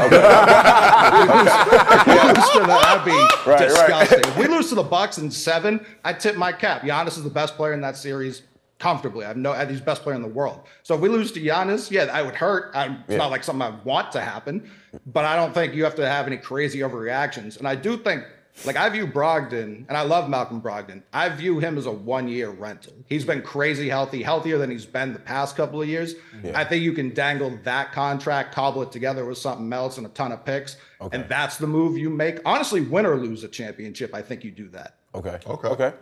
Speaker 5: if we lose to the, that'd be
Speaker 4: right.
Speaker 5: disgusting. If we lose to the Bucks in seven, I tip my cap. Giannis is the best player in that series comfortably. I have no, he's the best player in the world. So if we lose to Giannis, yeah, I would hurt. I, it's not like something I want to happen, but I don't think you have to have any crazy overreactions. And I do think. Like I view Brogdon, and I love Malcolm Brogdon. I view him as a one-year rental. He's been crazy healthy, healthier than he's been the past couple of years. I think you can dangle that contract, cobble it together with something else and a ton of picks, and that's the move you make. Honestly, win or lose a championship, I think you do that.
Speaker 4: Okay.
Speaker 1: Okay.
Speaker 4: Okay.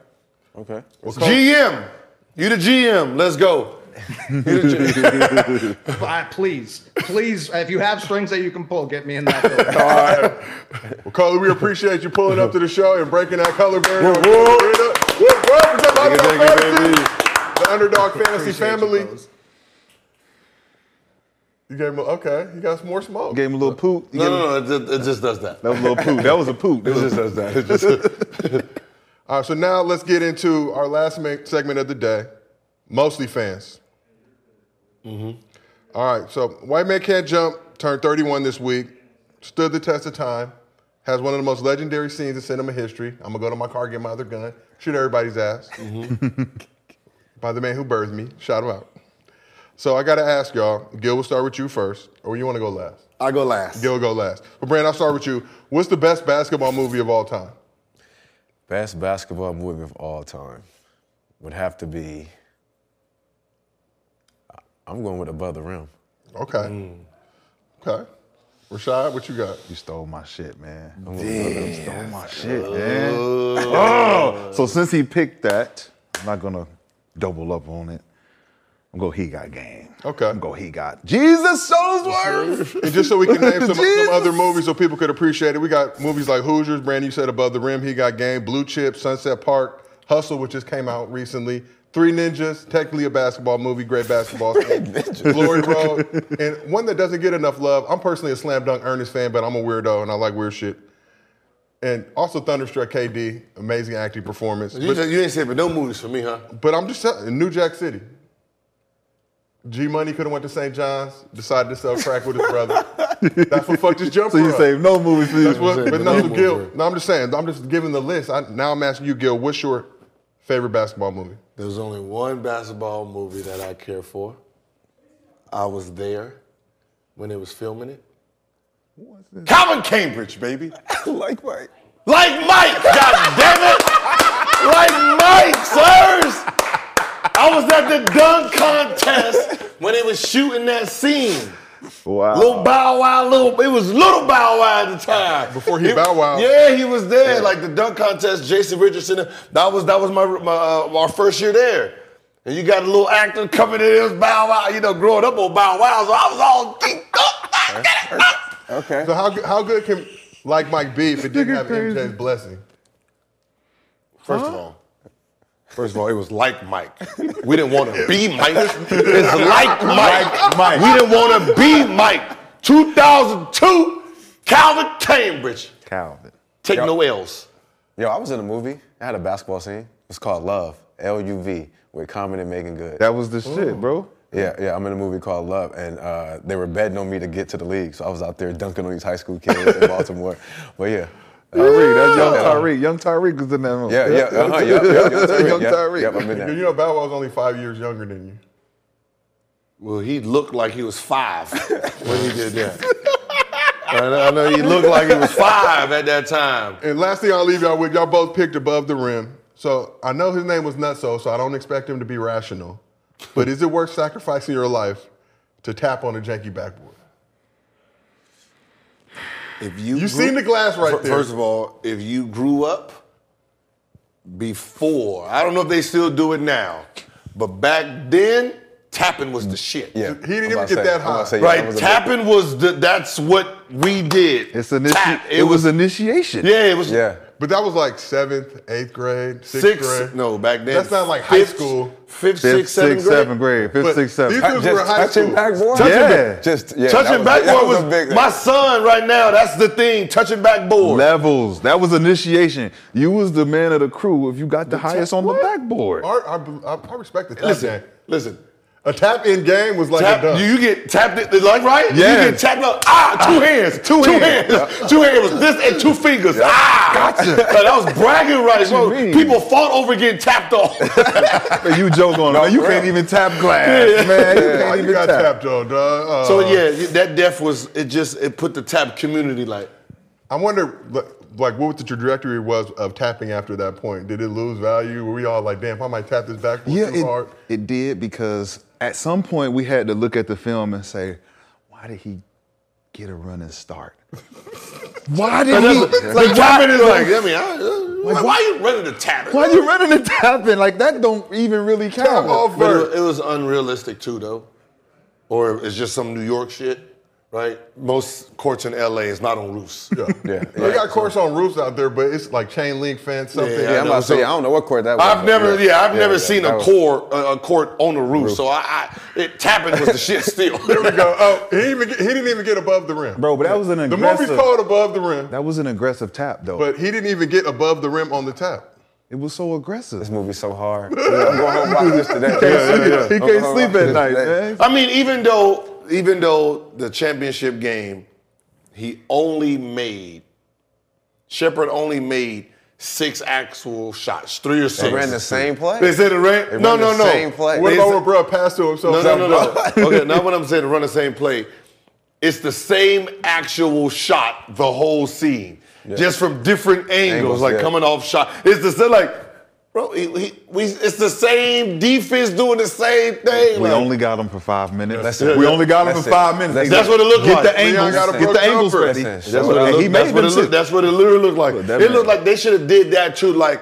Speaker 4: Okay.
Speaker 3: GM, you the GM. Let's go.
Speaker 5: Please, please, if you have strings that you can pull, get me in that. building.
Speaker 1: All right. Well, Coley, we appreciate you pulling up to the show and breaking that color barrier. Whoop, whoop. The Underdog Fantasy
Speaker 5: Appreciate you,
Speaker 1: family. You gave him a, okay. You got some more smoke.
Speaker 2: Gave him a little poot. You
Speaker 3: No, no, no. It, it just does that.
Speaker 2: That was a little poot. That was a poot.
Speaker 3: It just does that. It just.
Speaker 1: All right, so now let's get into our last segment of the day, mostly fans.
Speaker 3: Mm-hmm.
Speaker 1: All right, so White Man Can't Jump turned 31 this week, stood the test of time, has one of the most legendary scenes in cinema history. I'm gonna go to my car, get my other gun, shoot everybody's ass.
Speaker 3: Mm-hmm.
Speaker 1: By the man who birthed me, shout him out. So I gotta ask y'all, Gil, we'll start with you first, or you wanna go last?
Speaker 3: I go last.
Speaker 1: Gil, go last. But Brand, I'll start with you. What's the best basketball movie of all time?
Speaker 4: Best basketball movie of all time would have to be. I'm going with Above the Rim.
Speaker 1: Okay. Mm. Okay. Rashad, what you got?
Speaker 2: You stole my shit, man. You stole my shit, man. Oh. So since he picked that, I'm not gonna double up on it. I'm gonna go he got game.
Speaker 1: Okay.
Speaker 2: I'm gonna go he got Jesus Shuttlesworth.
Speaker 1: And just so we can name some, some other movies so people could appreciate it, we got movies like Hoosiers, Brand, you said Above the Rim, He Got Game, Blue Chip, Sunset Park, Hustle, which just came out recently, Three Ninjas, technically a basketball movie, great basketball scene, Glory Road, and one that doesn't get enough love. I'm personally a slam dunk Ernest fan, but I'm a weirdo and I like weird shit. And also Thunderstruck KD, amazing acting performance.
Speaker 3: You,
Speaker 1: But,
Speaker 3: just, you ain't said, but no movies for me, huh?
Speaker 1: but I'm just telling New Jack City. G Money could have went to St. John's, decided to sell crack with his brother. That's what fucked his jumper
Speaker 2: So you
Speaker 1: up.
Speaker 2: say no movies for you.
Speaker 1: That's what, but
Speaker 3: but
Speaker 1: no,
Speaker 3: no
Speaker 1: Gil. No, I'm just saying. I'm just giving the list. I, now I'm asking you, Gil. What's your favorite basketball movie?
Speaker 3: There's only one basketball movie that I care for. I was there when they was filming it. Who was this? Calvin Cambridge, baby.
Speaker 2: like Mike.
Speaker 3: Like Mike, god damn it! Like Mike, sirs! I was at the dunk contest when they was shooting that scene.
Speaker 2: Wow.
Speaker 3: Little Bow Wow, little it was little Bow Wow at the time.
Speaker 1: Before he Bow Wow.
Speaker 3: Yeah, he was there. Like the dunk contest, Jason Richardson. That was that was my, my uh, our first year there. And you got a little actor coming in, it was Bow Wow. You know, growing up on Bow Wow, so I was all geeked up.
Speaker 4: Okay.
Speaker 1: So how, good- how good can like Mike be if it didn't have MJ's blessing?
Speaker 3: First of all, first of all, it was like Mike. We didn't want to be Mike. It's like Mike.
Speaker 2: Mike.
Speaker 3: We didn't want to be Mike. 2002, Calvin Cambridge.
Speaker 2: Calvin.
Speaker 3: Take no L's.
Speaker 4: Yo, I was in a movie. I had a basketball scene. It's called Love, L-U-V, with Common and Meagan Good.
Speaker 2: That was the shit, bro.
Speaker 4: Yeah, yeah, I'm in a movie called Love, and uh, they were betting on me to get to the league, so I was out there dunking on these high school kids in Baltimore. But yeah,
Speaker 2: Tyreek, that's young Tyreek. Young Tyreek was in that movie.
Speaker 4: yeah, yeah, uh-huh, yep, yep, young Tyreek,
Speaker 2: Young
Speaker 4: yep,
Speaker 2: Tyreek.
Speaker 4: I'm in
Speaker 1: You know, Bow Wow's only five years younger than you.
Speaker 3: Well, he looked like he was five when he did that. I know, I know he looked like he was five at that time.
Speaker 1: And last thing I'll leave y'all with, y'all both picked above the rim. So I know his name was Nutso, so I don't expect him to be rational. But is it worth sacrificing your life to tap on a janky backboard?
Speaker 3: If you
Speaker 1: You seen the glass right
Speaker 3: Fir-
Speaker 1: there.
Speaker 3: First of all, if you grew up before, I don't know if they still do it now, but back then, tapping was the shit.
Speaker 4: Yeah,
Speaker 1: He didn't even get
Speaker 4: say-
Speaker 1: that
Speaker 4: I'm about to
Speaker 1: high.
Speaker 4: say, yeah,
Speaker 3: Right,
Speaker 4: was
Speaker 3: tapping was the, that's what we did.
Speaker 2: It's initi-
Speaker 3: Tap.
Speaker 2: it, was initiation.
Speaker 3: yeah, it was
Speaker 4: Yeah,
Speaker 1: But that was like seventh, eighth grade, sixth
Speaker 3: six.
Speaker 1: grade.
Speaker 3: No, back then.
Speaker 1: That's not like high
Speaker 3: fifth-
Speaker 1: school.
Speaker 3: Fifth,
Speaker 2: Fifth,
Speaker 3: sixth, seventh
Speaker 2: sixth,
Speaker 3: grade.
Speaker 2: seventh grade. Fifth, sixth, seventh.
Speaker 1: these dudes were
Speaker 4: just
Speaker 1: high
Speaker 4: touching
Speaker 1: school.
Speaker 4: backboard.
Speaker 3: Touching
Speaker 2: Yeah.
Speaker 3: back-
Speaker 4: Just yeah,
Speaker 3: touching
Speaker 4: was,
Speaker 3: backboard was,
Speaker 4: was big.
Speaker 3: my son right now. That's the thing. Touching backboard.
Speaker 2: Levels. That was initiation. You was the man of the crew if you got the, highest on the backboard.
Speaker 1: Art, I, I, I respect the
Speaker 3: Listen, listen.
Speaker 1: A tap in game was like
Speaker 3: Tap,
Speaker 1: a dunk.
Speaker 3: you get tapped it like right?
Speaker 2: Yes.
Speaker 3: You get tapped up. Ah, two hands.
Speaker 2: two
Speaker 3: two
Speaker 2: hands.
Speaker 3: hands. two hands this and two fingers. Ah, gotcha. Like, that was bragging rights. Bro. People fought over getting tapped off.
Speaker 2: Man, you joke on man. You can't even tap glass, man. You can't
Speaker 1: you
Speaker 2: even
Speaker 1: got
Speaker 2: tap.
Speaker 1: tapped on, dog. Uh,
Speaker 3: so yeah, that death was it. Just it put the tap community like.
Speaker 1: I wonder, like, like, what was the trajectory was of tapping after that point. Did it lose value? Were we all like, damn, I might tap this back
Speaker 2: Yeah,
Speaker 1: too
Speaker 2: it,
Speaker 1: hard?
Speaker 2: it did because at some point we had to look at the film and say, why did he get a running start? why did he?
Speaker 3: Like tapping is like. I mean, I, uh, why, why you running the tap?
Speaker 2: Why are you running and tapping? Like that don't even really count.
Speaker 1: off
Speaker 3: But it, was- it was unrealistic too, though. Or it's just some New York shit, right? Most courts in LA is not on roofs.
Speaker 1: Yeah.
Speaker 4: Yeah,
Speaker 1: They
Speaker 4: yeah.
Speaker 1: got courts on roofs out there, but it's like chain link fence, something.
Speaker 3: Yeah,
Speaker 4: Yeah,
Speaker 3: I
Speaker 4: I'm
Speaker 3: know,
Speaker 4: about to say, I don't know what court that was.
Speaker 3: I've never, yeah, I've never
Speaker 4: yeah,
Speaker 3: seen a
Speaker 4: was-
Speaker 3: court, a, a court on the roof. So I, I it, tapping was the shit still.
Speaker 1: There we go. Oh, he, even he didn't even get above the rim.
Speaker 2: Bro, but that was an
Speaker 1: the
Speaker 2: aggressive.
Speaker 1: movie's called Above the Rim,
Speaker 2: That was an aggressive tap, though.
Speaker 1: but he didn't even get above the rim on the tap.
Speaker 2: it was so aggressive.
Speaker 4: This movie's so hard. Yeah, I'm going home watching this today.
Speaker 2: He
Speaker 4: I'm
Speaker 2: can't sleep at night, man.
Speaker 3: I mean, even though, even though the championship game, he only made Shepard only made six actual shots, three or six.
Speaker 4: They ran the same play.
Speaker 3: They said it ran.
Speaker 4: They
Speaker 3: no,
Speaker 4: ran
Speaker 3: no,
Speaker 4: the
Speaker 3: no.
Speaker 4: same play.
Speaker 1: What
Speaker 3: They
Speaker 1: about when bro passed to himself?
Speaker 3: No, no, no, no. okay, not what I'm saying to run the same play. It's the same actual shot, the whole scene, just from different angles,
Speaker 4: Angles,
Speaker 3: like
Speaker 4: yeah.
Speaker 3: coming off shot. It's the same, like, bro. He, he, we, it's the same defense doing the same thing.
Speaker 2: We
Speaker 3: like-
Speaker 2: only got him for five minutes.
Speaker 4: That's it.
Speaker 2: we only got him
Speaker 4: That's
Speaker 2: for
Speaker 4: it.
Speaker 2: five minutes.
Speaker 4: That's
Speaker 3: That's what it looked
Speaker 2: Get
Speaker 3: like.
Speaker 2: the
Speaker 1: Leon
Speaker 2: angles, get the angles
Speaker 1: jumper.
Speaker 2: ready.
Speaker 4: That's it.
Speaker 3: That's what it looked.
Speaker 2: he
Speaker 3: that's,
Speaker 2: made
Speaker 3: what
Speaker 2: them
Speaker 3: it looked that's what it literally looked like.
Speaker 2: Look, that
Speaker 3: it looked like they should have did that too. Like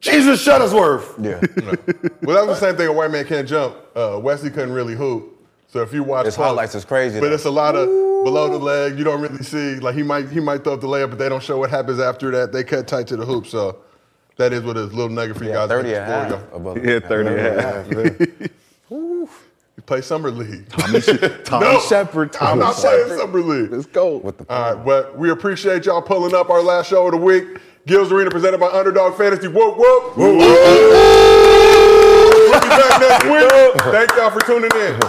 Speaker 3: Jesus Shuttlesworth.
Speaker 4: Yeah.
Speaker 1: Well, that was the same thing. A white man can't jump. Uh, Wesley couldn't really hoop. So if you watch
Speaker 4: His
Speaker 1: close-
Speaker 4: highlights is crazy,
Speaker 1: but
Speaker 4: though.
Speaker 1: it's a lot of below the leg. You don't really see. Like he might he might throw up the layup, but they don't show what happens after that. They cut tight to the hoop. So that is what it is. Little nugget for you
Speaker 4: Yeah,
Speaker 1: guys.
Speaker 4: 30 and a
Speaker 1: Explore,
Speaker 4: half.
Speaker 1: y'all.
Speaker 4: above-
Speaker 2: Yeah, 30 and a half.
Speaker 1: He Play summer league.
Speaker 2: Tommy, Tommy
Speaker 1: No,
Speaker 2: Shepard.
Speaker 1: I'm
Speaker 2: Tommy
Speaker 1: not playing summer league.
Speaker 2: Let's go.
Speaker 4: With the
Speaker 1: All right, but we appreciate y'all pulling up our last show of the week. Gil's Arena presented by Underdog Fantasy. Whoop Whoop whoop. We'll be back next week. Thank y'all for tuning in.